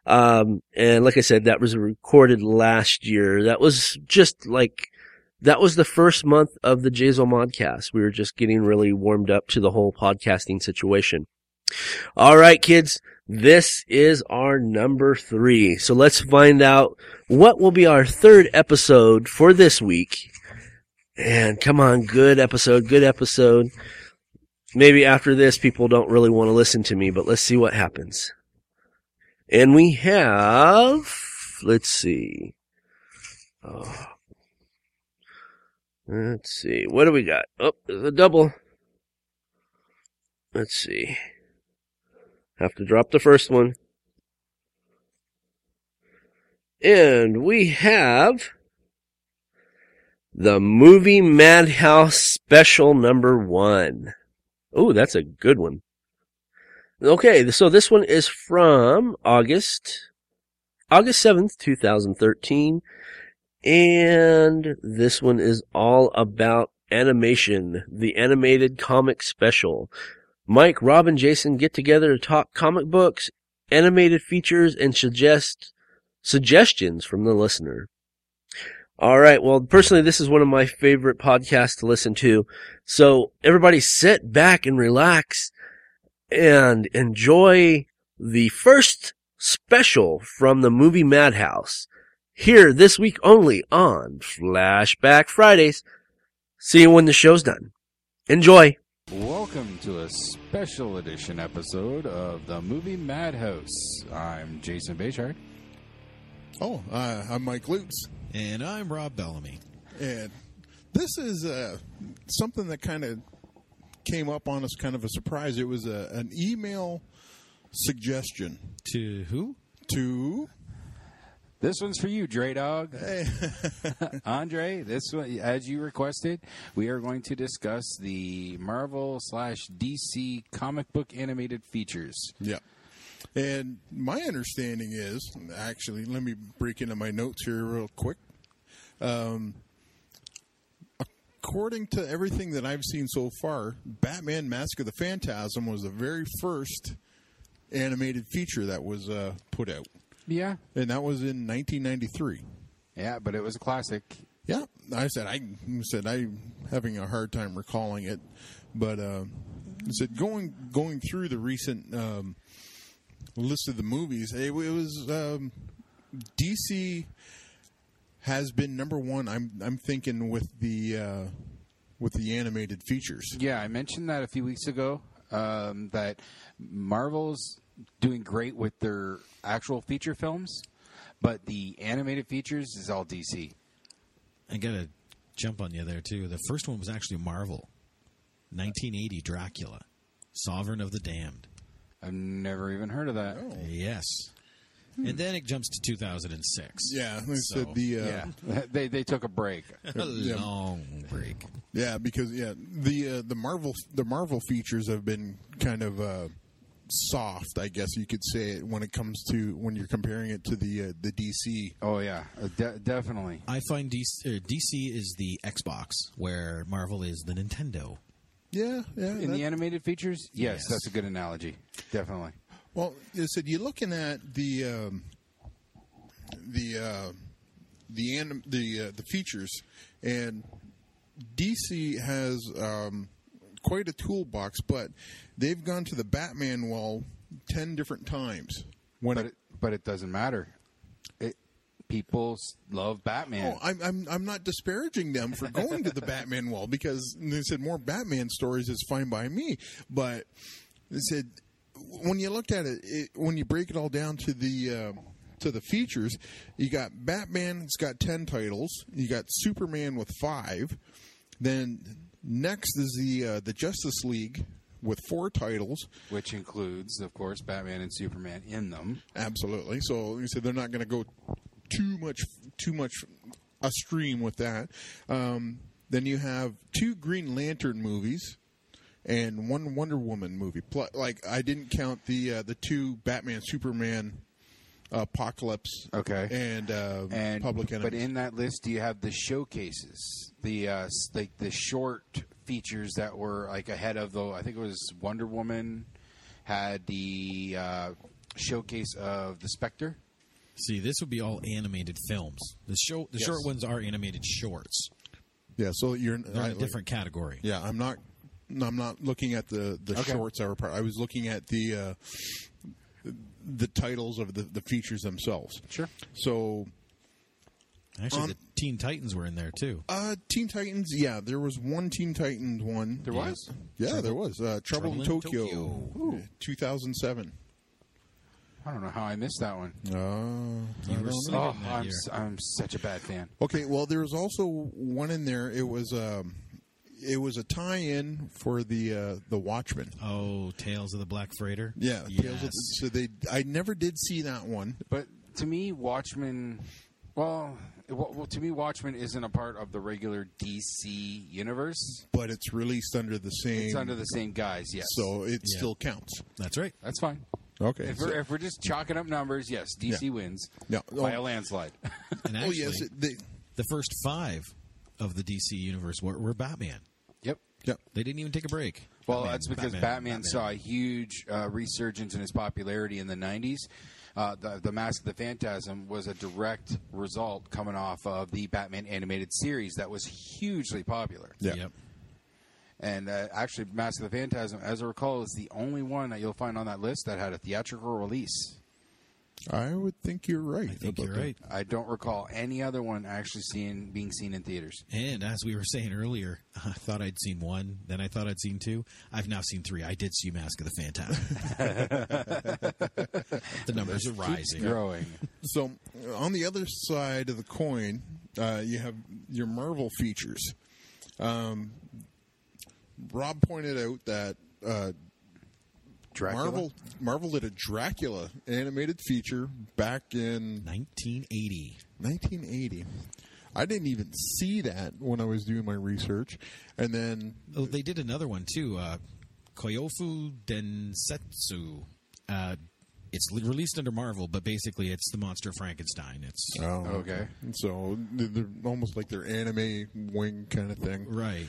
Um, and like I said, that was recorded last year. That was just like, that was the first month of the Jazel Modcast. We were just getting really warmed up to the whole podcasting situation. All right, kids. This is our number three. So let's find out what will be our third episode for this week. And come on, good episode, good episode. Maybe after this, people don't really want to listen to me, but let's see what happens. And we have, let's see. Oh. Let's see. What do we got? Oh, there's a double. Let's see. Have to drop the first one. And we have the movie Madhouse special number one. Oh, that's a good one. Okay, so this one is from August, August 7th, 2013. And this one is all about animation, the animated comic special. Mike, Rob, and Jason get together to talk comic books, animated features, and suggest suggestions from the listener. All right. Well, personally, this is one of my favorite podcasts to listen to. So everybody sit back and relax and enjoy the first special from the movie Madhouse here this week only on Flashback Fridays. See you when the show's done. Enjoy. Welcome to a special edition episode of the movie Madhouse. I'm Jason Bechard. Oh, uh, I'm Mike Lutz, And I'm Rob Bellamy. and this is uh, something that kind of came up on us, kind of a surprise. It was a, an email suggestion To who? to This one's for you, Dre Dog. Hey. Andre, this one, as you requested, we are going to discuss the Marvel slash DC comic book animated features. yeah. And my understanding is, actually, let me break into my notes here real quick. Um, according to everything that I've seen so far, Batman: Mask of the Phantasm was the very first animated feature that was uh, put out, Yeah, and that was in 1993. yeah, but it was a classic. Yeah, I said I said I'm having a hard time recalling it, but uh, I said going going through the recent um, list of the movies, it, it was um, DC has been number one. I'm I'm thinking with the uh, with the animated features. Yeah, I mentioned that a few weeks ago. Um, that Marvel's doing great with their actual feature films, but the animated features is all DC. I got to jump on you there, too. The first one was actually Marvel 1980 Dracula, Sovereign of the Damned. I've never even heard of that. Yes. And then it jumps to 2006. Yeah, they So, said the uh, Yeah, they they took a break. A long break. Yeah, because yeah, the uh, the Marvel the Marvel features have been kind of uh, soft, I guess you could say, it when it comes to when you're comparing it to the uh, the DC. Oh yeah, uh, de- definitely. I find DC, uh, DC is the Xbox, where Marvel is the Nintendo. Yeah, yeah. In that- the animated features, yes, Yes. that's a good analogy. Definitely. well, I said you're looking at the um, the uh, the anim- the uh, the features, and DC has um, quite a toolbox, but they've gone to the Batman wall ten different times. When But it, but it doesn't matter. It, people love Batman. Oh, I'm, I'm I'm not disparaging them for going to the Batman wall because they said more Batman stories is fine by me. But they said when you looked at it, it when you break it all down to the uh, to the features, you got Batman. It's got ten titles. You got Superman with five. Then next is the uh, the Justice League with four titles. which includes, of course, Batman and Superman in them. Absolutely. So you said they're not going to go too much too much a stream with that. Um, then you have two Green Lantern movies and one Wonder Woman movie. Like I didn't count the uh, the two Batman Superman Apocalypse Okay. and, uh, And Public Enemy. but in that list, do you have the showcases, the uh, s- like the short features that were like ahead of the. I think it was Wonder Woman had the uh, showcase of the Spectre. See, this would be all animated films. The show, the Yes. short ones are animated shorts. yeah, so you're They're in a different category. Yeah, I'm not. no, I'm not looking at the the Okay. shorts that were part. I was looking at the uh, the titles of the the features themselves. Sure. So Actually, Um, the Teen Titans were in there too. Uh, Teen Titans. Yeah, there was one Teen Titans one. There was. Yeah, there was. Uh, Trouble, in Tokyo, Tokyo. 2007. I don't know how I missed that one. Uh, You I were don't sleeping know. Oh, that I'm year. s- I'm such a bad fan. Okay, well, there was also one in there. It was um, it was a tie-in for the uh, the Watchmen. Oh, Tales of the Black Freighter. Yeah, yes. Tales of the- so they. I never did see that one. But to me, Watchmen. Well, well, to me, Watchmen isn't a part of the regular DC universe. but it's released under the same. It's under the same guys. Yes. so it Yeah. still counts. That's right. that's fine. Okay. If so- we're, if we're just chalking up numbers, yes, DC Yeah. wins yeah. by Oh, a landslide. And oh actually, yes, it, they, the first five of the DC universe were, were Batman. Yep. They didn't even take a break. Well, Batman, that's because Batman, saw a huge uh, resurgence in his popularity in the '90s. Uh, the, the Mask of the Phantasm was a direct result coming off of the Batman animated series that was hugely popular. Yeah. Yep. And uh, actually, Mask of the Phantasm, as I recall, is the only one that you'll find on that list that had a theatrical release. I would think you're right. I think you're that. right. I don't recall any other one actually seeing being seen in theaters. And as we were saying earlier, I thought I'd seen one, then I thought I'd seen two. I've now seen three. I did see Mask of the Phantasm. the numbers are rising. Growing. So on the other side of the coin, uh, you have your Marvel features. Um, Rob pointed out that uh, Dracula? Marvel Marvel did a Dracula animated feature back in 1980. 1980. I didn't even see that when I was doing my research, and then Oh, they did another one too. Uh, Kyofu Densetsu. Uh, it's released under Marvel, but basically it's the monster Frankenstein. It's oh, Okay. So they're they're almost like their anime wing kind of thing. right.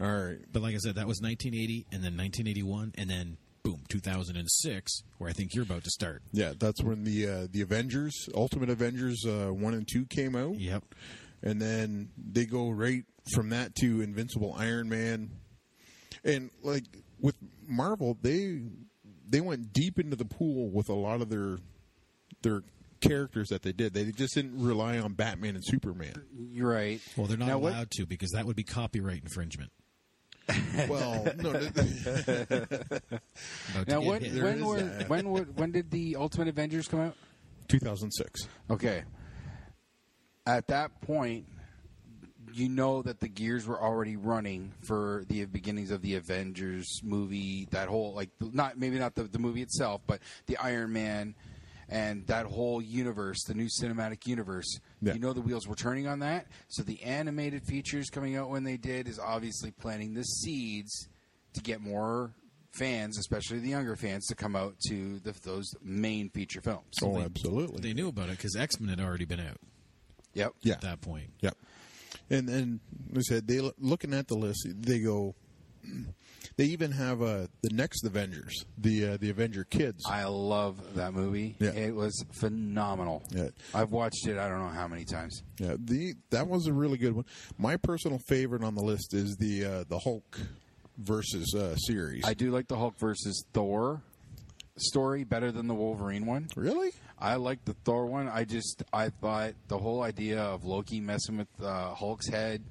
All right. But like I said, that was 1980, and then 1981, and then boom, 2006, where I think you're about to start. Yeah, that's when the uh, the Avengers, Ultimate Avengers uh, one and two came out. Yep. and then they go right from that to Invincible Iron Man, and like with Marvel, they they went deep into the pool with a lot of their their characters that they did. They just didn't rely on Batman and Superman. You're right. Well, they're not Now, what- allowed to because that would be copyright infringement. Well, no, th- About to Now, get when hit. were, that. when were, when did the Ultimate Avengers come out? 2006. Okay. At that point, you know that the gears were already running for the beginnings of the Avengers movie. That whole like not maybe not the the movie itself, but the Iron Man and that whole universe, the new cinematic universe. Yeah. You know the wheels were turning on that. So the animated features coming out when they did is obviously planting the seeds to get more fans, especially the younger fans, to come out to the, those main feature films. Oh, absolutely. They knew about it because X Men had already been out Yep. yeah, at that point. Yep. And and they said they looking at the list, they go. They even have uh, the next Avengers, the uh, the Avenger Kids. I love that movie. Yeah. It was phenomenal. Yeah. I've watched it I don't know how many times. Yeah, the that was a really good one. My personal favorite on the list is the uh, the Hulk versus uh, series. I do like the Hulk versus Thor story better than the Wolverine one. really? I like the Thor one. I just I thought the whole idea of Loki messing with uh, Hulk's head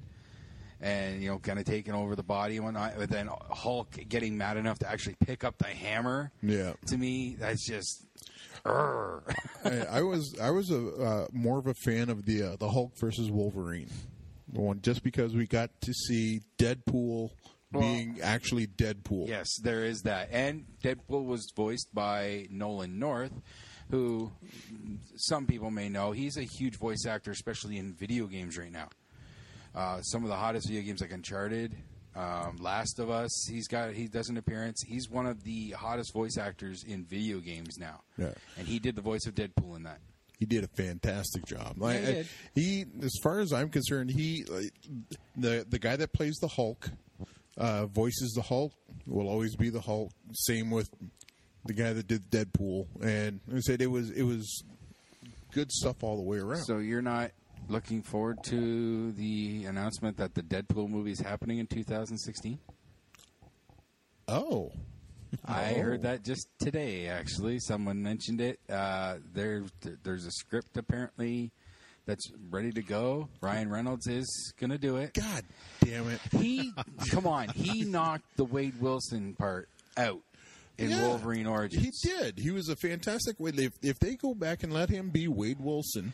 and you know kind of taking over the body and whatnot, but then Hulk getting mad enough to actually pick up the hammer. Yeah. To me, that's just. I, I was I was a uh, more of a fan of the uh, the Hulk versus Wolverine the one just because we got to see Deadpool being actually Deadpool. Yes, there is that. And Deadpool was voiced by Nolan North, who some people may know. He's a huge voice actor, especially in video games right now. Uh, some of the hottest video games like Uncharted, um, Last of Us. He's got he does an appearance. He's one of the hottest voice actors in video games now. Yeah. and he did the voice of Deadpool in that. He did a fantastic job. Like, he did. he, as far as I'm concerned, he like, the the guy that plays the Hulk, uh, voices the Hulk, will always be the Hulk. Same with the guy that did Deadpool, and I said it was it was good stuff all the way around. So you're not looking forward to the announcement that the Deadpool movie is happening in 2016? oh, I Oh. heard that just today. Actually, someone mentioned it. Uh, there, there's a script apparently that's ready to go. Ryan Reynolds is going to do it. God damn it! He, come on, he knocked the Wade Wilson part out in Yeah, Wolverine Origins. He did. He was a fantastic. Wade. If if they go back and let him be Wade Wilson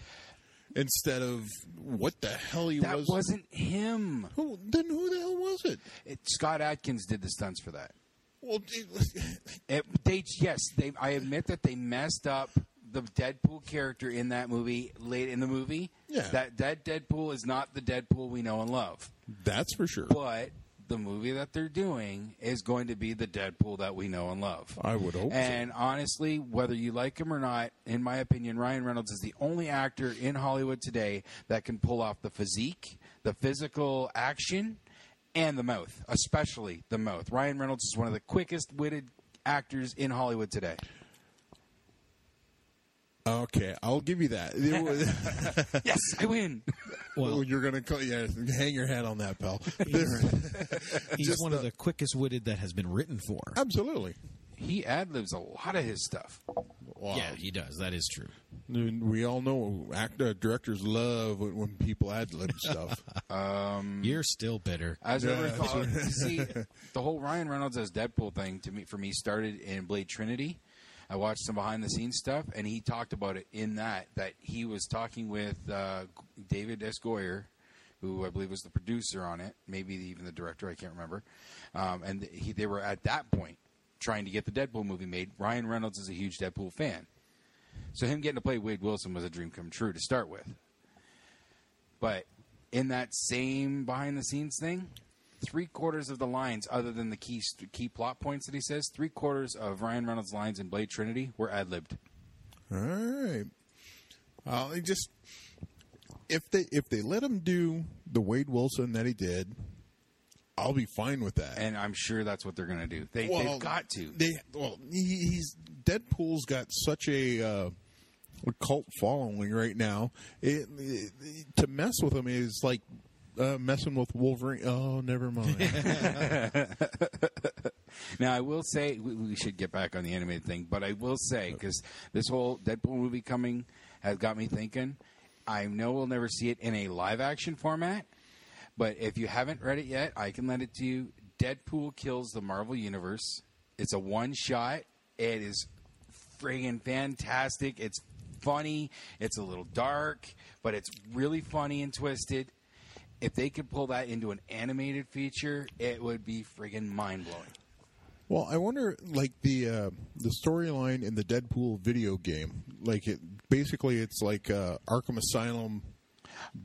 instead of what the hell he That was, That wasn't him. Who, then who the hell was it? It, Scott Adkins did the stunts for that. Well, It, they yes, they. I admit that they messed up the Deadpool character in that movie late in the movie. Yeah. that that Deadpool is not the Deadpool we know and love. that's for sure. But the movie that they're doing is going to be the Deadpool that we know and love. I would hope so. And honestly, whether you like him or not, in my opinion, Ryan Reynolds is the only actor in Hollywood today that can pull off the physique, the physical action, and the mouth, especially the mouth. Ryan Reynolds is one of the quickest witted actors in Hollywood today. Okay, I'll give you that. Yes, I win. well, Well, you're gonna call, yeah, hang your hat on that, pal. he's just one of the- the quickest witted that has been written for. Absolutely. He ad libs a lot of his stuff. Wow. Yeah, he does. That is true. We all know actor directors love when, when people ad lib stuff. Um, you're still bitter. As Yeah, ever thought, see, the whole Ryan Reynolds as Deadpool thing to me for me started in Blade Trinity. I watched some behind the scenes stuff, and he talked about it in that that he was talking with uh, David S. Goyer, who I believe was the producer on it, maybe even the director. I can't remember. Um, and he, they were at that point trying to get the Deadpool movie made. Ryan Reynolds is a huge Deadpool fan, so him getting to play Wade Wilson was a dream come true to start with. But in that same behind the scenes thing, three quarters of the lines, other than the key key plot points that he says, three quarters of Ryan Reynolds' lines in Blade Trinity were ad libbed. All right. Uh, they just if they if they let him do the Wade Wilson that he did, I'll be fine with that. And I'm sure that's what they're going to do. They, Well, they've got to. They well, he, he's Deadpool's got such a, uh, cult following right now. It, it- to mess with him is like uh, messing with Wolverine. Oh, never mind. Now, I will say we, we should get back on the animated thing, but I will say because this whole Deadpool movie coming has got me thinking. I know we'll never see it in a live action format, but if you haven't read it yet, I can lend it to you. Deadpool kills the Marvel Universe. It's a one shot. It is friggin' fantastic. It's funny. It's a little dark, but it's really funny and twisted. If they could pull that into an animated feature, it would be friggin' mind blowing. Well, I wonder, like the uh, the storyline in the Deadpool video game, like it basically it's like uh, Arkham Asylum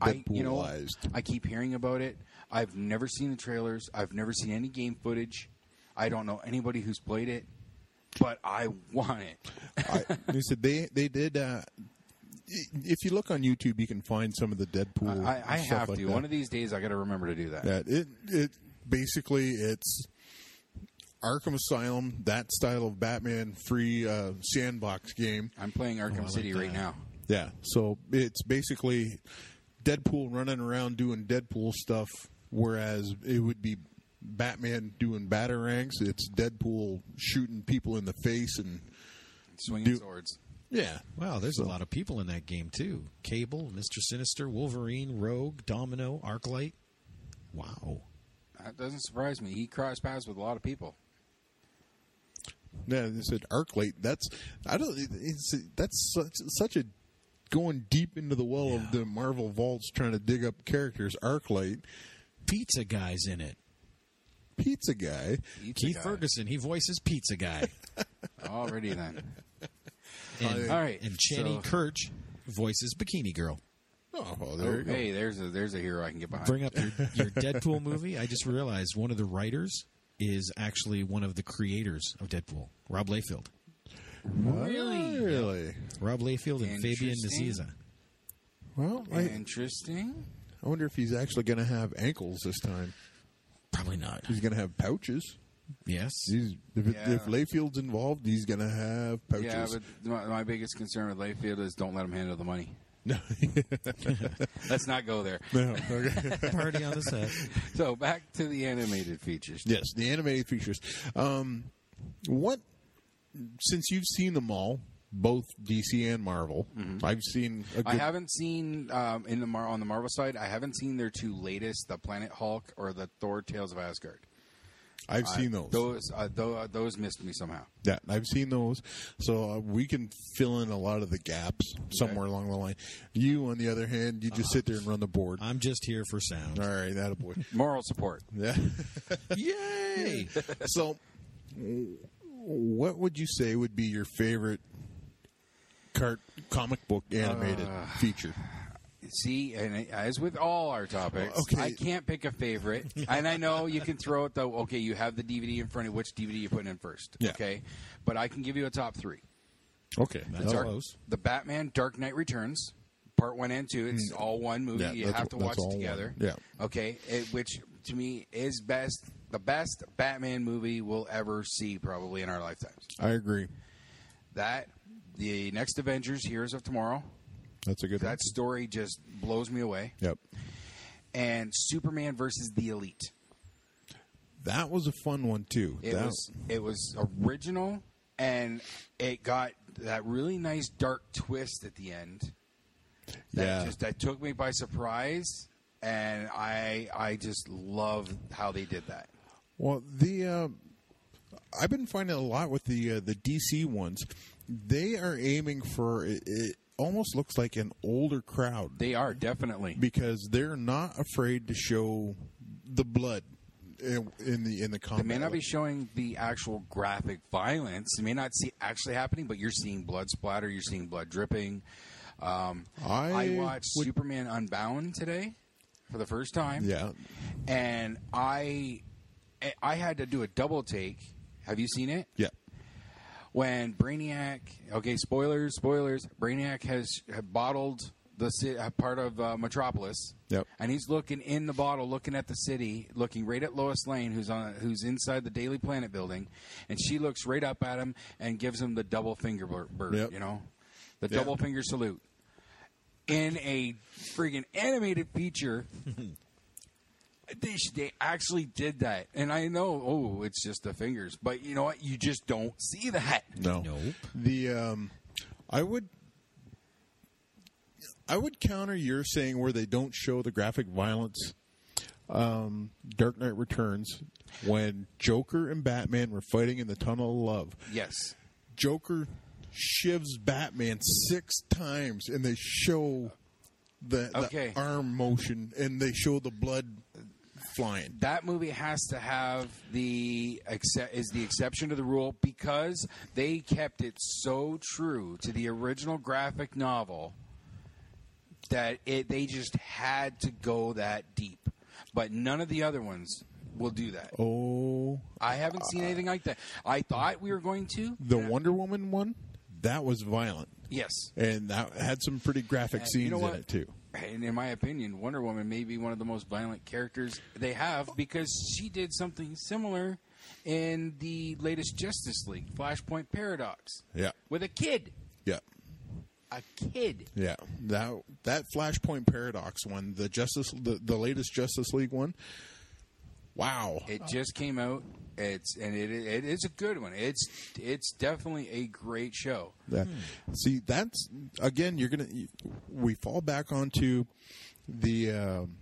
I, you know, Deadpoolized. I keep hearing about it. I've never seen the trailers. I've never seen any game footage. I don't know anybody who's played it, but I want it. I, they said they they did. Uh, if you look on YouTube, you can find some of the Deadpool. I, I stuff have like to. that. One of these days, I got to remember to do that. that it it basically it's Arkham Asylum, that style of Batman free uh, sandbox game. I'm playing Arkham Oh, I like City right now. Yeah, so it's basically Deadpool running around doing Deadpool stuff, whereas it would be Batman doing batarangs. It's Deadpool shooting people in the face and Swinging Do- swords. Yeah. Wow, there's a lot of people in that game too. Cable, Mister Sinister, Wolverine, Rogue, Domino, Arclight. Wow. That doesn't surprise me. He crossed paths with a lot of people. Yeah, they said Arclight. That's I don't. It's that's such, such a going deep into the well of the Marvel vaults trying to dig up characters. Arclight, Pizza Guy's in it. Pizza Guy. Pizza Keith guy. Ferguson, he voices Pizza Guy. Already then. And, All right, and Channing so- Kirch voices Bikini Girl. Oh, well, there oh, you go. Hey, there's a there's a hero I can get behind. Bring up your, your Deadpool movie. I just realized one of the writers is actually one of the creators of Deadpool, Rob Liefeld. really Really? Rob Liefeld and Fabian Interesting. Nicieza. Well, I, interesting. I wonder if he's actually going to have ankles this time. Probably not. He's going to have pouches. Yes. He's, if, it- Yeah. if Liefeld's involved, he's going to have pouches. Yeah, but my, my biggest concern with Layfield is don't let him handle the money. No. Let's not go there. No, okay. Party on the set. So back to the animated features. yes, the animated features. Um, what? Since you've seen them all, both DC and Marvel, I've seen. A good, Mm-hmm. I haven't seen um, in the Mar- on the Marvel side. I haven't seen their two latest, the Planet Hulk or the Thor: Tales of Asgard. I've I- seen those. Those uh, those, those missed me somehow. Yeah, I've seen those. So uh, we can fill in a lot of the gaps somewhere along the line. You, on the other hand, you just sit there and run the board. I'm just here for sound. All right, that a boy. Moral support. Yeah. Yay! so, what would you say would be your favorite cart comic book animated feature? See, and as with all our topics, Okay. I can't pick a favorite. and I know you can throw it though. Okay, you have the DVD in front of you. which DVD you putting in first. Yeah. Okay, but I can give you a top three. Okay, That's close. The Batman Dark Knight Returns, part one and two. It's mm. all one movie. Yeah, you have to watch it one. together. Yeah. Okay, it, which to me is best, the best Batman movie we'll ever see probably in our lifetimes. I agree. That the next Avengers, Heroes of Tomorrow. That's a good That story just blows me away. Yep. And Superman versus the Elite. That was a fun one too. It That- was it was original, and it got that really nice dark twist at the end. That Yeah. just that took me by surprise, and I I just love how they did that. Well, the uh, I've been finding a lot with the uh, the DC ones. They are aiming for it, it. Almost looks like an older crowd They are definitely. because they're not afraid to show the blood in, in the in the They combat. may not be showing the actual graphic violence. It may not see actually happening, but you're seeing blood splatter. You're seeing blood dripping. Um, I I watched would- Superman Unbound today for the first time. Yeah, and I I had to do a double take. Have you seen it? yeah. When Brainiac, okay, spoilers, spoilers. Brainiac has had bottled the ci- uh, part of uh, Metropolis. Yep. And he's looking in the bottle, looking at the city, looking right at Lois Lane, who's on, who's inside the Daily Planet building, and she looks right up at him and gives him the double finger bird. Yep. You know, the Yeah. double finger salute. In a friggin' animated feature, they, they actually did that, and I know, oh, it's just the fingers, but you know what? You just don't see that. No, Nope. The um, I would. I would counter your saying where they don't show the graphic violence. Um, Dark Knight Returns, when Joker and Batman were fighting in the Tunnel of Love, Yes. Joker shivs Batman six times, and they show the, the arm motion, and they show the blood flying. that movie has to have the is the exception to the rule because they kept it so true to the original graphic novel that it they just had to go that deep. But none of the other ones will do that. Oh, I haven't seen anything like that. I thought we were going to. the Wonder Woman one, that was violent, Yes. and that had some pretty graphic And scenes you know in it too. And in my opinion, Wonder Woman may be one of the most violent characters they have because she did something similar in the latest Justice League, Flashpoint Paradox, Yeah, with a kid. yeah. A kid. Yeah, that that Flashpoint Paradox one, the Justice, the, the latest Justice League one. Wow, It just came out. It's and it it is a good one. It's it's definitely a great show. that see that's again you're gonna we fall back onto the um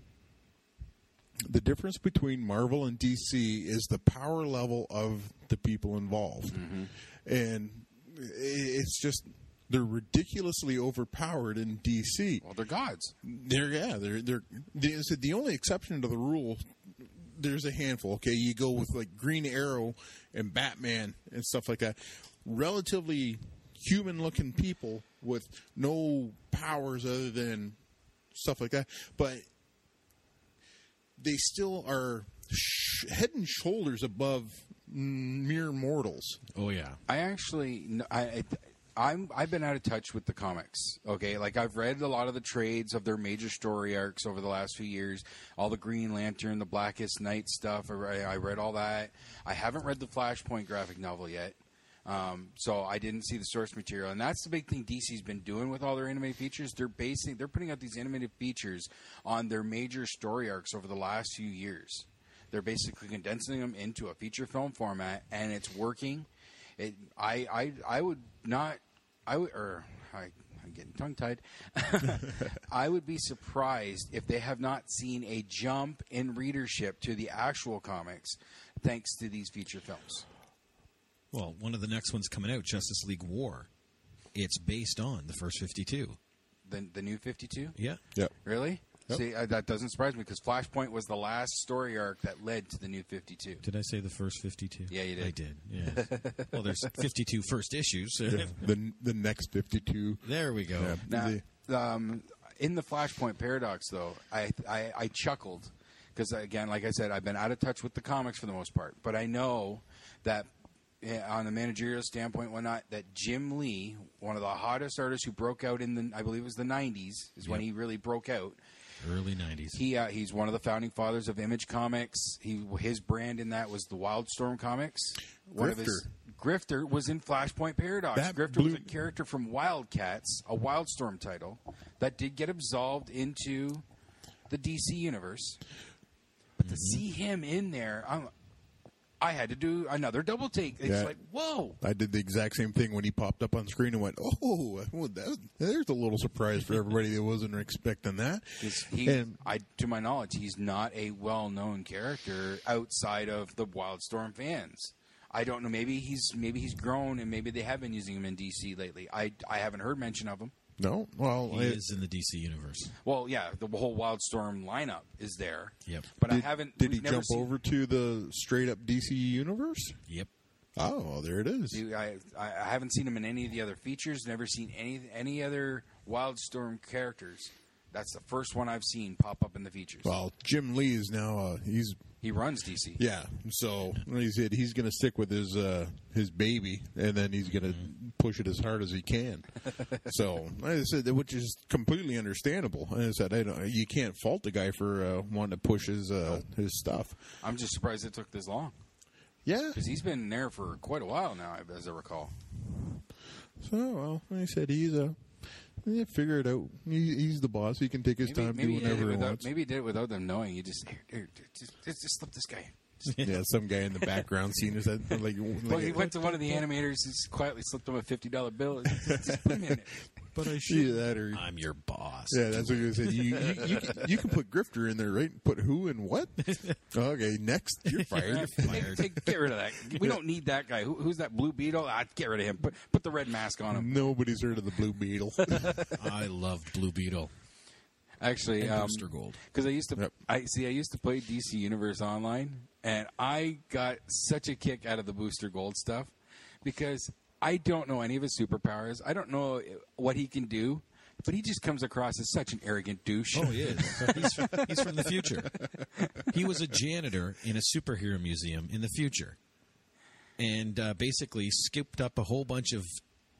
the difference between Marvel and DC is the power level of the people involved, and it's just they're ridiculously overpowered in DC. Well, they're gods. They're yeah, they're they're the, the only exception to the rule. There's a handful. Okay, you go with like Green Arrow and Batman and stuff like that. Relatively human-looking people with no powers other than stuff like that, but they still are sh- head and shoulders above mere mortals. Oh yeah. I actually, I, I, I'm, I've been out of touch with the comics. Okay, like I've read a lot of the trades of their major story arcs over the last few years. All the Green Lantern, the Blackest Night stuff. I, I read all that. I haven't read the Flashpoint graphic novel yet. Um, so I didn't see the source material, and that's the big thing DC's been doing with all their animated features. They're basing, they're putting out these animated features on their major story arcs over the last few years. They're basically condensing them into a feature film format, and it's working. It, I, I, I would not, I would, or I, I'm getting tongue tied. I would be surprised if they have not seen a jump in readership to the actual comics, thanks to these feature films. Well, one of the next ones coming out, Justice League War. It's based on the first 52. The, the new Fifty Two. Yeah. Yep. Really? Yep. See, uh, that doesn't surprise me because Flashpoint was the last story arc that led to the new 52. Did I say the first 52? Yeah, you did. I did. Yeah. well, there's 52 first issues. the the next fifty-two. there we go. Yeah. Now, The- um, in the Flashpoint paradox, though, I I, I chuckled because again, like I said, I've been out of touch with the comics for the most part, but I know that. eh, On a managerial standpoint, whatnot, that Jim Lee, one of the hottest artists who broke out in the, I believe it was the '90s, is when he really broke out. Early 90s. He uh, he's one of the founding fathers of Image Comics. He his brand in that was the Wildstorm Comics. One of his Grifter was in Flashpoint Paradox. That Grifter was a character from Wildcats, a Wildstorm title that did get absolved into the DC universe. But to see him in there, I'm, I had to do another double take. It's Yeah. like, whoa. I did the exact same thing when he popped up on screen and went, "Oh, well, that, there's a little surprise for everybody that wasn't expecting that. he, And- I, to my knowledge, he's not a well-known character outside of the Wildstorm fans. I don't know. Maybe he's maybe he's grown, and maybe they have been using him in DC lately. I I haven't heard mention of him. No, well, He it- is in the DC universe. Well, yeah, the whole Wildstorm lineup is there. Yep. But I haven't. Did he never jump seen- over to the straight up DC universe? Yep. Oh, there it is. I, I I haven't seen him in any of the other features. Never seen any any other Wildstorm characters. That's the first one I've seen pop up in the features. Well, Jim Lee is now uh, he's he runs DC. yeah. So he said he's going to stick with his uh, his baby, and then he's going to push it as hard as he can. so I said, which is completely understandable. And I said, I don't, you can't fault the guy for uh, wanting to push his uh, his stuff. I'm just surprised it took this long Yeah. because he's been there for quite a while now, as I recall. So well, like I said he's a. Yeah, figure it out. He, he's the boss. He can take his Maybe, time, maybe, do he did it whatever he without, wants. maybe he did it without them knowing. He just here, here, just, just, just slip this guy. yeah, some guy in the background seeing his head like, Well, he went to one of the animators and quietly slipped him a fifty dollar bill. Just, just put him in it. But I Yeah, should. that or I'm your boss. yeah, that's what you said. You, you, you, can, you can put Grifter in there, right? Put who and what? Okay, next you're fired. Take- take- get rid of that. We don't need that guy. Who, who's that blue beetle? Ah, get rid of him. Put put the red mask on him. Nobody's heard of the Blue Beetle. I love Blue Beetle Actually, and um, Booster Gold. because I used to, Yep. I see, I used to play DC Universe online, and I got such a kick out of the Booster Gold stuff because I don't know any of his superpowers. I don't know what he can do, but he just comes across as such an arrogant douche. Oh, he is. He's, he's from the future. He was a janitor in a superhero museum in the future, and uh, basically scooped up a whole bunch of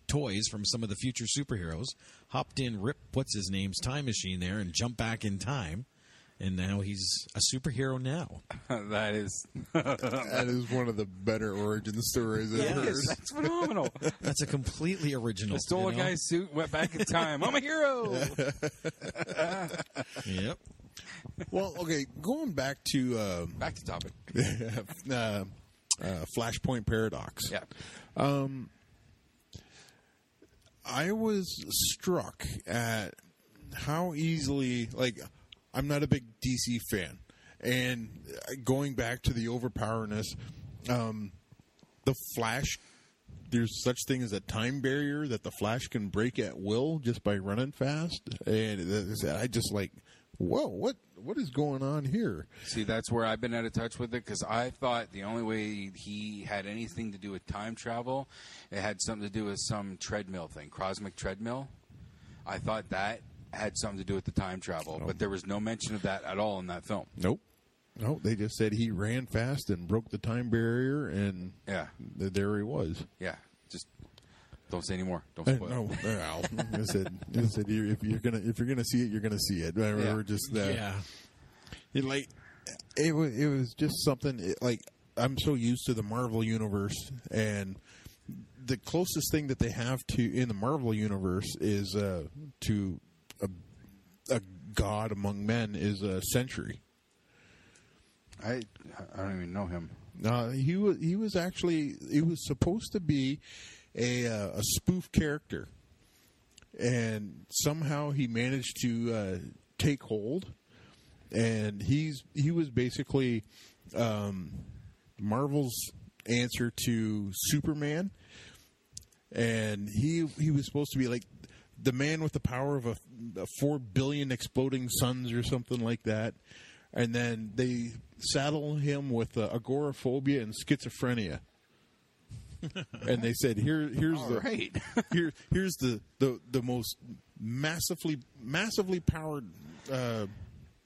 toys from some of the future superheroes. Hopped in, Rip, what's his name's time machine there, and jumped back in time. And now he's a superhero now. that is, that is one of the better origin stories I've heard. that's phenomenal. That's a completely original. I stole you a know? guy's suit, went back in time. I'm a hero. Yep. Well, okay, going back to uh, Back to topic. uh, uh, Flashpoint Paradox. Yeah. Um, I was struck at how easily, like, I'm not a big DC fan, and going back to the overpowerness, um, the Flash. There's such thing as a time barrier that the Flash can break at will just by running fast, and I just like, whoa, what what is going on here? See, that's where I've been out of touch with it because I thought the only way he had anything to do with time travel, it had something to do with some treadmill thing, cosmic treadmill. I thought that had something to do with the time travel, but there was no mention of that at all in that film. Nope. No, they just said he ran fast and broke the time barrier, and Yeah, th- there he was. yeah. Just don't say anymore. Don't Uh, spoil. no, well, I said, I said you- if you're gonna if you're gonna see it, you're gonna see it. I Yeah. We're just uh, Yeah. it, like it was it was just something it, like I'm so used to the Marvel universe, and the closest thing that they have to in the Marvel universe is uh, to a, god among men is a Sentry. I I don't even know him. No, he was he was actually he was supposed to be a uh, a spoof character, and somehow he managed to uh, take hold, and he's he was basically um, Marvel's answer to Superman, and he he was supposed to be like the man with the power of a, a four billion exploding suns or something like that. And then they saddle him with uh, agoraphobia and schizophrenia. and they said, "Here, here's All the right. here, here's the, the the most massively massively powered uh,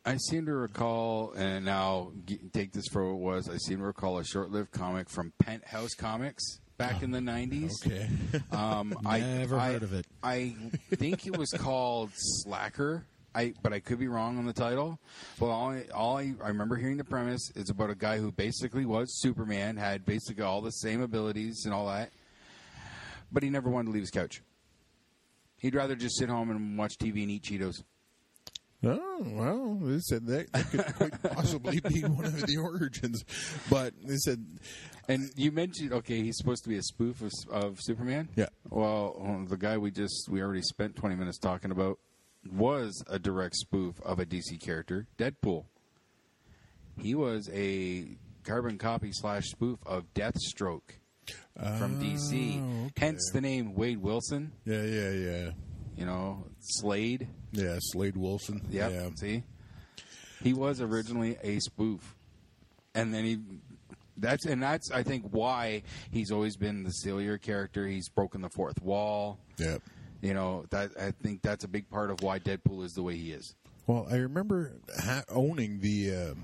I seem to recall, and now g- take this for what it was. I seem to recall a short-lived comic from Penthouse Comics back in the '90s. okay Um, I Never I- heard of it. I think it was called Slacker, I but I could be wrong on the title. Well, all I, all I, I remember hearing the premise is about a guy who basically was Superman, had basically all the same abilities and all that, but he never wanted to leave his couch. He'd rather just sit home and watch TV and eat Cheetos. Oh well, they said that, that could quite possibly be one of the origins, but they said, And you mentioned okay, he's supposed to be a spoof of, of Superman. Yeah. Well, the guy we just we already spent twenty minutes talking about was a direct spoof of a DC character, Deadpool. He was a carbon copy slash spoof of Deathstroke from DC. Oh, okay. Hence the name Wade Wilson. yeah, yeah, yeah, You know, Slade. yeah, Slade Wilson. Yep. Yeah, See, he was originally a spoof, and then he. That's and that's I think why he's always been the sillier character. He's broken the fourth wall. yeah. You know that I think that's a big part of why Deadpool is the way he is. Well, I remember ha- owning the uh,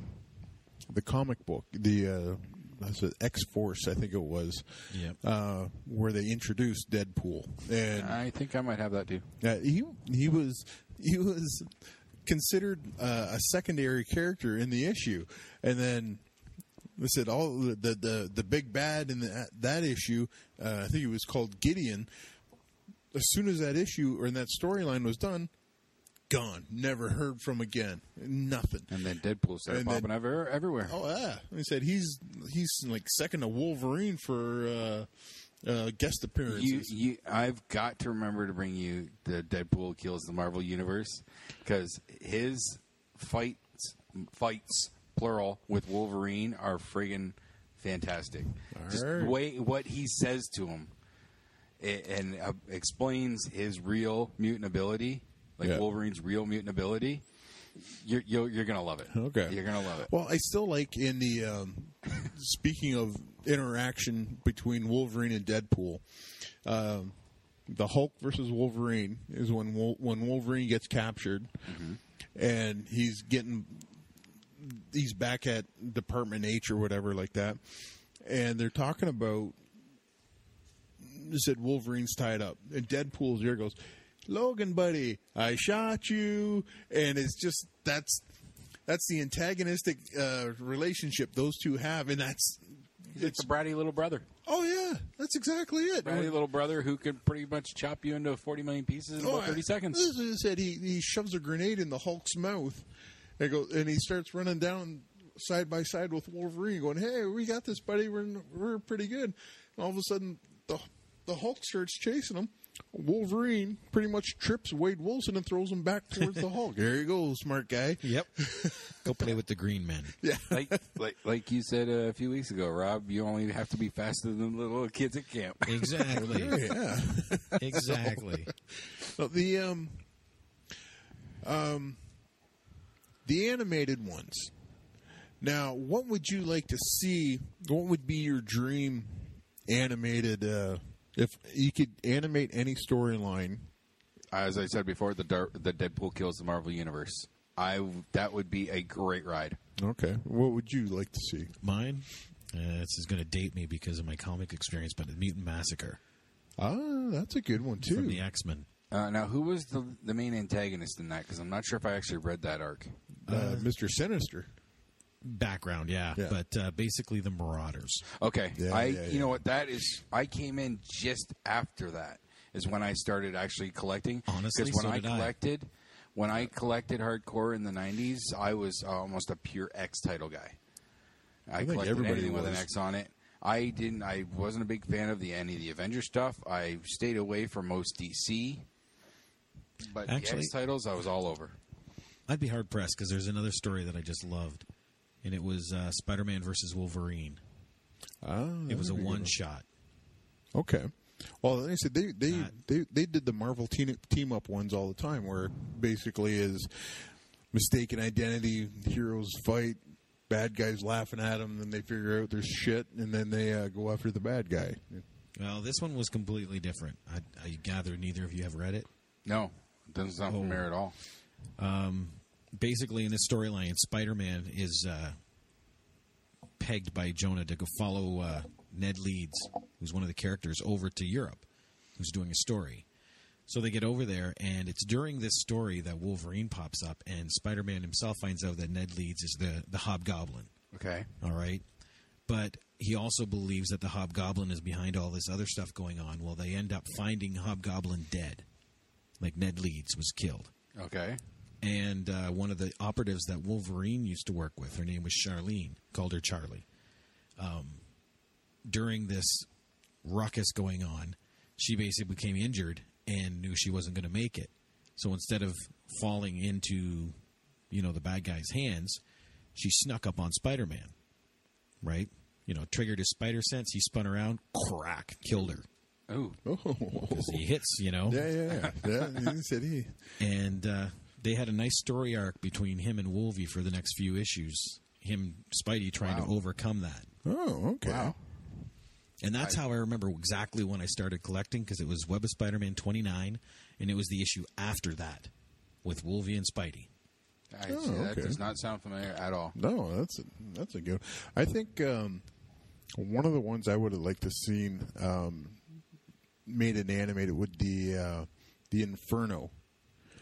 the comic book, the uh, that's it, X Force, I think it was, Yep. uh, where they introduced Deadpool, and I think I might have that too. uh, he he was he was considered uh, a secondary character in the issue, and then. They said all the the the, big bad in the, that issue. Uh, I think it was called Gideon. As soon as that issue or in that storyline was done, gone. Never heard from again. Nothing. And then Deadpool started And then- popping ever, everywhere. Oh yeah, he said he's he's like second to Wolverine for uh, uh, guest You, appearances. you, I've got to remember to bring you the Deadpool kills the Marvel universe because his fights, fights plural with Wolverine are friggin' fantastic. Just the way what he says to him a- and uh, explains his real mutant ability, like Yeah. Wolverine's real mutant ability. You're, you're you're gonna love it. Okay. you're gonna love it. Well, I still like in the um, speaking of interaction between Wolverine and Deadpool. Um, the Hulk versus Wolverine is when Wol- when Wolverine gets captured, and he's getting he's back at Department H or whatever like that, and they're talking about they said Wolverine's tied up, and Deadpool's ear goes, "Logan, buddy, I shot you," and it's just that's that's the antagonistic uh, relationship those two have, and that's It's a bratty little brother. oh yeah, that's exactly it. Bratty little brother who could pretty much chop you into 40 million pieces in Oh, about 30 I- seconds. This is said he he shoves a grenade in the Hulk's mouth, and go and he starts running down side by side with Wolverine, going, "Hey, we got this, buddy. We're we're pretty good." And all of a sudden, the the Hulk starts chasing him. Wolverine pretty much trips Wade Wilson and throws him back towards the Hulk. There you go, smart guy. Yep. Go play with the green men. Yeah. like, like like you said a few weeks ago, Rob, you only have to be faster than the little kids at camp. Exactly. yeah. exactly. No, the um, um, the animated ones. Now, what would you like to see? What would be your dream animated? Uh, if you could animate any storyline, As I said before, the Dar- the Deadpool kills the Marvel universe. I that would be a great ride. okay, what would you like to see? Mine. Uh, this is going to date me because of my comic experience, but the Mutant Massacre Ah, that's a good one too. from the X Men. Uh, now, who was the the main antagonist in that? Because I'm not sure if I actually read that arc. uh, Mr. Sinister. Background, yeah, Yeah. but uh, basically the Marauders. Okay, Yeah, I yeah, you yeah. know what that is. I came in just after that is when I started actually collecting. Honestly, because when so I did I. collected, when I collected hardcore in the '90s, I was almost a pure X title guy. I, think collected everybody anything with an was. X on it. I didn't. I wasn't a big fan of the any of the Avengers stuff. I stayed away from most DC. But Actually- the X titles, I was all over. I'd be hard pressed because there's another story that I just loved, and it was uh, Spider Man versus Wolverine. Ah, It was a one shot. Okay. Well, like I said, they they, That- they they did the Marvel team team up ones all the time, where basically is mistaken identity, heroes fight, bad guys laughing at them, then they figure out there's shit, and then they uh, go after the bad guy. Well, this one was completely different. I, I gather neither of you have read it. No, it doesn't sound Oh. familiar at all. Basically, in this storyline, Spider Man is uh, pegged by Jonah to go follow uh, Ned Leeds, who's one of the characters, over to Europe, who's doing a story. So they get over there, and it's during this story that Wolverine pops up, and Spider Man himself finds out that Ned Leeds is the, the Hobgoblin. Okay. All right. But he also believes that the Hobgoblin is behind all this other stuff going on. Well, they end up finding Hobgoblin dead. Like Ned Leeds was killed. Okay. And uh, one of the operatives that Wolverine used to work with, her name was Charlene, called her Charlie. Um, during this ruckus going on, she basically became injured and knew she wasn't going to make it. So instead of falling into, you know, the bad guy's hands, she snuck up on Spider Man, right? You know, triggered his spider sense. He spun around, crack, killed her. Oh, because he hits, you know. yeah, yeah, yeah. yeah he said he. And uh, they had a nice story arc between him and Wolvie for the next few issues. Him, Spidey, trying Wow. to overcome that. Oh, okay. Wow. And that's how I remember exactly when I started collecting because it was Web of Spider-Man 29, and it was the issue after that with Wolvie and Spidey. I Oh, see. That okay. does not sound familiar at all. No, that's a, that's a good. I think um, one of the ones I would have liked to seen um, made an animated with be uh, the Inferno.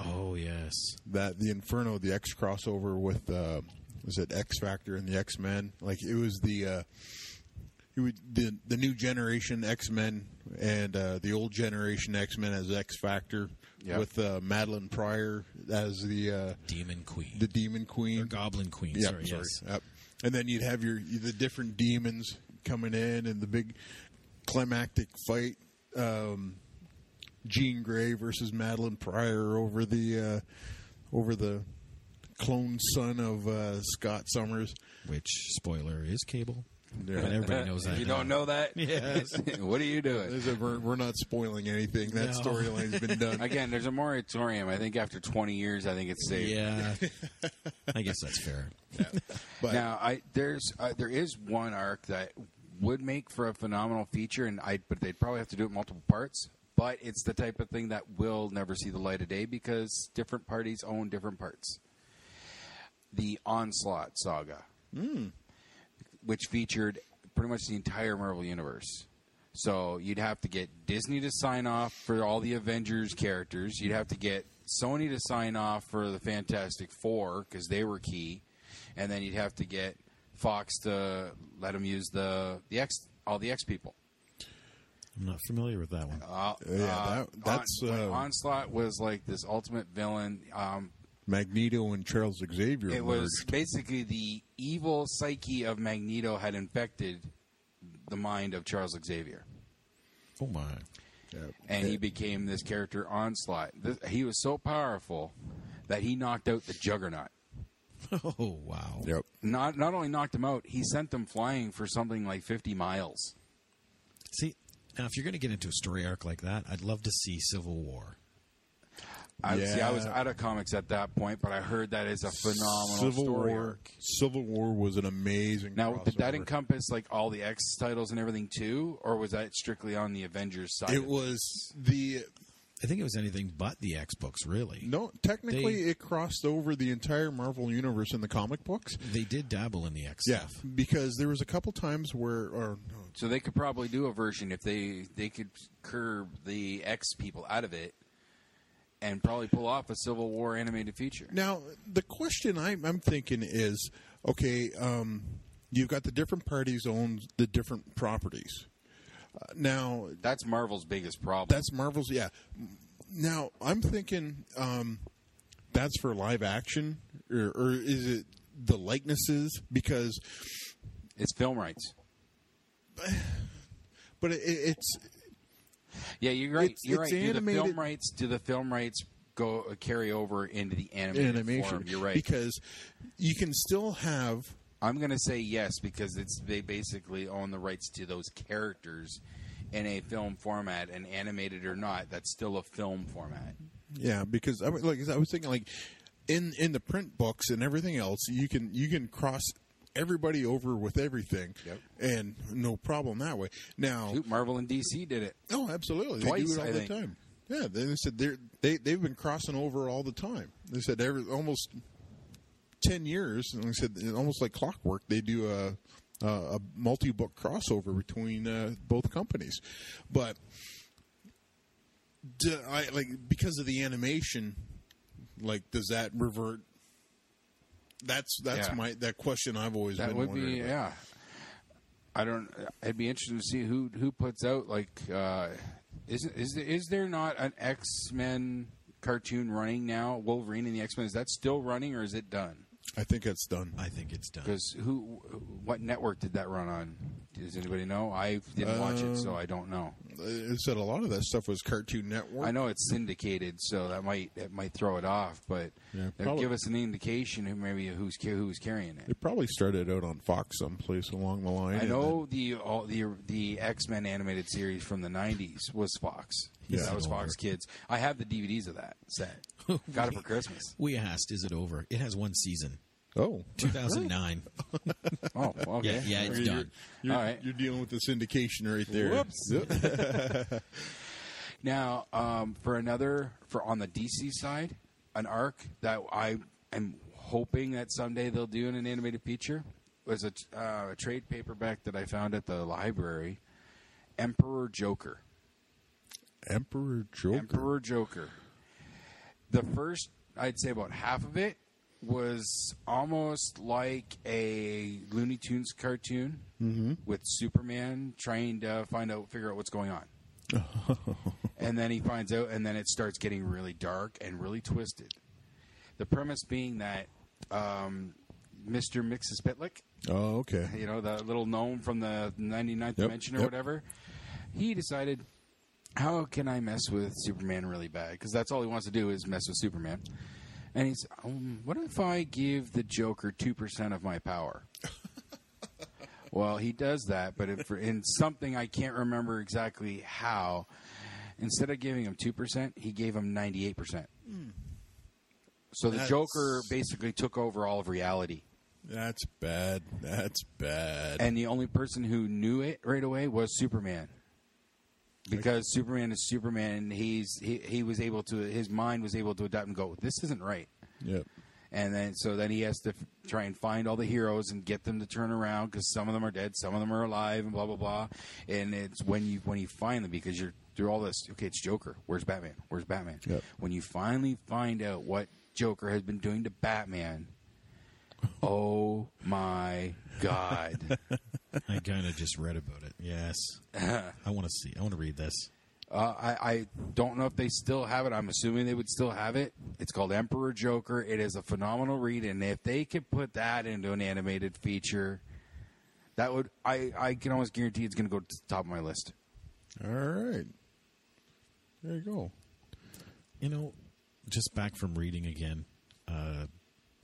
Oh yes, That the Inferno, the X crossover with uh, was it X Factor and the X Men? Like it was the uh, it would, the the new generation X Men and uh, the old generation X Men as X Factor Yep. with uh, Madelyne Pryor as the uh, Demon Queen the Demon Queen. or Goblin Queen. Yeah, sorry, sorry. yes. Yep. And then you'd have your the different demons coming in and the big climactic fight. Um, Jean Grey versus Madelyne Pryor over the uh, over the clone son of uh, Scott Summers. Which spoiler is Cable, Yeah. but everybody knows that. you now. don't know that? Yes. what are you doing? A- we're, we're not spoiling anything. That No. storyline's been done. Again, there's a moratorium. I think after 20 years, I think it's safe. Yeah, I guess that's fair. But Now, I there's uh, there is one arc that would make for a phenomenal feature, and I but they'd probably have to do it in multiple parts. But it's the type of thing that will never see the light of day because different parties own different parts. The Onslaught saga, hmm. which featured pretty much the entire Marvel universe. So you'd have to get Disney to sign off for all the Avengers characters. You'd have to get Sony to sign off for the Fantastic Four because they were key, and then you'd have to get Fox to let him use the the X all the X people. I'm not familiar with that one. Uh, Yeah, uh, that- that's, On- uh, Onslaught was like this ultimate villain. Um, Magneto and Charles Xavier. it was basically the evil psyche of Magneto had infected the mind of Charles Xavier. Oh my! Yeah. and he became this character onslaught. This, he was so powerful that he knocked out the Juggernaut. Oh wow! Yep. Not not only knocked him out, he sent them flying for something like fifty miles. See, now if you're going to get into a story arc like that, I'd love to see Civil War. I, see, I was out of comics at that point, but I heard that is a phenomenal Civil story War. arc. Civil War was an amazing. Now, did that encompass like all the X titles and everything too, or was that strictly on the Avengers side? It of was the I think it was anything but the X books, really. no. Technically, They- it crossed over the entire Marvel universe in the comic books. They did dabble in the X Yeah, stuff. because there was a couple times where, or no, So they could probably do a version if they they could curb the X people out of it, and probably pull off a Civil War animated feature. Now, the question I'm, I'm thinking is, okay, um, you've got the different parties own the different properties. Uh, now, That's Marvel's biggest problem. that's Marvel's. Yeah. Now, I'm thinking um, that's for live action, or, or is it the likenesses? Because, it's film rights. but it, it's Yeah, you're right. It's- you're it's right. Do the animated- film rights? Do the film rights go carry over into the animated animation. form? You're right. Because you can still have I'm going to say yes because it's they basically own the rights to those characters in a film format, and animated or not, that's still a film format. Yeah, because I was- like I was thinking, like in in the print books and everything else, you can you can cross everybody over with everything, Yep. and no problem that way. Now, Shoot, Marvel and DC did it. oh, absolutely, Twice, they do it all I the think. time. Yeah, they said they're, they they've been crossing over all the time. They said every almost ten years, and I said almost like clockwork. They do a a, a multi book crossover between uh, both companies, but do I like because of the animation? Like, does that revert? That's that's Yeah. my that question I've always That been would wondering be about. yeah. I don't. It'd be interesting to see who who puts out like. Uh, is is there, is there not an X Men cartoon running now? Wolverine and the X Men is that still running or is it done? I think it's done. I think it's done. Because who, what network did that run on? Does anybody know? I didn't watch it, so um, I don't know. It said a lot of that stuff was Cartoon Network. I know it's syndicated, so that might it might throw it off, but Yeah, that'll probably. give us an indication who maybe who's ca- who's carrying it. It probably started out on Fox someplace along the line. I and know the all, the the X Men animated series from the '90s was Fox. Yeah. that was Over. Fox Kids. I have the DVDs of that set. Got it for Christmas. We asked, is it over? It has one season. oh, 2009. Oh, okay. Yeah, yeah, it's you're, done. You're, All right. you're dealing with the syndication right there. Whoops. Yep. Now, um, for another for on the DC side, an arc that I am hoping that someday they'll do in an animated feature was a, uh, a trade paperback that I found at the library. Emperor Joker. Emperor Joker. Emperor Joker. The first, I'd say about half of it was almost like a Looney Tunes cartoon with Superman trying to find out, figure out what's going on. and then he finds out, and then it starts getting really dark and really twisted. The premise being that um, Mr. Mxyzptlk, Oh, okay. you know, the little gnome from the 99th Yep, dimension or yep. whatever, he decided, how can I mess with Superman really bad? Because that's all he wants to do is mess with Superman. And he's, um, what if I give the Joker 2% of my power? well, he does that, but if, in something I can't remember exactly how, instead of giving him 2%, he gave him 98%. So the That's- Joker basically took over all of reality. That's bad. That's bad. and the only person who knew it right away was Superman. Because Superman is Superman, and he's he, he was able to his mind was able to adapt and go, this isn't right. yep. And then so then he has to f- try and find all the heroes and get them to turn around because some of them are dead, some of them are alive, and blah blah blah. And it's when you when you find them because you're through all this. Okay, it's Joker. Where's Batman? Where's Batman? Yep. When you finally find out what Joker has been doing to Batman, oh my god! I kind of just read about it. Yes. I want to see. I want to read this. Uh, I, I don't know if they still have it. I'm assuming they would still have it. It's called Emperor Joker. It is a phenomenal read, and if they could put that into an animated feature, that would I, I can almost guarantee it's going to go to the top of my list. All right. There you go. You know, just back from reading again, uh,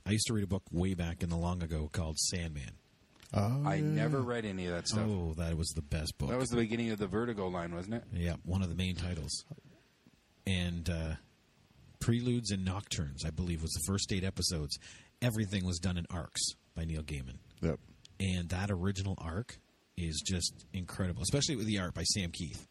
I used to read a book way back in the long ago called Sandman. Oh, I yeah. never read any of that stuff. Oh, that was the best book. That was the beginning of the Vertigo line, wasn't it? Yeah, one of the main titles. And uh, Preludes and Nocturnes, I believe, was the first eight episodes. Everything was done in arcs by Neil Gaiman. Yep. And that original arc is just incredible, especially with the art by Sam Kieth.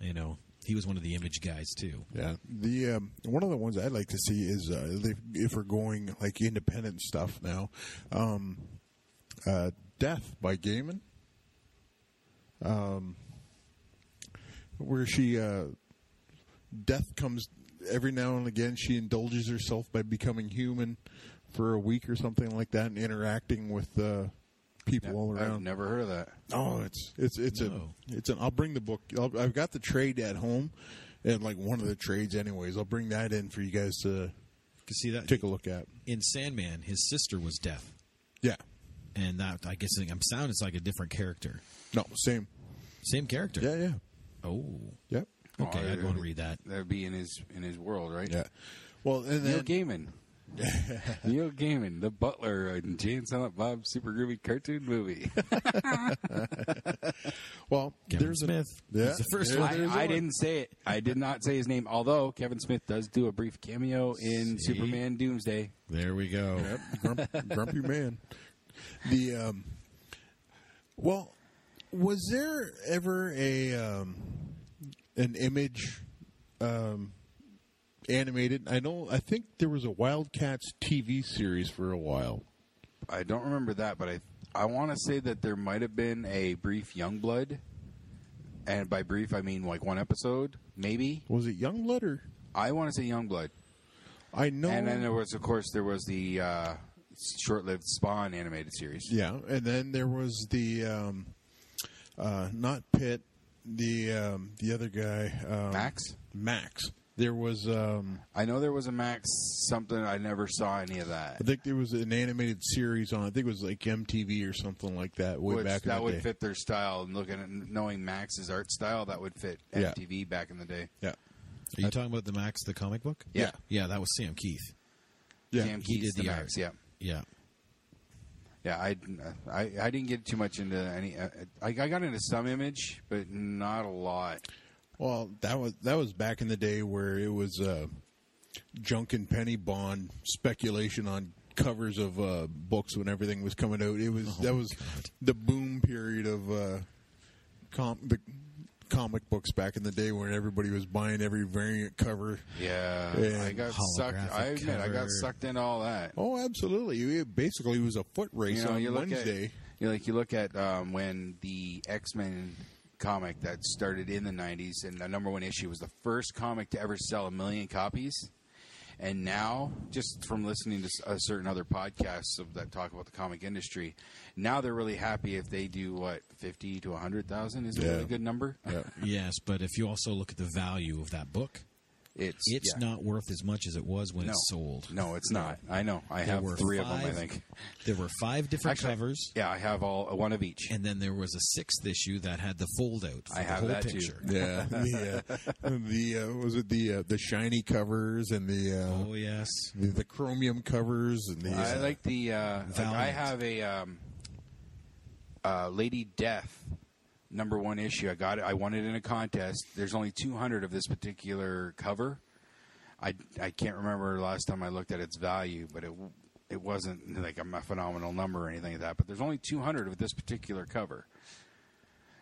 You know, he was one of the image guys, too. Yeah. The um, one of the ones I'd like to see is uh, if, we're going like independent stuff now, um, uh, Death by Gaiman. Um, where she uh, death comes every now and again. She indulges herself by becoming human for a week or something like that, and interacting with people all I've around. never heard of that. Oh, it's it's it's No. a it's an. I'll bring the book. I'll, I've got the trade at home, and like one of the trades, anyways. I'll bring that in for you guys to You see that? take a look at. In Sandman, his sister was deaf. Yeah, And that, I guess, I'm sounding like a different character. no, same. Same character. Yeah, yeah, Oh. yep, Okay, Oh, I'd want to read that. That'd be in his in his world, right? yeah. Well, and Neil then Gaiman. Neil Gaiman, the butler in Jay and Silent Bob super groovy cartoon movie. well, Kevin there's Smith. A, yeah, He's the first yeah, one. there's I, I didn't say it. I did not say his name. Although Kevin Smith does do a brief cameo in See? Superman Doomsday. There we go. Yep, grump, grumpy man. The um, well, was there ever a um, an image um, animated? I know. I think there was a Wildcats TV series for a while. I don't remember that, but I I want to say that there might have been a brief Youngblood and by brief I mean like one episode, maybe. Was it Youngblood or I want to say Youngblood. I know? And then there was, of course, there was the uh, short-lived Spawn animated series. yeah, and then there was the um, uh, not Pitt, the um, the other guy, um, Max. Max. There was um, I know there was a Max something. I never saw any of that. I think there was an animated series on. I think it was like MTV or something like that way Which back in that would day. fit their style, and looking at knowing Max's art style, that would fit Yeah. MTV back in the day. Yeah, Are you talking about the Max the comic book? Yeah. Yeah, that was Sam Kieth. yeah. Sam he Kieth's did the art. Max. Yeah, Yeah. yeah. I, I I didn't get too much into any. Uh, I, I got into some image, but not a lot. Well, that was that was back in the day where it was uh, junk and penny bond speculation on covers of uh, books when everything was coming out. It was Oh, that was God. the boom period of uh, com- the comic books back in the day when everybody was buying every variant cover. Yeah, Yeah. I got sucked. I admit, I got sucked into all that. Oh, absolutely! It basically was a foot race you know, on you Wednesday. at you know, like you look at um, when the X Men comic that started in the '90s, and the number one issue was the first comic to ever sell a million copies. And now, just from listening to s- uh, certain other podcasts of, that talk about the comic industry, now they're really happy if they do what fifty to hundred thousand is a Yeah. really good number. Yeah. Yes, but if you also look at the value of that book, It's it's yeah. not worth as much as it was when No. it sold. No, it's not. I know. I There have were three of them. I think. There were five different Actually, covers, Yeah, I have all one of each. and then there was a sixth issue that had the fold out for I the have whole that too. picture. Yeah, the uh, the uh, was it the uh, the shiny covers and the uh, Oh yes, the, the chromium covers and the I uh, like the. Uh, like I have a um, uh, Lady Death number one issue. I got it. I won it in a contest. There's only 200 of this particular cover. I I can't remember last time I looked at its value, but it it wasn't like a phenomenal number or anything like that. But there's only 200 of this particular cover.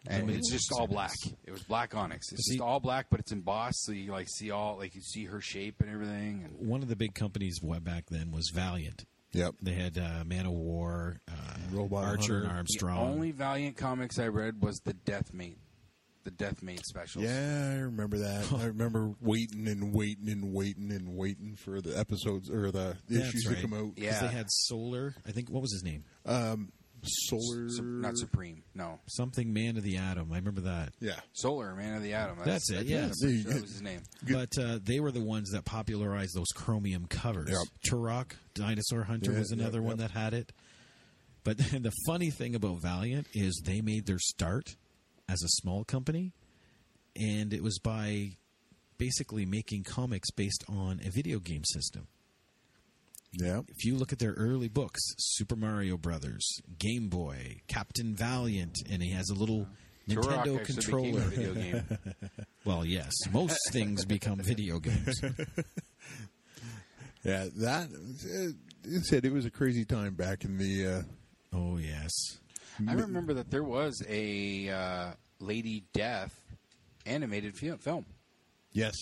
And it's just all black. It was black onyx. It's See- just all black, but it's embossed, so you like see all like you see her shape and everything. And one of the big companies back then was Valiant. Yep. They had uh, Man of War, uh, Robot Archer, and Hunter. Armstrong. The only Valiant comics I read was the Death Mate, the Death Mate specials. Yeah, I remember that. I remember waiting and waiting and waiting and waiting for the episodes or the That's issues right. to come out. Yeah. they had Solar. I think what was his name? Solar, Su- not Supreme. No, Something Man of the Atom. I remember that. yeah, Solar Man of the Atom. That's it, yeah. I'm that was his name. But uh, they were the ones that popularized those chromium covers. Yep. Turok, Dinosaur Hunter Yeah, was another yep, one yep. that had it. But the funny thing about Valiant is they made their start as a small company, and it was by basically making comics based on a video game system. Yeah. If you look at their early books, Super Mario Brothers, Game Boy, Captain Valiant, and he has a little Nintendo actually controller. video game. Well, yes, most things become video games. Yeah, that it, it said it was a crazy time back in the. Uh, Oh yes. I remember that there was a uh, Lady Death animated film. yes,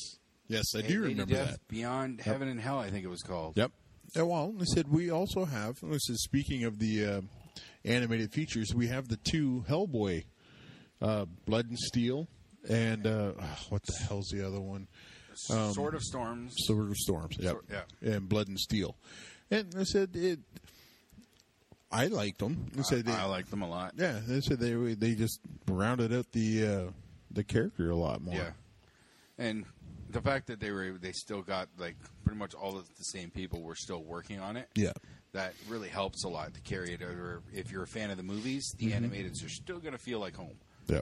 yes, I A do Lady remember Death that. Beyond Heaven and Hell, I think it was called. Yep. Well, I said we also have. This is speaking of the uh, animated features. We have the two Hellboy, uh, Blood and Steel, and uh, ah, what the hell's the other one? Um, Sword of Storms. Sword of Storms. Yep. Sword- yeah. And Blood and Steel. And I said it. I liked them. I said I, I it- like them a lot. Yeah, they said they they just rounded out the uh, the character a lot more. Yeah, and the fact that they were they still got like pretty much all of the same people were still working on it. Yeah. that really helps a lot to carry it over. If you're a fan of the movies, the Mm-hmm. animateds are still going to feel like home. Yeah.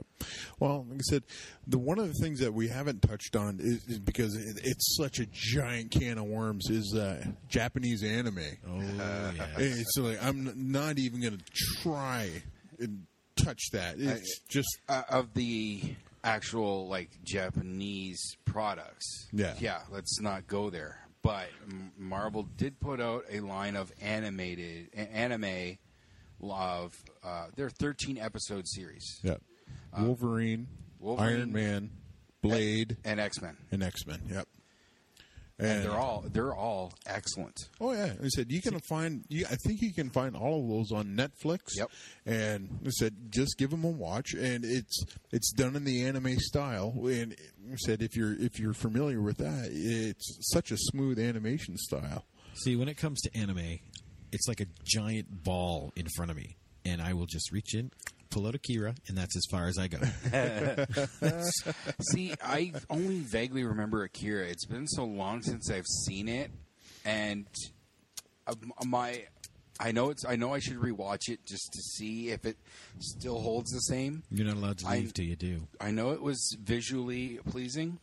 Well, like I said, the one of the things that we haven't touched on is, is because it, it's such a giant can of worms is uh, Japanese anime. Oh yes. It's like I'm not even going to try and touch that. It's just Uh, of the actual like Japanese products, Yeah. yeah. Let's not go there. But Marvel did put out a line of animated anime of uh, their 13 episode series yeah. Wolverine, Wolverine, Iron Man, Blade, and X Men. and X Men. Yep. And they're all they're all excellent. Oh yeah, I said you can find. You, I think you can find all of those on Netflix. Yep. And I said just give them a watch, and it's it's done in the anime style. And I said if you're if you're familiar with that, it's such a smooth animation style. See, when it comes to anime, it's like a giant ball in front of me, and I will just reach in, pull out Akira, and that's as far as I go. See, I only vaguely remember Akira. It's been so long since I've seen it, and uh, my I know it's I know I should rewatch it just to see if it still holds the same. You're not allowed to I- leave till you do. I know it was visually pleasing,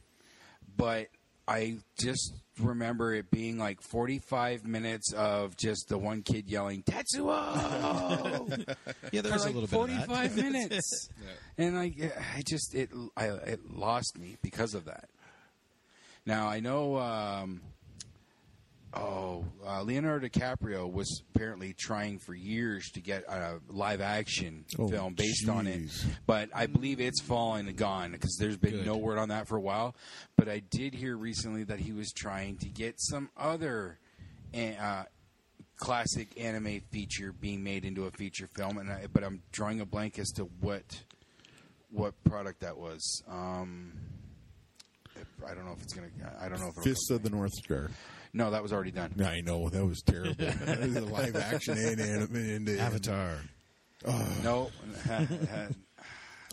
but I just remember it being like 45 minutes of just the one kid yelling Tetsuo Yeah, there's like a little bit 45 minutes, and I I just it I it lost me because of that. Now I know. Um, Oh, uh, Leonardo DiCaprio was apparently trying for years to get a live action Oh, film based on it, but I believe it's fallen and gone because there's been Good. no word on that for a while. But I did hear recently that he was trying to get some other uh, classic anime feature being made into a feature film, and I, but I'm drawing a blank as to what what product that was. Um, I don't know if it's gonna. I don't know if Fists of the North Star. No, that was already done. I know that was terrible. It was a live action and anime. And, and Avatar. No,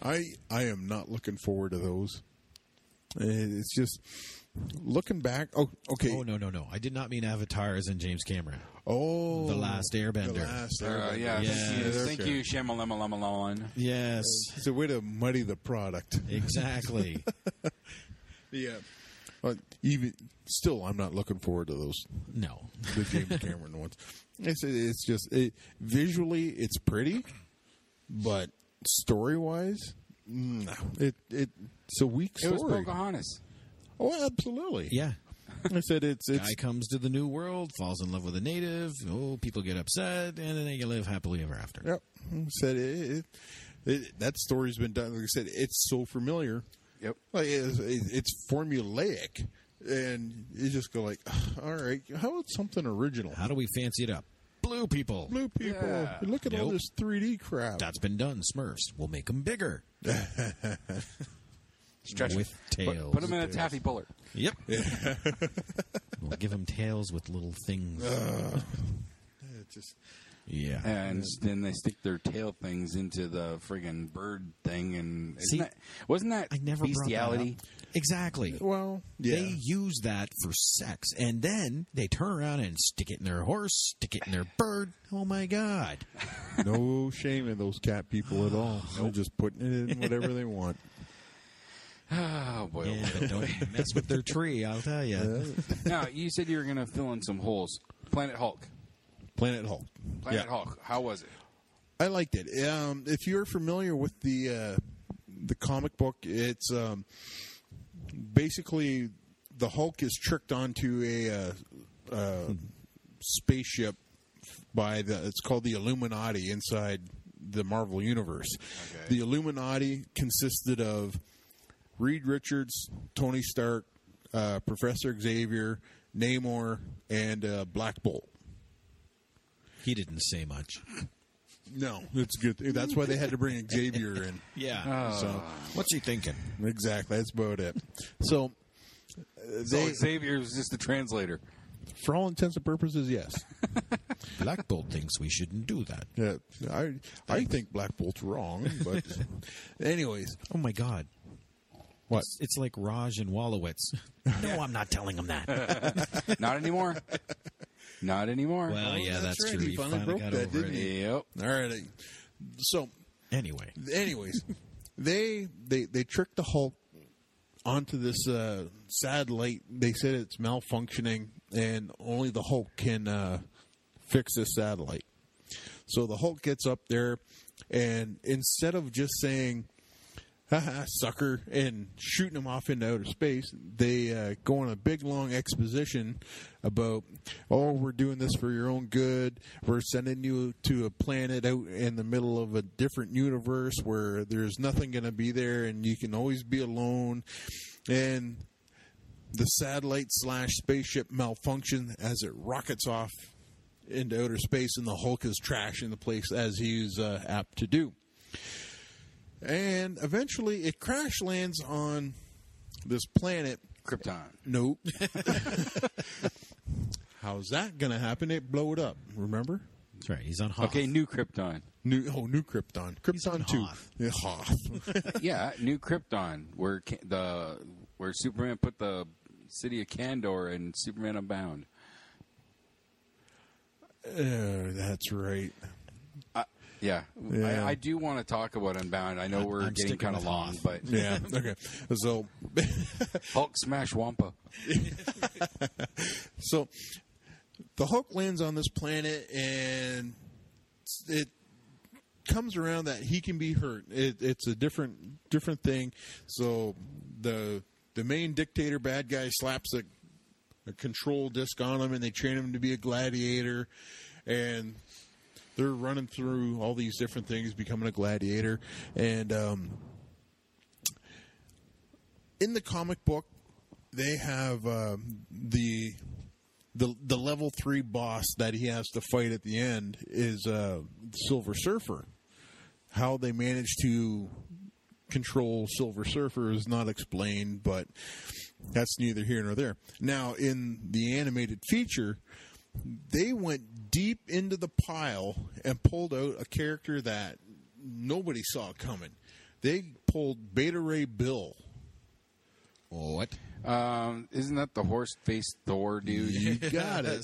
I I am not looking forward to those. It's just looking back. Oh, okay. Oh no no no! I did not mean Avatar as in James Cameron. Oh, The Last Airbender. The last uh, Airbender. yeah, Yeah, thank you, okay. thank you, Shyamalamalamalaman. Yes, It's a way to muddy the product. exactly. Yeah. But even still, I'm not looking forward to those no, the James Cameron ones. It's it's just it, visually it's pretty, but story wise, no. It it it's a weak story. It was. Pocahontas. Oh, absolutely. yeah. I said it's it's Guy comes to the new world, falls in love with a native. Oh, people get upset, and then they live happily ever after. Yep. I said it, it, it, that story's been done. Like I said, it's so familiar. Yep. Like it's, it's formulaic, and you just go like, all right, how about something original? How do we fancy it up? Blue people. Blue people, Yeah. look at all this 3D crap. That's been done. Smurfs. We'll make them bigger Stretch with Put, tails. put them in a taffy puller. Yep. we'll give them tails with little things. It just yeah. And then they stick their tail things into the friggin' bird thing, and See, that, wasn't that I never bestiality? that. Exactly. well, yeah. They use that for sex, and then they turn around and stick it in their horse, stick it in their bird. Oh my god! no shame in those cat people at all. They're just putting it in whatever they want. Ah, oh boy! Yeah, but don't mess with their tree. I'll tell you. boy. now you said you were going to fill in some holes. Planet Hulk. Planet Hulk. Planet Yeah. Hulk. How was it? I liked it. Um, if you're familiar with the uh, the comic book, it's um, basically the Hulk is tricked onto a uh, uh, spaceship by the. It's called the Illuminati inside the Marvel universe. Okay. The Illuminati consisted of Reed Richards, Tony Stark, uh, Professor Xavier, Namor, and uh, Black Bolt. He didn't say much. No, it's good. That's why they had to bring Xavier in. Yeah. So What's he thinking? exactly, that's about it. So uh, So Xavier was just the translator. for all intents and purposes, yes. Black Bolt thinks we shouldn't do that. Yeah, I I think Black Bolt's wrong, but anyways, Oh my god. what? It's, it's like Raj and Wolowitz. No, I'm not telling him that. Not anymore. Not anymore. Well, yeah, that's that's, right. true. He He finally finally, broke got that, over didn't it. he? Yep. All right. So, Anyway, anyways, they they they tricked the Hulk onto this uh, satellite. They said it's malfunctioning, and only the Hulk can uh, fix this satellite. So the Hulk gets up there, and instead of just saying "haha, sucker" and shooting them off into outer space, they uh, go on a big long exposition about, "Oh, we're doing this for your own good. We're sending you to a planet out in the middle of a different universe where there's nothing going to be there, and you can always be alone." And the satellite slash spaceship malfunction as it rockets off into outer space, and the Hulk is trashing the place as he's uh, apt to do. And eventually, it crash lands on this planet. Krypton. Nope. How's that going to happen? It blow it up. Remember? That's right. He's on Hoth. Okay, new Krypton. New oh, new Krypton. Krypton on two. Hoth. Yeah, Hoth. yeah, new Krypton, where the where Superman put the city of Kandor in Superman Unbound. Uh, that's right. Yeah, Yeah. I, I do want to talk about Unbound. I know I'm- we're I'm getting kind of long, but Yeah. Okay. So, Hulk smash Wampa. so the Hulk lands on this planet, and it comes around that he can be hurt. It, it's a different different thing. So the the main dictator bad guy slaps a, a control disc on him, and they train him to be a gladiator, and they're running through all these different things, becoming a gladiator, and um, in the comic book, they have um, the the the level three boss that he has to fight at the end is uh, Silver Surfer. How they manage to control Silver Surfer is not explained, but that's neither here nor there. Now, in the animated feature, they went deep into the pile and pulled out a character that nobody saw coming. They pulled Beta Ray Bill. What? Um, isn't that the horse faced Thor dude? You got it.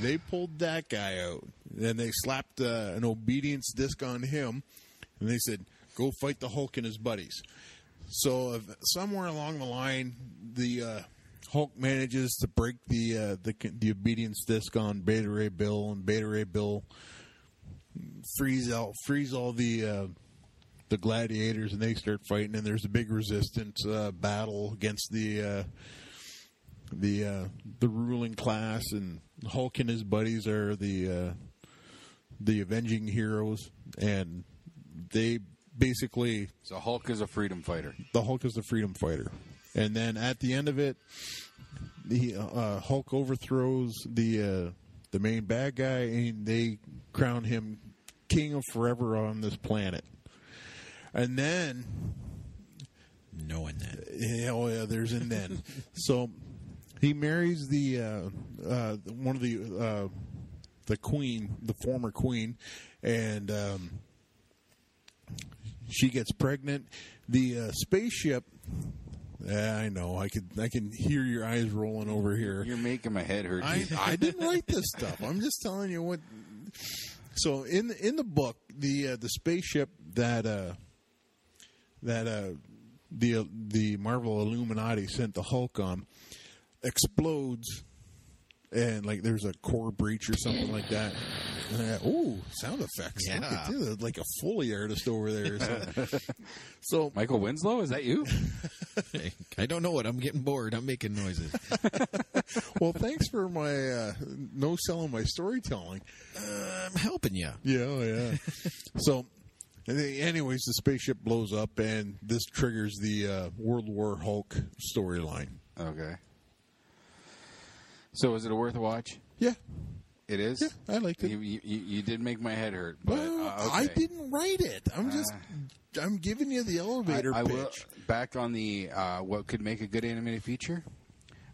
They pulled that guy out, and they slapped uh, an obedience disc on him, and they said, "Go fight the Hulk and his buddies." So if, somewhere along the line, the uh, Hulk manages to break the uh, the the obedience disc on Beta Ray Bill, and Beta Ray Bill frees out frees all the uh, the gladiators, and they start fighting. And there's a big resistance uh, battle against the. Uh, the uh, the ruling class and Hulk and his buddies are the uh, the avenging heroes and they basically So Hulk is a freedom fighter. the Hulk is the freedom fighter and then at the end of it the uh, Hulk overthrows the uh, the main bad guy and they crown him king of forever on this planet and then Knowing that. Yeah, oh yeah, there's and then. so he marries the uh, uh, one of the uh, the queen, the former queen, and um, she gets pregnant. The uh, spaceship. Yeah, I know. I could. I can hear your eyes rolling over here. You're making my head hurt. I. I didn't write this stuff. I'm just telling you what. So in in the book, the uh, the spaceship that uh, that uh, the the Marvel Illuminati sent the Hulk on explodes, and like there's a core breach or something like that. Uh, ooh, sound effects! Look Yeah. you, like a Foley artist over there. So, Michael Winslow, is that you? I don't know it. I'm getting bored. I'm making noises. well, thanks for my uh, no selling my storytelling. I'm helping you. Yeah, oh, yeah. so, anyways, the spaceship blows up, and this triggers the uh, World War Hulk storyline. Okay. So is it a worth a watch? Yeah, It is. Yeah, I liked it. You, you, you did make my head hurt, but well, uh, I didn't write it. I'm just, I'm giving you the elevator I, I pitch. will, back on the uh, what could make a good animated feature.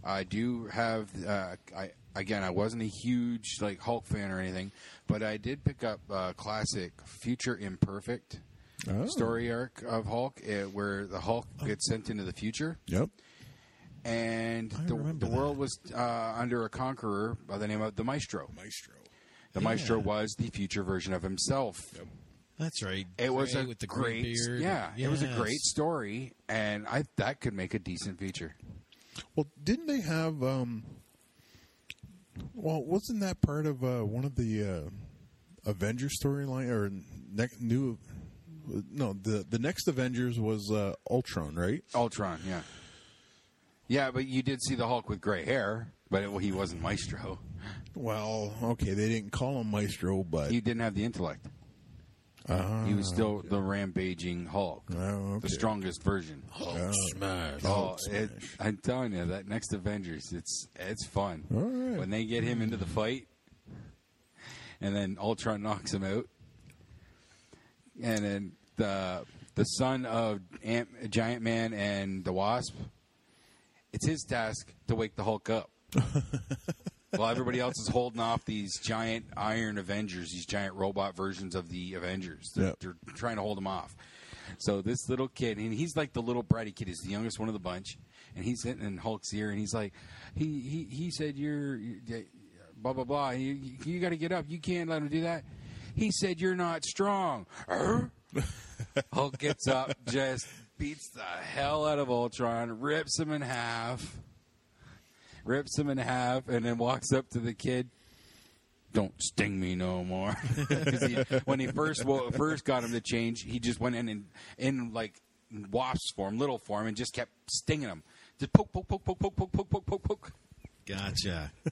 I do have. Uh, I again, I wasn't a huge like Hulk fan or anything, but I did pick up uh, classic Future Imperfect Oh. story arc of Hulk, uh, where the Hulk gets sent into the future, Yep. And I the, the world was uh, under a conqueror by the name of the Maestro. Maestro. The Maestro was the future version of himself. That's right. It was a with the great, great beard. yeah. It was a great story, and I that could make a decent feature. Well, didn't they have? um Well, wasn't that part of uh, one of the uh, Avengers storyline or ne- new? No, the the next Avengers was uh, Ultron, right? Ultron, yeah, yeah. But you did see the Hulk with gray hair, but it, he wasn't Maestro. Well, okay, they didn't call him Maestro, but He didn't have the intellect. Ah, he was still the rampaging Hulk, Oh, okay. the strongest version. Oh, Smash. Oh, it, I'm telling you, that next Avengers, it's it's fun. All right. When they get him into the fight, and then Ultron knocks him out, and then the the son of Ant, Giant Man and the Wasp, it's his task to wake the Hulk up. While everybody else is holding off these giant Iron Avengers, these giant robot versions of the Avengers, they're, Yep. they're trying to hold them off. So this little kid, and he's like the little bratty kid. He's the youngest one of the bunch, and he's sitting in Hulk's ear, and he's like, he he he said, "You're, you're blah blah blah. You, you got to get up. You can't let him do that." He said, "You're not strong." Hulk gets up, just beats the hell out of Ultron, rips him in half, rips him in half, and then walks up to the kid. Don't sting me no more. he, when he first wo- first got him to change, he just went in and in like wasp's form, little form, and just kept stinging him. Just poke, poke, poke, poke, poke, poke, poke, poke, poke, poke. Gotcha.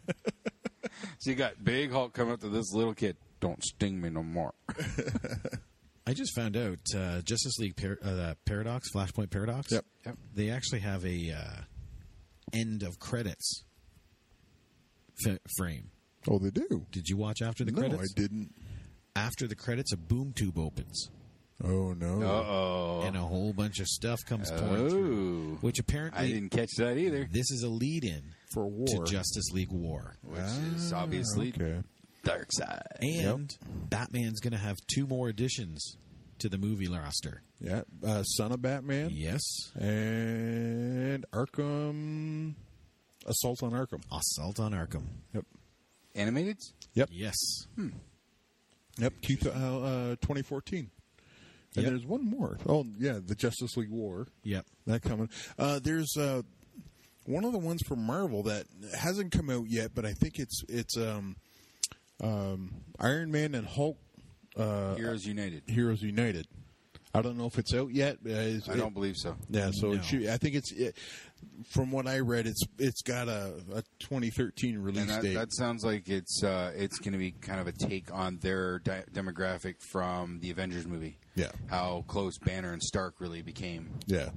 So you got big Hulk coming up to this little kid. Don't sting me no more. I just found out uh, Justice League par- uh, Paradox, Flashpoint Paradox. Yep. Yep. They actually have a uh, end of credits f- frame. Oh, they do. Did you watch after the no, credits? No, I didn't. After the credits, a boom tube opens, Oh no. Uh oh. and a whole bunch of stuff comes pouring through. Oh. Which apparently, I didn't catch that either. this is a lead-in For war. to Justice League War, Which is obviously Okay. Darkseid. and Batman's going to have two more additions to the movie roster. Yeah. Uh, Son of Batman Yes, and Arkham. Assault on Arkham. Assault on Arkham. Yep. Animated? Yep. Yes, Yep. Q- uh, uh, 2014. And Yep. there's one more. Oh yeah, the Justice League War. yep. That coming. Uh, there's uh, one of the ones from Marvel that hasn't come out yet, but I think it's it's um, um, Iron Man and Hulk uh, Heroes United. Heroes United. I don't know if it's out yet. Uh, it's- I don't believe so. Yeah, so No. it should, I think it's it, from what I read, it's it's got a, a 2013 release And that, date. that sounds like it's uh, it's going to be kind of a take on their di- demographic from the Avengers movie. Yeah. How close Banner and Stark really became. yeah,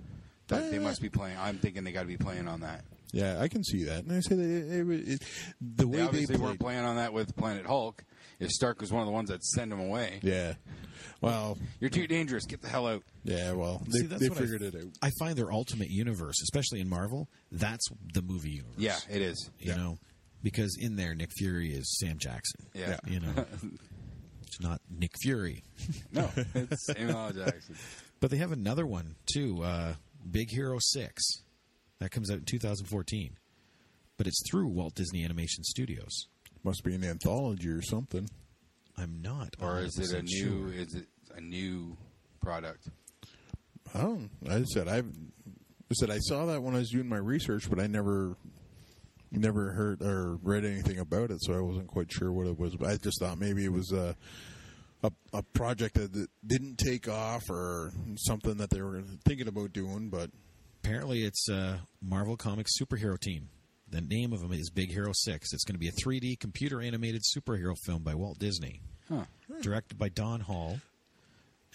That they must be playing. I'm thinking they got to be playing on that. Yeah, I can see that. And I say that it, it, it, the way they obviously played. weren't playing on that with Planet Hulk. If Stark was one of the ones that send him away, Yeah, well, you're too dangerous. Get the hell out. yeah, well, they, See, that's they what I- figured it out. I find their ultimate universe, especially in Marvel, that's the movie universe. Yeah, it is. you know, because in there Nick Fury is Sam Jackson. Yeah. you know, it's not Nick Fury, No, it's Samuel Jackson. but they have another one too, uh, Big Hero Six, that comes out in 2014, but it's through Walt Disney Animation Studios. Must be an anthology or something. I'm not, Or is it a new? sure. Is it a new product? I don't. I said I. I said I saw that when I was doing my research, but I never, never heard or read anything about it, so I wasn't quite sure what it was. But I just thought maybe it was a a, a project that that didn't take off or something that they were thinking about doing. But Apparently, it's a Marvel Comics superhero team. The name of them is Big Hero 6. It's going to be a 3D computer animated superhero film by Walt Disney. Huh. Directed by Don Hall.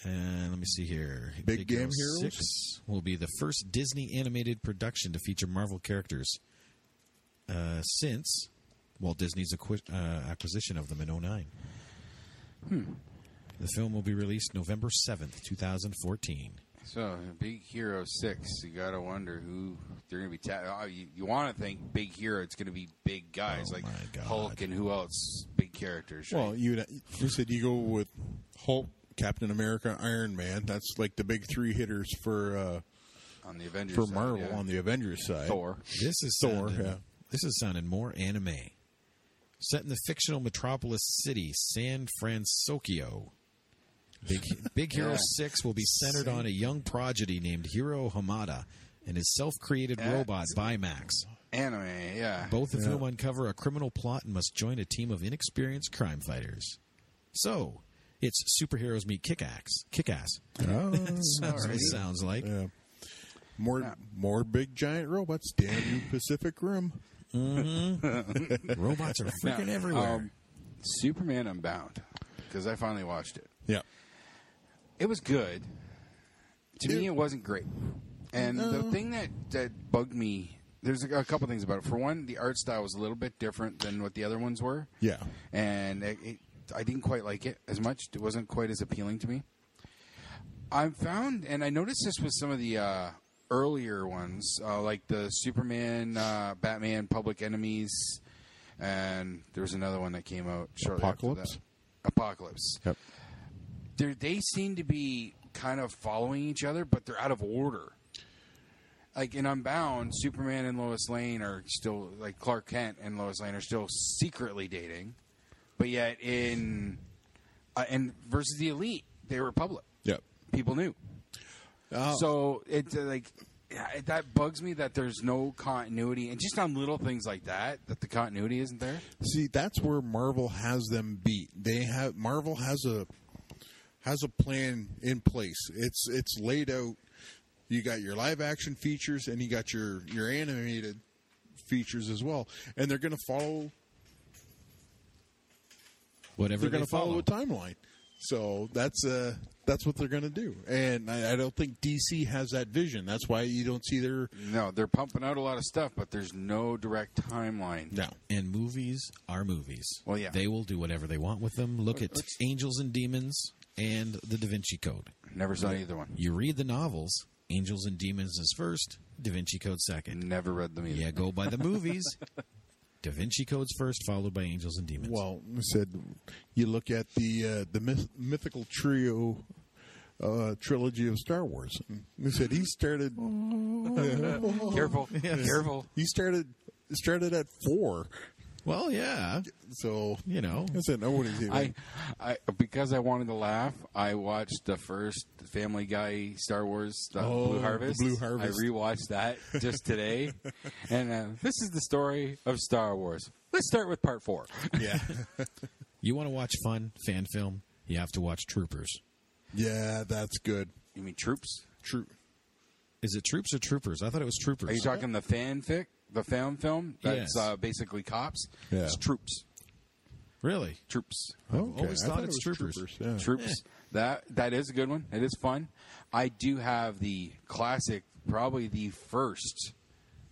And let me see here. Big Game Heroes? 6 will be the first Disney animated production to feature Marvel characters uh, since Walt Disney's acqui- uh, acquisition of them in 09. The film will be released November 7th, 2014. So, Big Hero Six. You gotta wonder who they're gonna be. Ta- oh, you you want to think Big Hero? It's gonna be big guys Oh, like my God. Hulk and who else? Big characters. Right? well, you you said you go with Hulk, Captain America, Iron Man. That's like the big three hitters for uh, on the Avengers for side, Marvel yeah. on the Avengers side. Thor. This is Thor, sounding, yeah. This is sounding more anime. Set in the fictional metropolis city San Francisco. Big, Big Hero Yeah. 6 will be centered on a young prodigy named Hiro Hamada and his self created Yeah. robot Baymax, Anime, yeah. both of whom uncover a criminal plot and must join a team of inexperienced crime fighters. So, it's superheroes meet kick-ass. Kick-ass. Oh, Sounds, it sounds like. yeah. More more big giant robots. Damn you, Pacific Rim. Robots are freaking Now, everywhere. um, Superman Unbound, because I finally watched it. Yeah. It was good. To me, It- wasn't great. And the thing that, that bugged me, there's a, a couple things about it. For one, the art style was a little bit different than what the other ones were. Yeah. and it, it, I didn't quite like it as much. It wasn't quite as appealing to me. I found, and I noticed this with some of the uh, earlier ones, uh, like the Superman, uh, Batman, Public Enemies, and there was another one that came out shortly Apocalypse? After that. Apocalypse. Yep. They're, they seem to be kind of following each other, but they're out of order. Like in Unbound, Superman and Lois Lane are still like Clark Kent and Lois Lane are still secretly dating, but yet in uh, and versus the Elite, they were public. Yep. People knew. Uh, So it's uh, like yeah, it- that bugs me that there's no continuity, and just on little things like that, that the continuity isn't there. See, that's where Marvel has them beat. They have Marvel has a has a plan in place. It's it's laid out. You got your live action features and you got your your animated features as well, and they're going to follow. Whatever They're going to follow follow. a timeline. So that's uh that's what they're going to do, and I, I don't think DC has that vision. That's why you don't see their No, they're pumping out a lot of stuff, but there's no direct timeline. no. And movies are movies. Well, yeah. They will do whatever they want with them. Look at Angels and Demons and the Da Vinci Code. Never saw either one. You read the novels, Angels and Demons is first, Da Vinci Code second. Never read them either. Yeah, go by the movies. Da Vinci Code's first, followed by Angels and Demons. Well, I said you look at the uh, the myth- mythical trio uh, trilogy of Star Wars. They said he started. Careful, careful. He started started at four. Well, yeah, So you know. I said nobody's even. I, I because I wanted to laugh. I watched the first Family Guy Star Wars, the Oh, Blue Harvest. the Blue Harvest. I rewatched that just today, and uh, this is the story of Star Wars. Let's start with part four. yeah, You want to watch fun fan film? You have to watch Troopers. yeah, that's good. You mean Troops? True. Is it Troops or Troopers? I thought it was Troopers. Are you talking the fanfic, the fan film? That's Yes. uh, basically cops. Yeah. It's Troops. really? Troops. Okay, always I thought it it's was Troopers. Yeah. Troops. That that is a good one. It is fun. I do have the classic, probably the first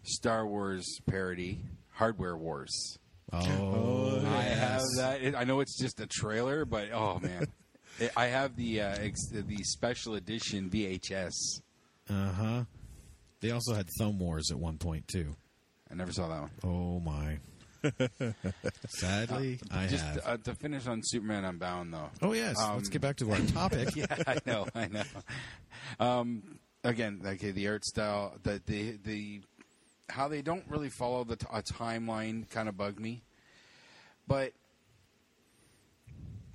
Star Wars parody, Hardware Wars. Oh, I yes. have that. It, I know it's just a trailer, but oh man, It- I have the uh, ex- the special edition VHS. Uh huh. They also had Thumb Wars at one point too. I never saw that one. Oh my. Sadly, I just have. uh, to finish on Superman Unbound, though. oh yes. um, Let's get back to our topic. yeah, I know, I know. Um, again, okay, the art style, the the the how they don't really follow the t- a timeline kind of bugged me, but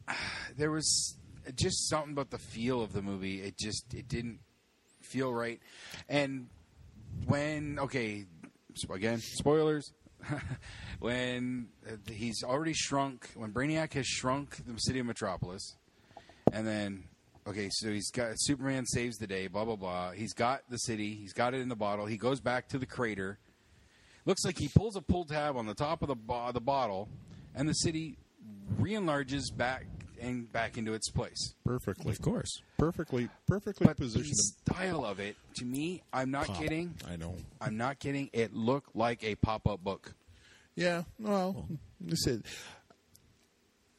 there was just something about the feel of the movie. It just it didn't feel right, and when okay, so again, spoilers. when uh, he's already shrunk, when Brainiac has shrunk the city of Metropolis, and then okay, so he's got Superman saves the day, blah blah blah. He's got the city, he's got it in the bottle. He goes back to the crater. Looks like he pulls a pull tab on the top of the bo- the bottle, and the city re-enlarges back and back into its place. Perfectly. Of course. Perfectly. Perfectly But positioned. the style of it, to me, I'm not Pop. kidding. I know. I'm not kidding. It looked like a pop-up book. Yeah. Well, I said.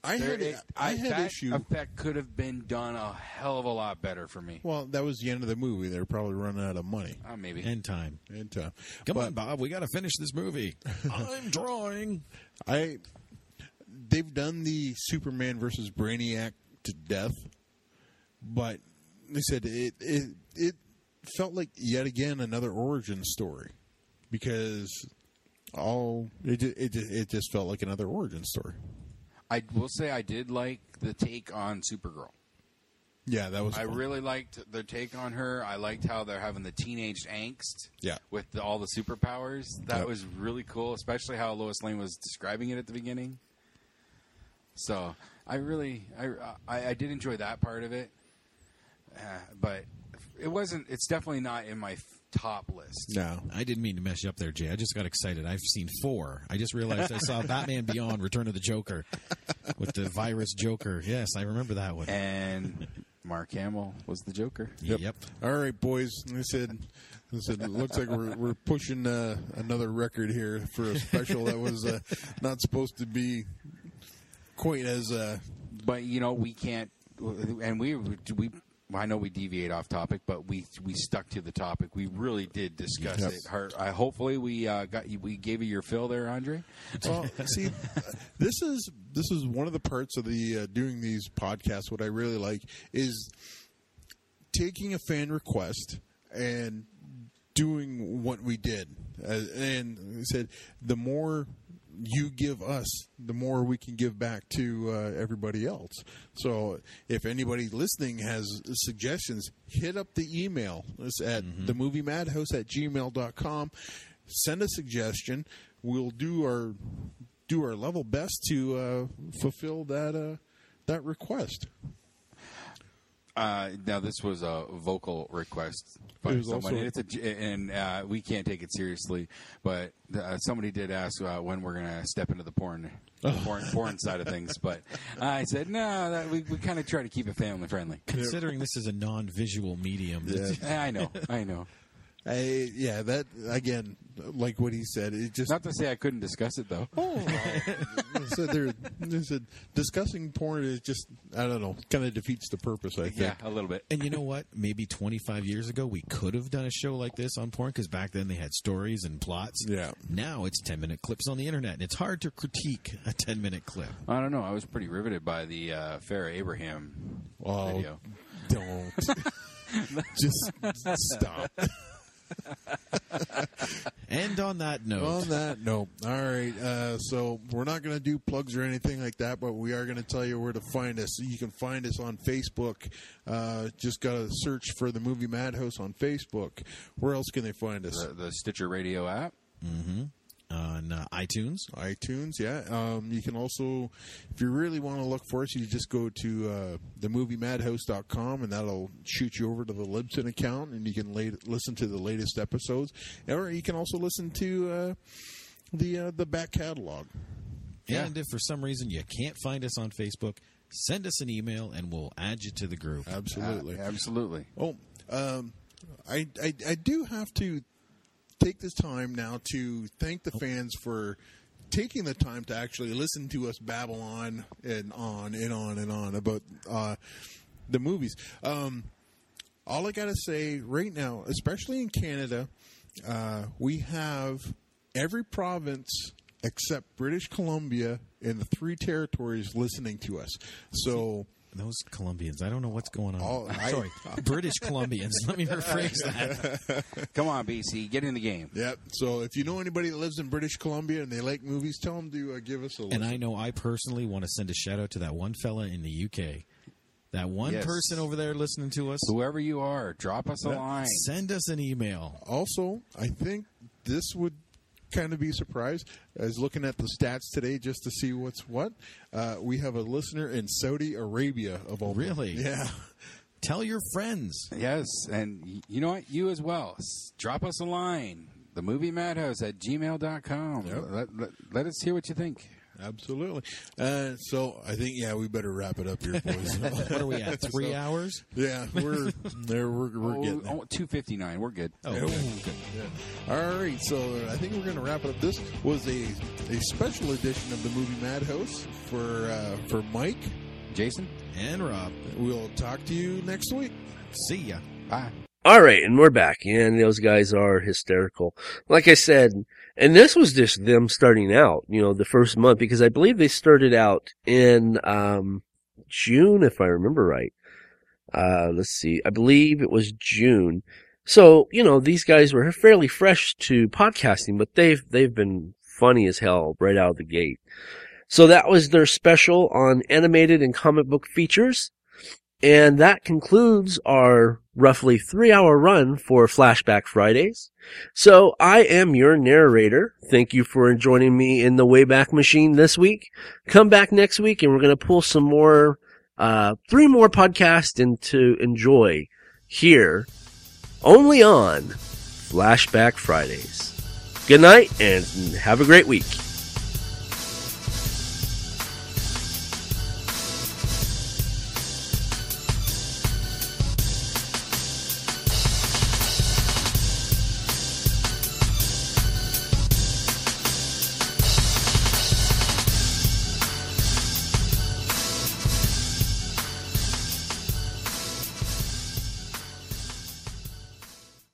I There- had it- I had that issue. effect could have been done a hell of a lot better for me. Well, that was the end of the movie. They were probably running out of money Uh, maybe. End time. and time. Come But on, Bob. We got to finish this movie. I'm drawing. I they've done the Superman versus Brainiac to death, but they said it it it felt like yet again another origin story because all it it it just felt like another origin story. I will say I did like the take on Supergirl. Yeah, that was. I fun. really liked their take on her. I liked how they're having the teenage angst. Yeah. With the, all the superpowers. That Yep. was really cool, especially how Lois Lane was describing it at the beginning. So I really, I, I, I did enjoy that part of it, uh, but it wasn't. It's definitely not in my f- top list. no. I didn't mean to mess you up there, Jay. I just got excited. I've seen four. I just realized I saw Batman Beyond: Return of the Joker with the virus Joker. Yes, I remember that one. And Mark Hamill was the Joker. Yep. All right, boys. I said, I said, it looks like we're we're pushing uh, another record here for a special that was uh, not supposed to be quite as. Uh, But you know, we can't, and we we. I know we deviate off topic, but we we stuck to the topic. We really did discuss it. Her, I, hopefully, we uh, got you. We gave you your fill there, Andre. well, see, this is this is one of the parts of the uh, doing these podcasts. What I really like is taking a fan request and doing what we did. Uh, and I said, the more you give us, the more we can give back to uh, everybody else. So if anybody listening has suggestions, hit up the email. It's at the movie madhouse at gmail.com. Send a suggestion. We'll do our do our level best to uh, fulfill that uh, that request. Uh, now this was a vocal request by somebody. it's a, and uh, we can't take it seriously. But uh, somebody did ask uh, when we're going to step into the porn, the porn, porn side of things. But I said no. That, we we kind of try to keep it family friendly. Considering this is a non-visual medium, Yeah. I know, I know. I, yeah, that again, like what he said, it just Not to say I couldn't discuss it though. Oh, so they're, they said discussing porn is just I don't know, kind of defeats the purpose. I think. Yeah, a little bit. And you know what? Maybe 25 years ago, we could have done a show like this on porn because back then they had stories and plots. Yeah. Now it's 10 minute clips on the internet, and it's hard to critique a 10 minute clip. I don't know. I was pretty riveted by the uh, Farrah Abraham Oh, video. don't just stop. And on that note, On that note, all right. Uh, so we're not going to do plugs or anything like that, but we are going to tell you where to find us. You can find us on Facebook. Uh, just got to search for the movie Madhouse on Facebook. Where else can they find us? The, the Stitcher Radio app. On uh, iTunes, iTunes, yeah. Um, you can also, if you really want to look for us, you just go to uh, themoviemadhouse.com and that'll shoot you over to the Libsyn account and you can la- listen to the latest episodes. Or you can also listen to uh, the uh, the back catalog. Yeah. and if for some reason you can't find us on Facebook, send us an email and we'll add you to the group. Absolutely. Uh, absolutely. Oh, um, I, I I do have to take this time now to thank the fans for taking the time to actually listen to us babble on and on and on and on about uh, the movies. Um, all I got to say right now, especially in Canada, uh, we have every province except British Columbia and the three territories listening to us. So. Those Colombians, I don't know what's going on. Oh, I- Sorry, British Colombians. Let me rephrase that. Come on, BC, get in the game. Yep. So if you know anybody that lives in British Columbia and they like movies, tell them to uh, give us a And. I know I personally want to send a shout out to that one fella in the UK. That one Yes. person over there listening to us. Whoever you are, drop us a line. Send us an email. also, I think this would kind of be surprised. surprise. I was looking at the stats today just to see what's what. Uh, we have a listener in Saudi Arabia of all. Really? Yeah. Tell your friends. Yes, and you know what? You as well. S- Drop us a line. The movie madhouse at gmail.com. Yep. Let, let, let us hear what you think. Absolutely. Uh, so I think yeah, we better wrap it up here, boys. What are we at? Three hours? yeah, we're there. We're, we're Oh, getting there. oh, 259. We're good. Oh, Oh, good. good. All right, so I think we're going to wrap it up. This was a a special edition of the movie Madhouse for uh, for Mike. Jason? And Rob, We'll talk to you next week. see ya. Bye. All right, and we're back, and those guys are hysterical. Like I said, and this was just them starting out, you know, the first month, because I believe they started out in um, June, if I remember right. Uh, let's see, I believe it was June. So, you know, these guys were fairly fresh to podcasting, but they've they've been funny as hell right out of the gate. So that was their special on animated and comic book features. And that concludes our roughly three hour run for Flashback Fridays. So I am your narrator. Thank you for joining me in the Wayback Machine this week. Come back next week and we're going to pull some more, uh, three more podcasts and to enjoy here only on Flashback Fridays. Good night and have a great week.